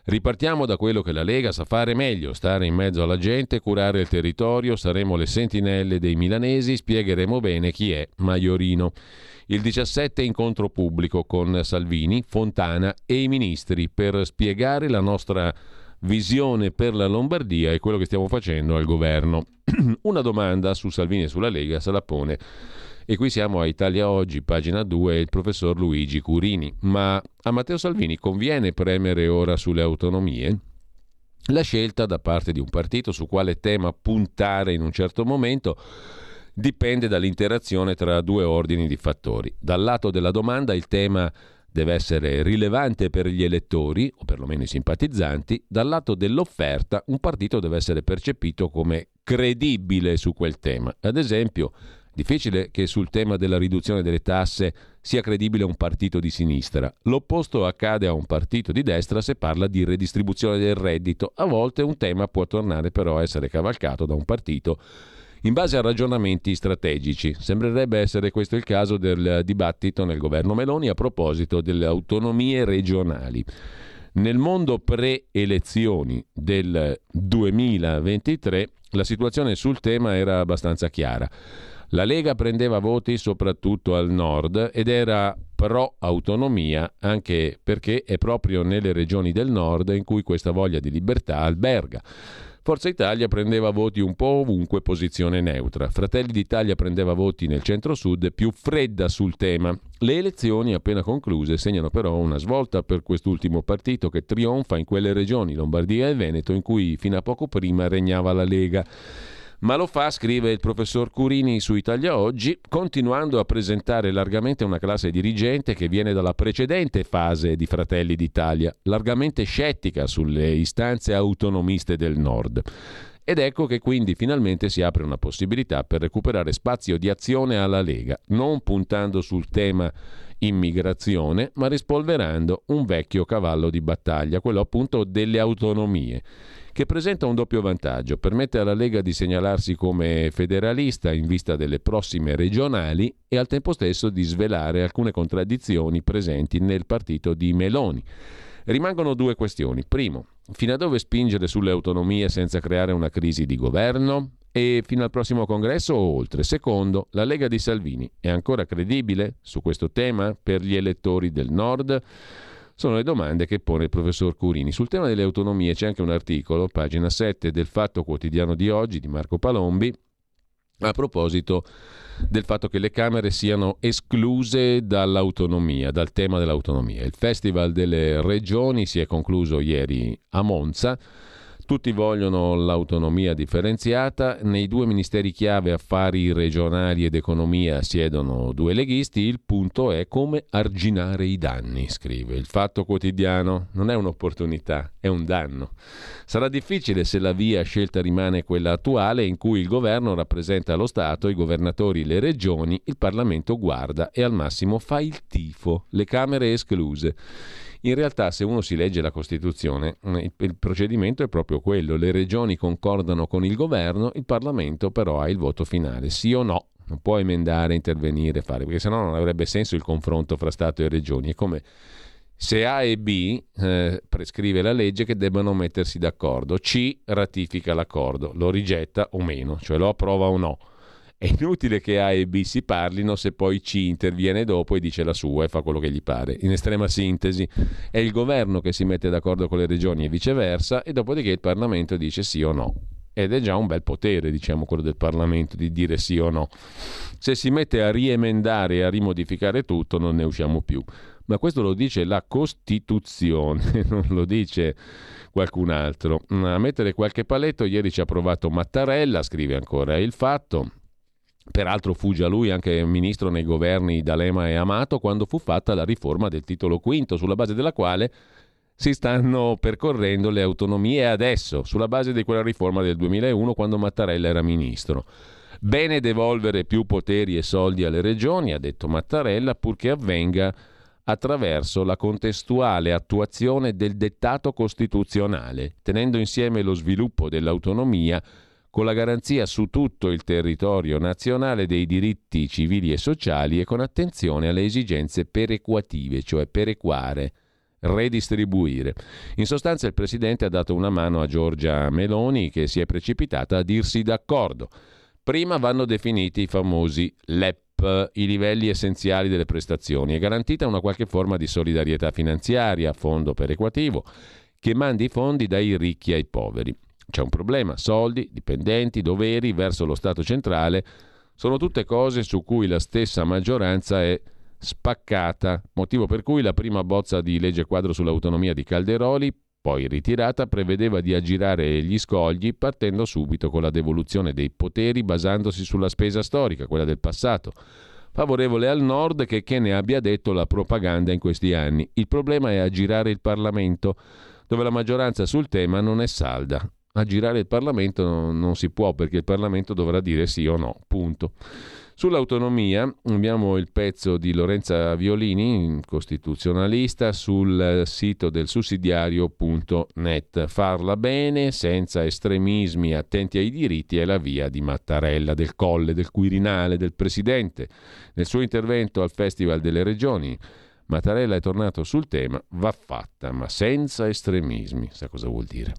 Ripartiamo da quello che la Lega sa fare meglio, stare in mezzo alla gente, curare il territorio, saremo le sentinelle dei milanesi, spiegheremo bene chi è Maiorino. Il 17 incontro pubblico con Salvini, Fontana e i ministri per spiegare la nostra visione per la Lombardia e quello che stiamo facendo al governo. Una domanda su Salvini e sulla Lega se la pone. E qui siamo a Italia Oggi, pagina 2, il professor Luigi Curini. Ma a Matteo Salvini conviene premere ora sulle autonomie? La scelta da parte di un partito su quale tema puntare in un certo momento dipende dall'interazione tra due ordini di fattori. Dal lato della domanda il tema deve essere rilevante per gli elettori, o perlomeno i simpatizzanti, dal lato dell'offerta un partito deve essere percepito come credibile su quel tema. Ad esempio, difficile che sul tema della riduzione delle tasse sia credibile un partito di sinistra. L'opposto accade a un partito di destra se parla di redistribuzione del reddito. A volte un tema può tornare però a essere cavalcato da un partito in base a ragionamenti strategici. Sembrerebbe essere questo il caso del dibattito nel governo Meloni a proposito delle autonomie regionali. Nel mondo pre-elezioni del 2023 la situazione sul tema era abbastanza chiara. La Lega prendeva voti soprattutto al nord ed era pro autonomia anche perché è proprio nelle regioni del nord in cui questa voglia di libertà alberga. Forza Italia prendeva voti un po' ovunque, posizione neutra. Fratelli d'Italia prendeva voti nel centro-sud, più fredda sul tema. Le elezioni appena concluse segnano però una svolta per quest'ultimo partito che trionfa in quelle regioni, Lombardia e Veneto, in cui fino a poco prima regnava la Lega. Ma lo fa, scrive il professor Curini su Italia Oggi, continuando a presentare largamente una classe dirigente che viene dalla precedente fase di Fratelli d'Italia, largamente scettica sulle istanze autonomiste del Nord. Ed ecco che quindi finalmente si apre una possibilità per recuperare spazio di azione alla Lega, non puntando sul tema immigrazione, ma rispolverando un vecchio cavallo di battaglia, quello appunto delle autonomie che presenta un doppio vantaggio. Permette alla Lega di segnalarsi come federalista in vista delle prossime regionali e al tempo stesso di svelare alcune contraddizioni presenti nel partito di Meloni. Rimangono due questioni. Primo, fino a dove spingere sulle autonomie senza creare una crisi di governo? E fino al prossimo congresso o oltre? Secondo, la Lega di Salvini è ancora credibile su questo tema per gli elettori del Nord? Sono le domande che pone il professor Curini. Sul tema delle autonomie c'è anche un articolo, pagina 7 del Fatto Quotidiano di oggi di Marco Palombi, a proposito del fatto che le Camere siano escluse dall'autonomia, dal tema dell'autonomia. Il Festival delle Regioni si è concluso ieri a Monza tutti vogliono l'autonomia differenziata, nei due ministeri chiave affari regionali ed economia siedono due leghisti, il punto è come arginare i danni, scrive. Il fatto quotidiano non è un'opportunità, è un danno. Sarà difficile se la via scelta rimane quella attuale in cui il governo rappresenta lo Stato, i governatori le regioni, il Parlamento guarda e al massimo fa il tifo, le Camere escluse. In realtà, se uno si legge la Costituzione, mm, il procedimento è proprio quello. Le regioni concordano con il governo, il Parlamento però ha il voto finale, sì o no. Non può emendare, intervenire, fare, perché sennò non avrebbe senso il confronto fra Stato e regioni. È come se A e B eh, prescrive la legge che debbano mettersi d'accordo, C ratifica l'accordo, lo rigetta o meno, cioè lo approva o no. È inutile che A e B si parlino se poi C interviene dopo e dice la sua e fa quello che gli pare. In estrema sintesi, è il governo che si mette d'accordo con le regioni e viceversa e dopodiché il Parlamento dice sì o no. Ed è già un bel potere, diciamo, quello del Parlamento di dire sì o no. Se si mette a riemendare e a rimodificare tutto non ne usciamo più. Ma questo lo dice la Costituzione, non lo dice qualcun altro. A mettere qualche paletto, ieri ci ha provato Mattarella, scrive ancora il fatto. Peraltro fu già lui anche ministro nei governi D'Alema e Amato quando fu fatta la riforma del titolo quinto, sulla base della quale si stanno percorrendo le autonomie adesso, sulla base di quella riforma del 2001 quando Mattarella era ministro. Bene devolvere più poteri e soldi alle regioni, ha detto Mattarella, purché avvenga attraverso la contestuale attuazione del dettato costituzionale, tenendo insieme lo sviluppo dell'autonomia con la garanzia su tutto il territorio nazionale dei diritti civili e sociali e con attenzione alle esigenze perequative, cioè perequare, redistribuire. In sostanza il Presidente ha dato una mano a Giorgia Meloni che si è precipitata a dirsi d'accordo. Prima vanno definiti i famosi LEP, i livelli essenziali delle prestazioni, e garantita una qualche forma di solidarietà finanziaria, fondo perequativo, che mandi i fondi dai ricchi ai poveri. C'è un problema, soldi, dipendenti, doveri verso lo Stato centrale, sono tutte cose su cui la stessa maggioranza è spaccata, motivo per cui la prima bozza di legge quadro sull'autonomia di Calderoli, poi ritirata, prevedeva di aggirare gli scogli partendo subito con la devoluzione dei poteri basandosi sulla spesa storica, quella del passato. Favorevole al nord che, che ne abbia detto la propaganda in questi anni. Il problema è aggirare il Parlamento, dove la maggioranza sul tema non è salda aggirare il Parlamento non, non si può perché il Parlamento dovrà dire sì o no, punto. Sull'autonomia abbiamo il pezzo di Lorenza Violini, costituzionalista, sul sito del sussidiario.net. Farla bene, senza estremismi, attenti ai diritti, è la via di Mattarella, del Colle, del Quirinale, del Presidente. Nel suo intervento al Festival delle Regioni Mattarella è tornato sul tema, va fatta, ma senza estremismi. Sa cosa vuol dire?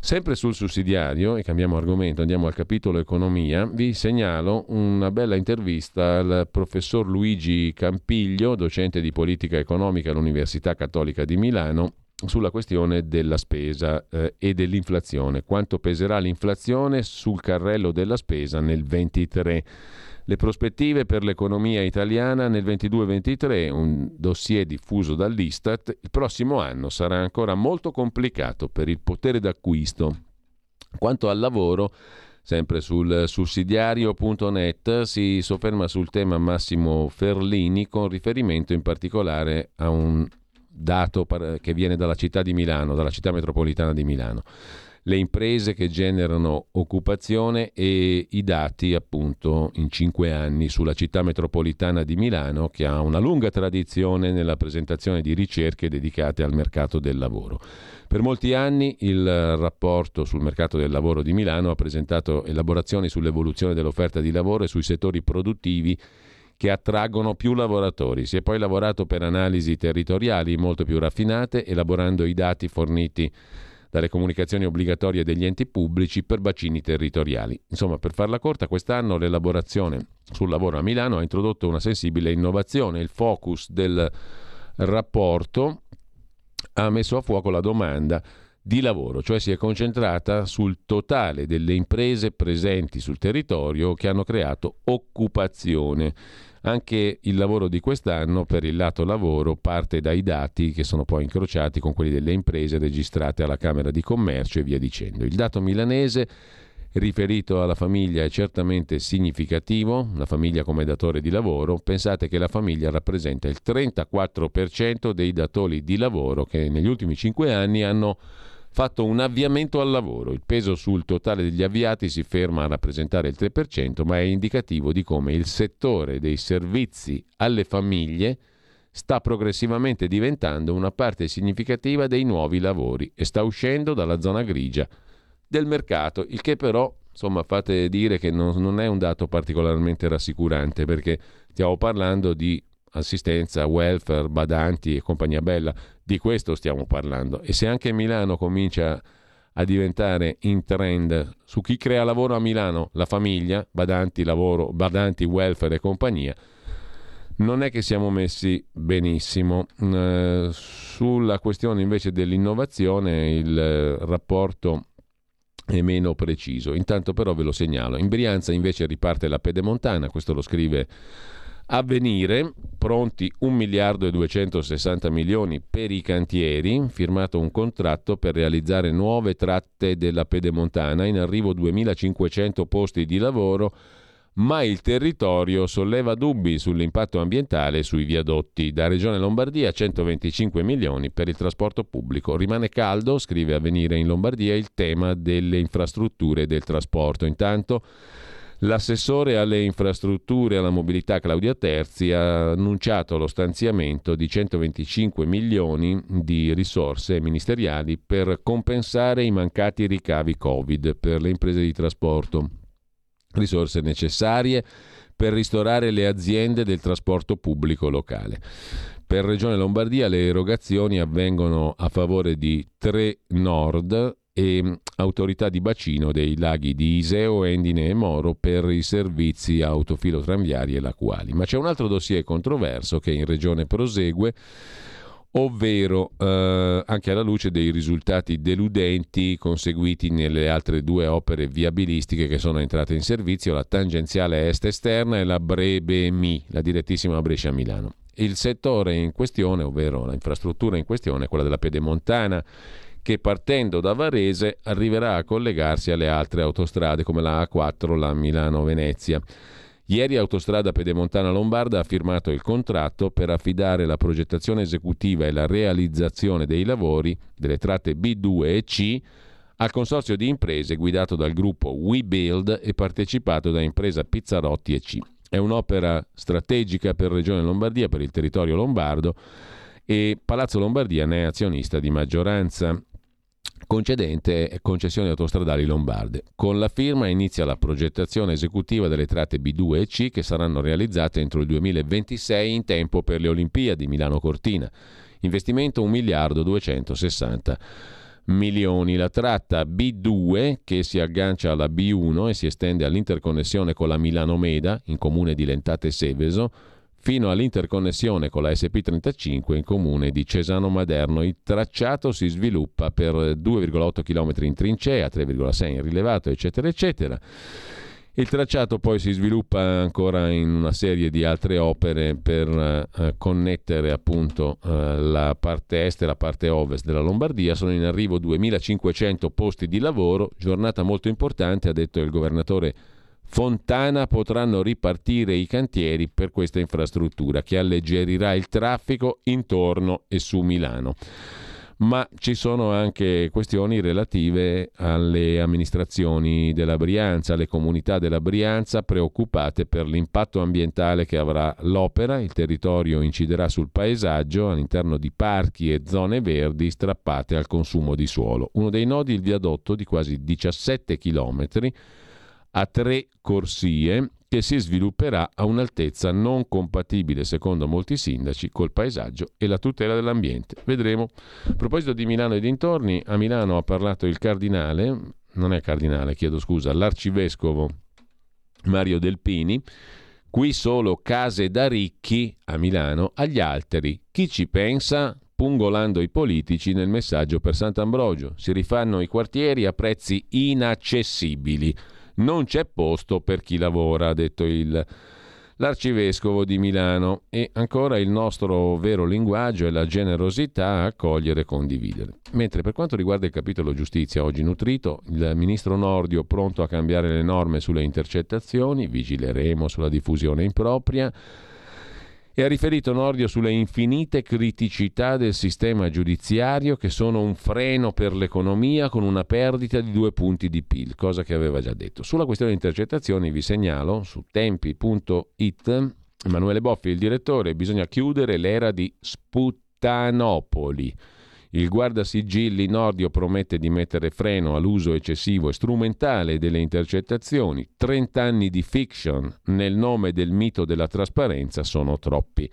Sempre sul sussidiario, e cambiamo argomento, andiamo al capitolo economia, vi segnalo una bella intervista al professor Luigi Campiglio, docente di politica economica all'Università Cattolica di Milano, sulla questione della spesa eh, e dell'inflazione. Quanto peserà l'inflazione sul carrello della spesa nel 2023? Le prospettive per l'economia italiana nel 22-23, un dossier diffuso dall'Istat, il prossimo anno sarà ancora molto complicato per il potere d'acquisto. Quanto al lavoro, sempre sul sussidiario.net si sofferma sul tema Massimo Ferlini con riferimento in particolare a un dato che viene dalla città di Milano, dalla città metropolitana di Milano le imprese che generano occupazione e i dati appunto in cinque anni sulla città metropolitana di Milano che ha una lunga tradizione nella presentazione di ricerche dedicate al mercato del lavoro. Per molti anni il rapporto sul mercato del lavoro di Milano ha presentato elaborazioni sull'evoluzione dell'offerta di lavoro e sui settori produttivi che attraggono più lavoratori. Si è poi lavorato per analisi territoriali molto più raffinate, elaborando i dati forniti dalle comunicazioni obbligatorie degli enti pubblici per bacini territoriali. Insomma, per farla corta, quest'anno l'elaborazione sul lavoro a Milano ha introdotto una sensibile innovazione. Il focus del rapporto ha messo a fuoco la domanda di lavoro, cioè si è concentrata sul totale delle imprese presenti sul territorio che hanno creato occupazione. Anche il lavoro di quest'anno per il lato lavoro parte dai dati che sono poi incrociati con quelli delle imprese registrate alla Camera di Commercio e via dicendo. Il dato milanese riferito alla famiglia è certamente significativo, la famiglia come datore di lavoro, pensate che la famiglia rappresenta il 34% dei datori di lavoro che negli ultimi 5 anni hanno fatto un avviamento al lavoro. Il peso sul totale degli avviati si ferma a rappresentare il 3%, ma è indicativo di come il settore dei servizi alle famiglie sta progressivamente diventando una parte significativa dei nuovi lavori e sta uscendo dalla zona grigia del mercato, il che però insomma fate dire che non, non è un dato particolarmente rassicurante perché stiamo parlando di assistenza, welfare, badanti e compagnia bella. Di questo stiamo parlando. E se anche Milano comincia a diventare in trend su chi crea lavoro a Milano, la famiglia, badanti, lavoro, badanti, welfare e compagnia, non è che siamo messi benissimo. Eh, sulla questione invece dell'innovazione il eh, rapporto è meno preciso. Intanto però ve lo segnalo. In Brianza invece riparte la pedemontana, questo lo scrive Avvenire, pronti 1 miliardo e 260 milioni per i cantieri, firmato un contratto per realizzare nuove tratte della pedemontana, in arrivo 2500 posti di lavoro ma il territorio solleva dubbi sull'impatto ambientale sui viadotti. Da Regione Lombardia 125 milioni per il trasporto pubblico. Rimane caldo, scrive Avvenire in Lombardia, il tema delle infrastrutture del trasporto. Intanto L'assessore alle infrastrutture e alla mobilità Claudia Terzi ha annunciato lo stanziamento di 125 milioni di risorse ministeriali per compensare i mancati ricavi Covid per le imprese di trasporto risorse necessarie per ristorare le aziende del trasporto pubblico locale. Per Regione Lombardia le erogazioni avvengono a favore di Tre Nord e mm, autorità di bacino dei laghi di Iseo, Endine e Moro per i servizi autofilo tranviari e lacuali. Ma c'è un altro dossier controverso che in Regione prosegue ovvero eh, anche alla luce dei risultati deludenti conseguiti nelle altre due opere viabilistiche che sono entrate in servizio, la tangenziale est esterna e la Brebe Mi, la direttissima Brescia-Milano. Il settore in questione, ovvero l'infrastruttura in questione, è quella della pedemontana, che partendo da Varese arriverà a collegarsi alle altre autostrade come la A4, la Milano-Venezia. Ieri Autostrada Pedemontana Lombarda ha firmato il contratto per affidare la progettazione esecutiva e la realizzazione dei lavori delle tratte B2 e C al consorzio di imprese guidato dal gruppo WeBuild e partecipato da impresa Pizzarotti e C. È un'opera strategica per Regione Lombardia, per il territorio lombardo e Palazzo Lombardia ne è azionista di maggioranza concedente concessioni autostradali lombarde. Con la firma inizia la progettazione esecutiva delle tratte B2 e C che saranno realizzate entro il 2026 in tempo per le Olimpiadi Milano-Cortina. Investimento 1 miliardo 260 milioni. La tratta B2 che si aggancia alla B1 e si estende all'interconnessione con la Milano-Meda in comune di Lentate Seveso fino all'interconnessione con la SP35 in comune di Cesano Maderno. Il tracciato si sviluppa per 2,8 km in trincea, 3,6 in rilevato, eccetera, eccetera. Il tracciato poi si sviluppa ancora in una serie di altre opere per eh, connettere appunto eh, la parte est e la parte ovest della Lombardia. Sono in arrivo 2500 posti di lavoro, giornata molto importante, ha detto il governatore Fontana potranno ripartire i cantieri per questa infrastruttura che alleggerirà il traffico intorno e su Milano. Ma ci sono anche questioni relative alle amministrazioni della Brianza, alle comunità della Brianza preoccupate per l'impatto ambientale che avrà l'opera. Il territorio inciderà sul paesaggio all'interno di parchi e zone verdi strappate al consumo di suolo. Uno dei nodi il viadotto di quasi 17 chilometri a tre corsie che si svilupperà a un'altezza non compatibile, secondo molti sindaci, col paesaggio e la tutela dell'ambiente. Vedremo. A proposito di Milano e dintorni, a Milano ha parlato il cardinale, non è cardinale, chiedo scusa, l'arcivescovo Mario Delpini. Qui solo case da ricchi a Milano, agli altri. Chi ci pensa? pungolando i politici nel messaggio per Sant'Ambrogio. Si rifanno i quartieri a prezzi inaccessibili non c'è posto per chi lavora, ha detto il, l'arcivescovo di Milano. E ancora il nostro vero linguaggio è la generosità a accogliere e condividere. Mentre per quanto riguarda il capitolo giustizia, oggi nutrito, il ministro Nordio pronto a cambiare le norme sulle intercettazioni, vigileremo sulla diffusione impropria e ha riferito Nordio sulle infinite criticità del sistema giudiziario che sono un freno per l'economia con una perdita di due punti di PIL, cosa che aveva già detto. Sulla questione intercettazioni vi segnalo su tempi.it Emanuele Boffi, il direttore, bisogna chiudere l'era di Sputtanopoli. Il guardasigilli Nordio promette di mettere freno all'uso eccessivo e strumentale delle intercettazioni. 30 anni di fiction nel nome del mito della trasparenza sono troppi.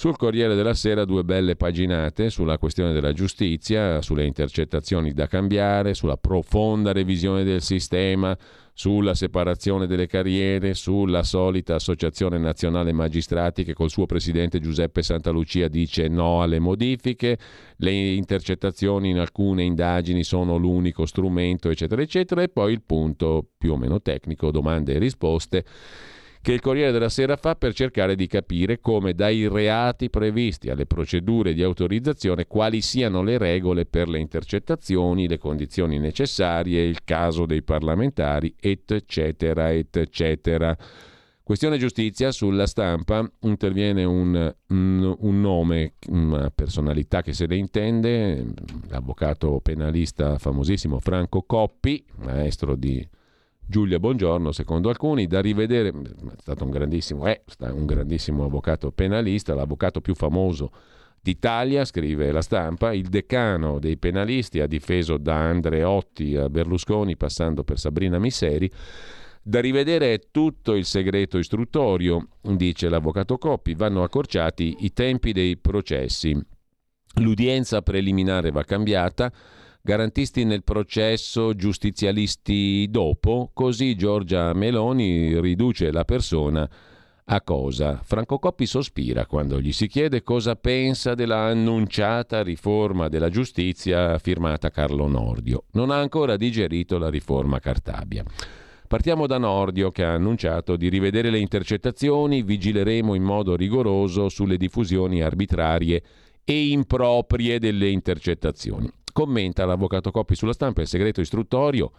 Sul Corriere della Sera due belle paginate sulla questione della giustizia, sulle intercettazioni da cambiare, sulla profonda revisione del sistema, sulla separazione delle carriere, sulla solita Associazione Nazionale Magistrati che col suo presidente Giuseppe Santalucia dice no alle modifiche, le intercettazioni in alcune indagini sono l'unico strumento, eccetera, eccetera, e poi il punto più o meno tecnico, domande e risposte che il Corriere della Sera fa per cercare di capire come dai reati previsti alle procedure di autorizzazione quali siano le regole per le intercettazioni, le condizioni necessarie, il caso dei parlamentari, eccetera, eccetera. Questione giustizia, sulla stampa interviene un, un, nome, una personalità che se ne intende, l'avvocato penalista famosissimo Franco Coppi, maestro di Giulia Bongiorno, secondo alcuni, da rivedere, è stato un grandissimo, è un grandissimo avvocato penalista, l'avvocato più famoso d'Italia, scrive la stampa, il decano dei penalisti ha difeso da Andreotti a Berlusconi passando per Sabrina Misseri. Da rivedere è tutto il segreto istruttorio, dice l'avvocato Coppi, vanno accorciati i tempi dei processi. L'udienza preliminare va cambiata, garantisti nel processo, giustizialisti dopo, così Giorgia Meloni riduce la persona a cosa? Franco Coppi sospira quando gli si chiede cosa pensa della annunciata riforma della giustizia firmata Carlo Nordio. Non ha ancora digerito la riforma Cartabia. Partiamo da Nordio che ha annunciato di rivedere le intercettazioni, vigileremo in modo rigoroso sulle diffusioni arbitrarie e improprie delle intercettazioni. Commenta l'avvocato Coppi sulla stampa il segreto istruttorio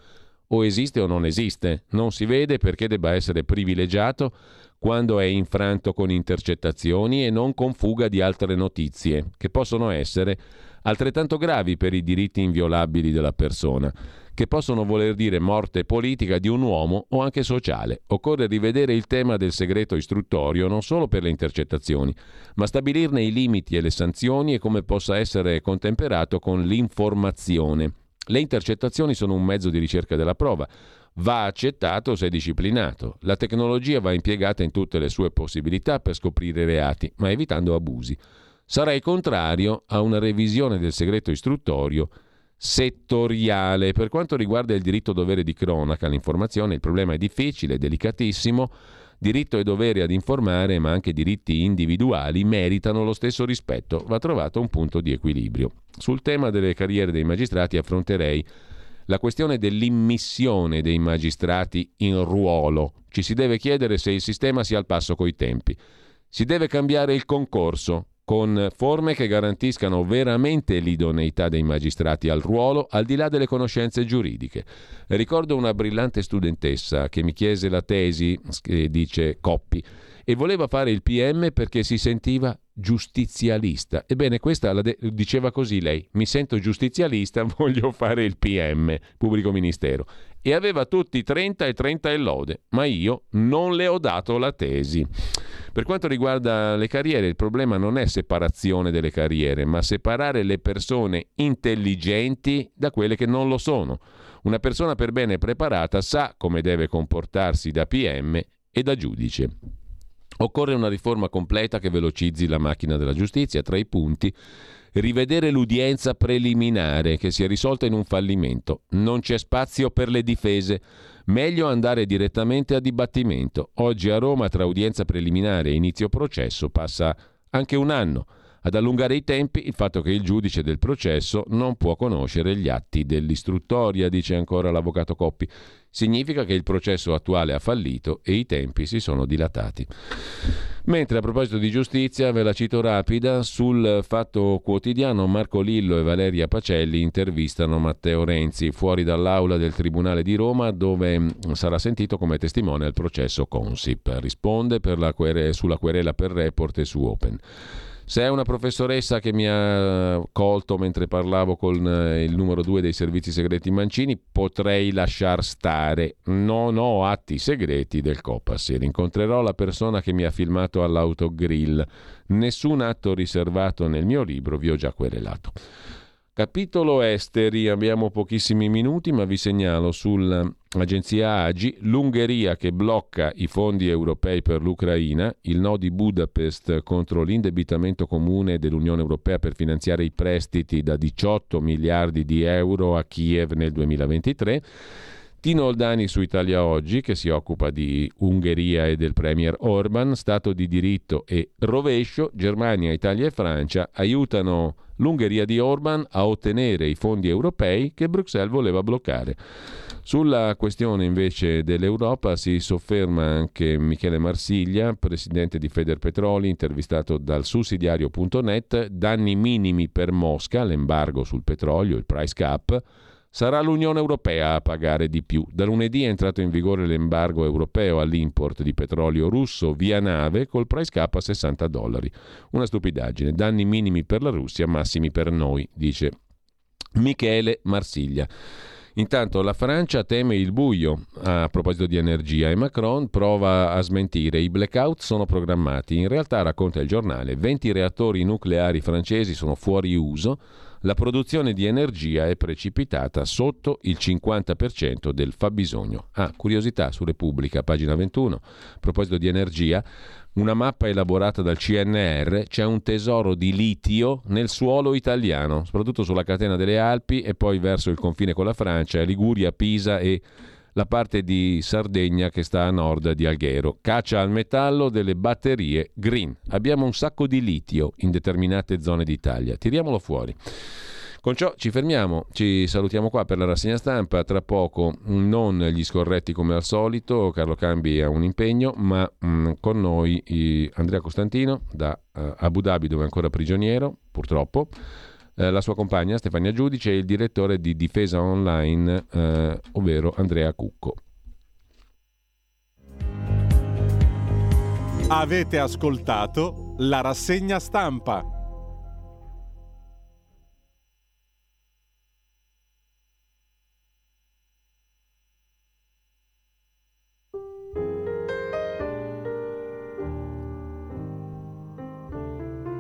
o esiste o non esiste, non si vede perché debba essere privilegiato quando è infranto con intercettazioni e non con fuga di altre notizie, che possono essere altrettanto gravi per i diritti inviolabili della persona, che possono voler dire morte politica di un uomo o anche sociale. Occorre rivedere il tema del segreto istruttorio non solo per le intercettazioni, ma stabilirne i limiti e le sanzioni e come possa essere contemperato con l'informazione. Le intercettazioni sono un mezzo di ricerca della prova. Va accettato se disciplinato. La tecnologia va impiegata in tutte le sue possibilità per scoprire reati, ma evitando abusi. Sarei contrario a una revisione del segreto istruttorio settoriale. Per quanto riguarda il diritto dovere di cronaca, l'informazione, il problema è difficile, delicatissimo. Diritto e dovere ad informare, ma anche diritti individuali, meritano lo stesso rispetto. Va trovato un punto di equilibrio. Sul tema delle carriere dei magistrati affronterei la questione dell'immissione dei magistrati in ruolo. Ci si deve chiedere se il sistema sia al passo coi tempi. Si deve cambiare il concorso, con forme che garantiscano veramente l'idoneità dei magistrati al ruolo al di là delle conoscenze giuridiche. Ricordo una brillante studentessa che mi chiese la tesi, dice Coppi, e voleva fare il PM perché si sentiva giustizialista. Ebbene, questa de- diceva così lei, mi sento giustizialista, voglio fare il PM, pubblico ministero. E aveva tutti 30 e 30 e lode, ma io non le ho dato la tesi. Per quanto riguarda le carriere, il problema non è separazione delle carriere, ma separare le persone intelligenti da quelle che non lo sono. Una persona per bene preparata sa come deve comportarsi da PM e da giudice. Occorre una riforma completa che velocizzi la macchina della giustizia. Tra i punti, rivedere l'udienza preliminare che si è risolta in un fallimento. Non c'è spazio per le difese. Meglio andare direttamente a dibattimento. Oggi a Roma tra udienza preliminare e inizio processo passa anche un anno. Ad allungare i tempi il fatto che il giudice del processo non può conoscere gli atti dell'istruttoria, dice ancora l'avvocato Coppi. Significa che il processo attuale ha fallito e i tempi si sono dilatati. Mentre a proposito di giustizia, ve la cito rapida, sul fatto quotidiano Marco Lillo e Valeria Pacelli intervistano Matteo Renzi fuori dall'aula del Tribunale di Roma dove mm, sarà sentito come testimone al processo Consip. Risponde quere- sulla querela per report e su Open. Se è una professoressa che mi ha colto mentre parlavo con eh, il numero due dei servizi segreti Mancini, potrei lasciar stare. Non ho atti segreti del Copasir. Incontrerò la persona che mi ha filmato all'autogrill. Nessun atto riservato nel mio libro vi ho già querelato. Capitolo esteri, abbiamo pochissimi minuti, ma vi segnalo sull'agenzia AGI l'Ungheria che blocca i fondi europei per l'Ucraina, il no di Budapest contro l'indebitamento comune dell'Unione Europea per finanziare i prestiti da 18 miliardi di euro a Kiev nel 2023 Tino Oldani su Italia Oggi, che si occupa di Ungheria e del Premier Orban, Stato di diritto e rovescio, Germania, Italia e Francia aiutano l'Ungheria di Orban a ottenere i fondi europei che Bruxelles voleva bloccare. Sulla questione invece dell'Europa si sofferma anche Michele Marsiglia, presidente di Federpetroli, intervistato dal sussidiario.net, danni minimi per Mosca, l'embargo sul petrolio, il price cap, Sarà l'Unione Europea a pagare di più. Da lunedì è entrato in vigore l'embargo europeo all'import di petrolio russo via nave col price cap a 60 dollari. Una stupidaggine. Danni minimi per la Russia, massimi per noi, dice Michele Marsiglia. Intanto la Francia teme il buio a proposito di energia e Macron prova a smentire. I blackout sono programmati. In realtà, racconta il giornale, 20 reattori nucleari francesi sono fuori uso la produzione di energia è precipitata sotto il 50% del fabbisogno. Ah, curiosità su Repubblica, pagina 21. A proposito di energia, una mappa elaborata dal CNR, c'è un tesoro di litio nel suolo italiano, soprattutto sulla catena delle Alpi e poi verso il confine con la Francia, Liguria, Pisa e la parte di Sardegna che sta a nord di Alghero. Caccia al metallo delle batterie green. Abbiamo un sacco di litio in determinate zone d'Italia. Tiriamolo fuori. Con ciò ci fermiamo, ci salutiamo qua per la rassegna stampa, tra poco non gli scorretti come al solito, Carlo Cambi ha un impegno, ma mh, mm, con noi Andrea Costantino da uh, Abu Dhabi dove è ancora prigioniero, purtroppo, eh, la sua compagna Stefania Giudice e il direttore di difesa online, eh, ovvero Andrea Cucco. Avete ascoltato la rassegna stampa.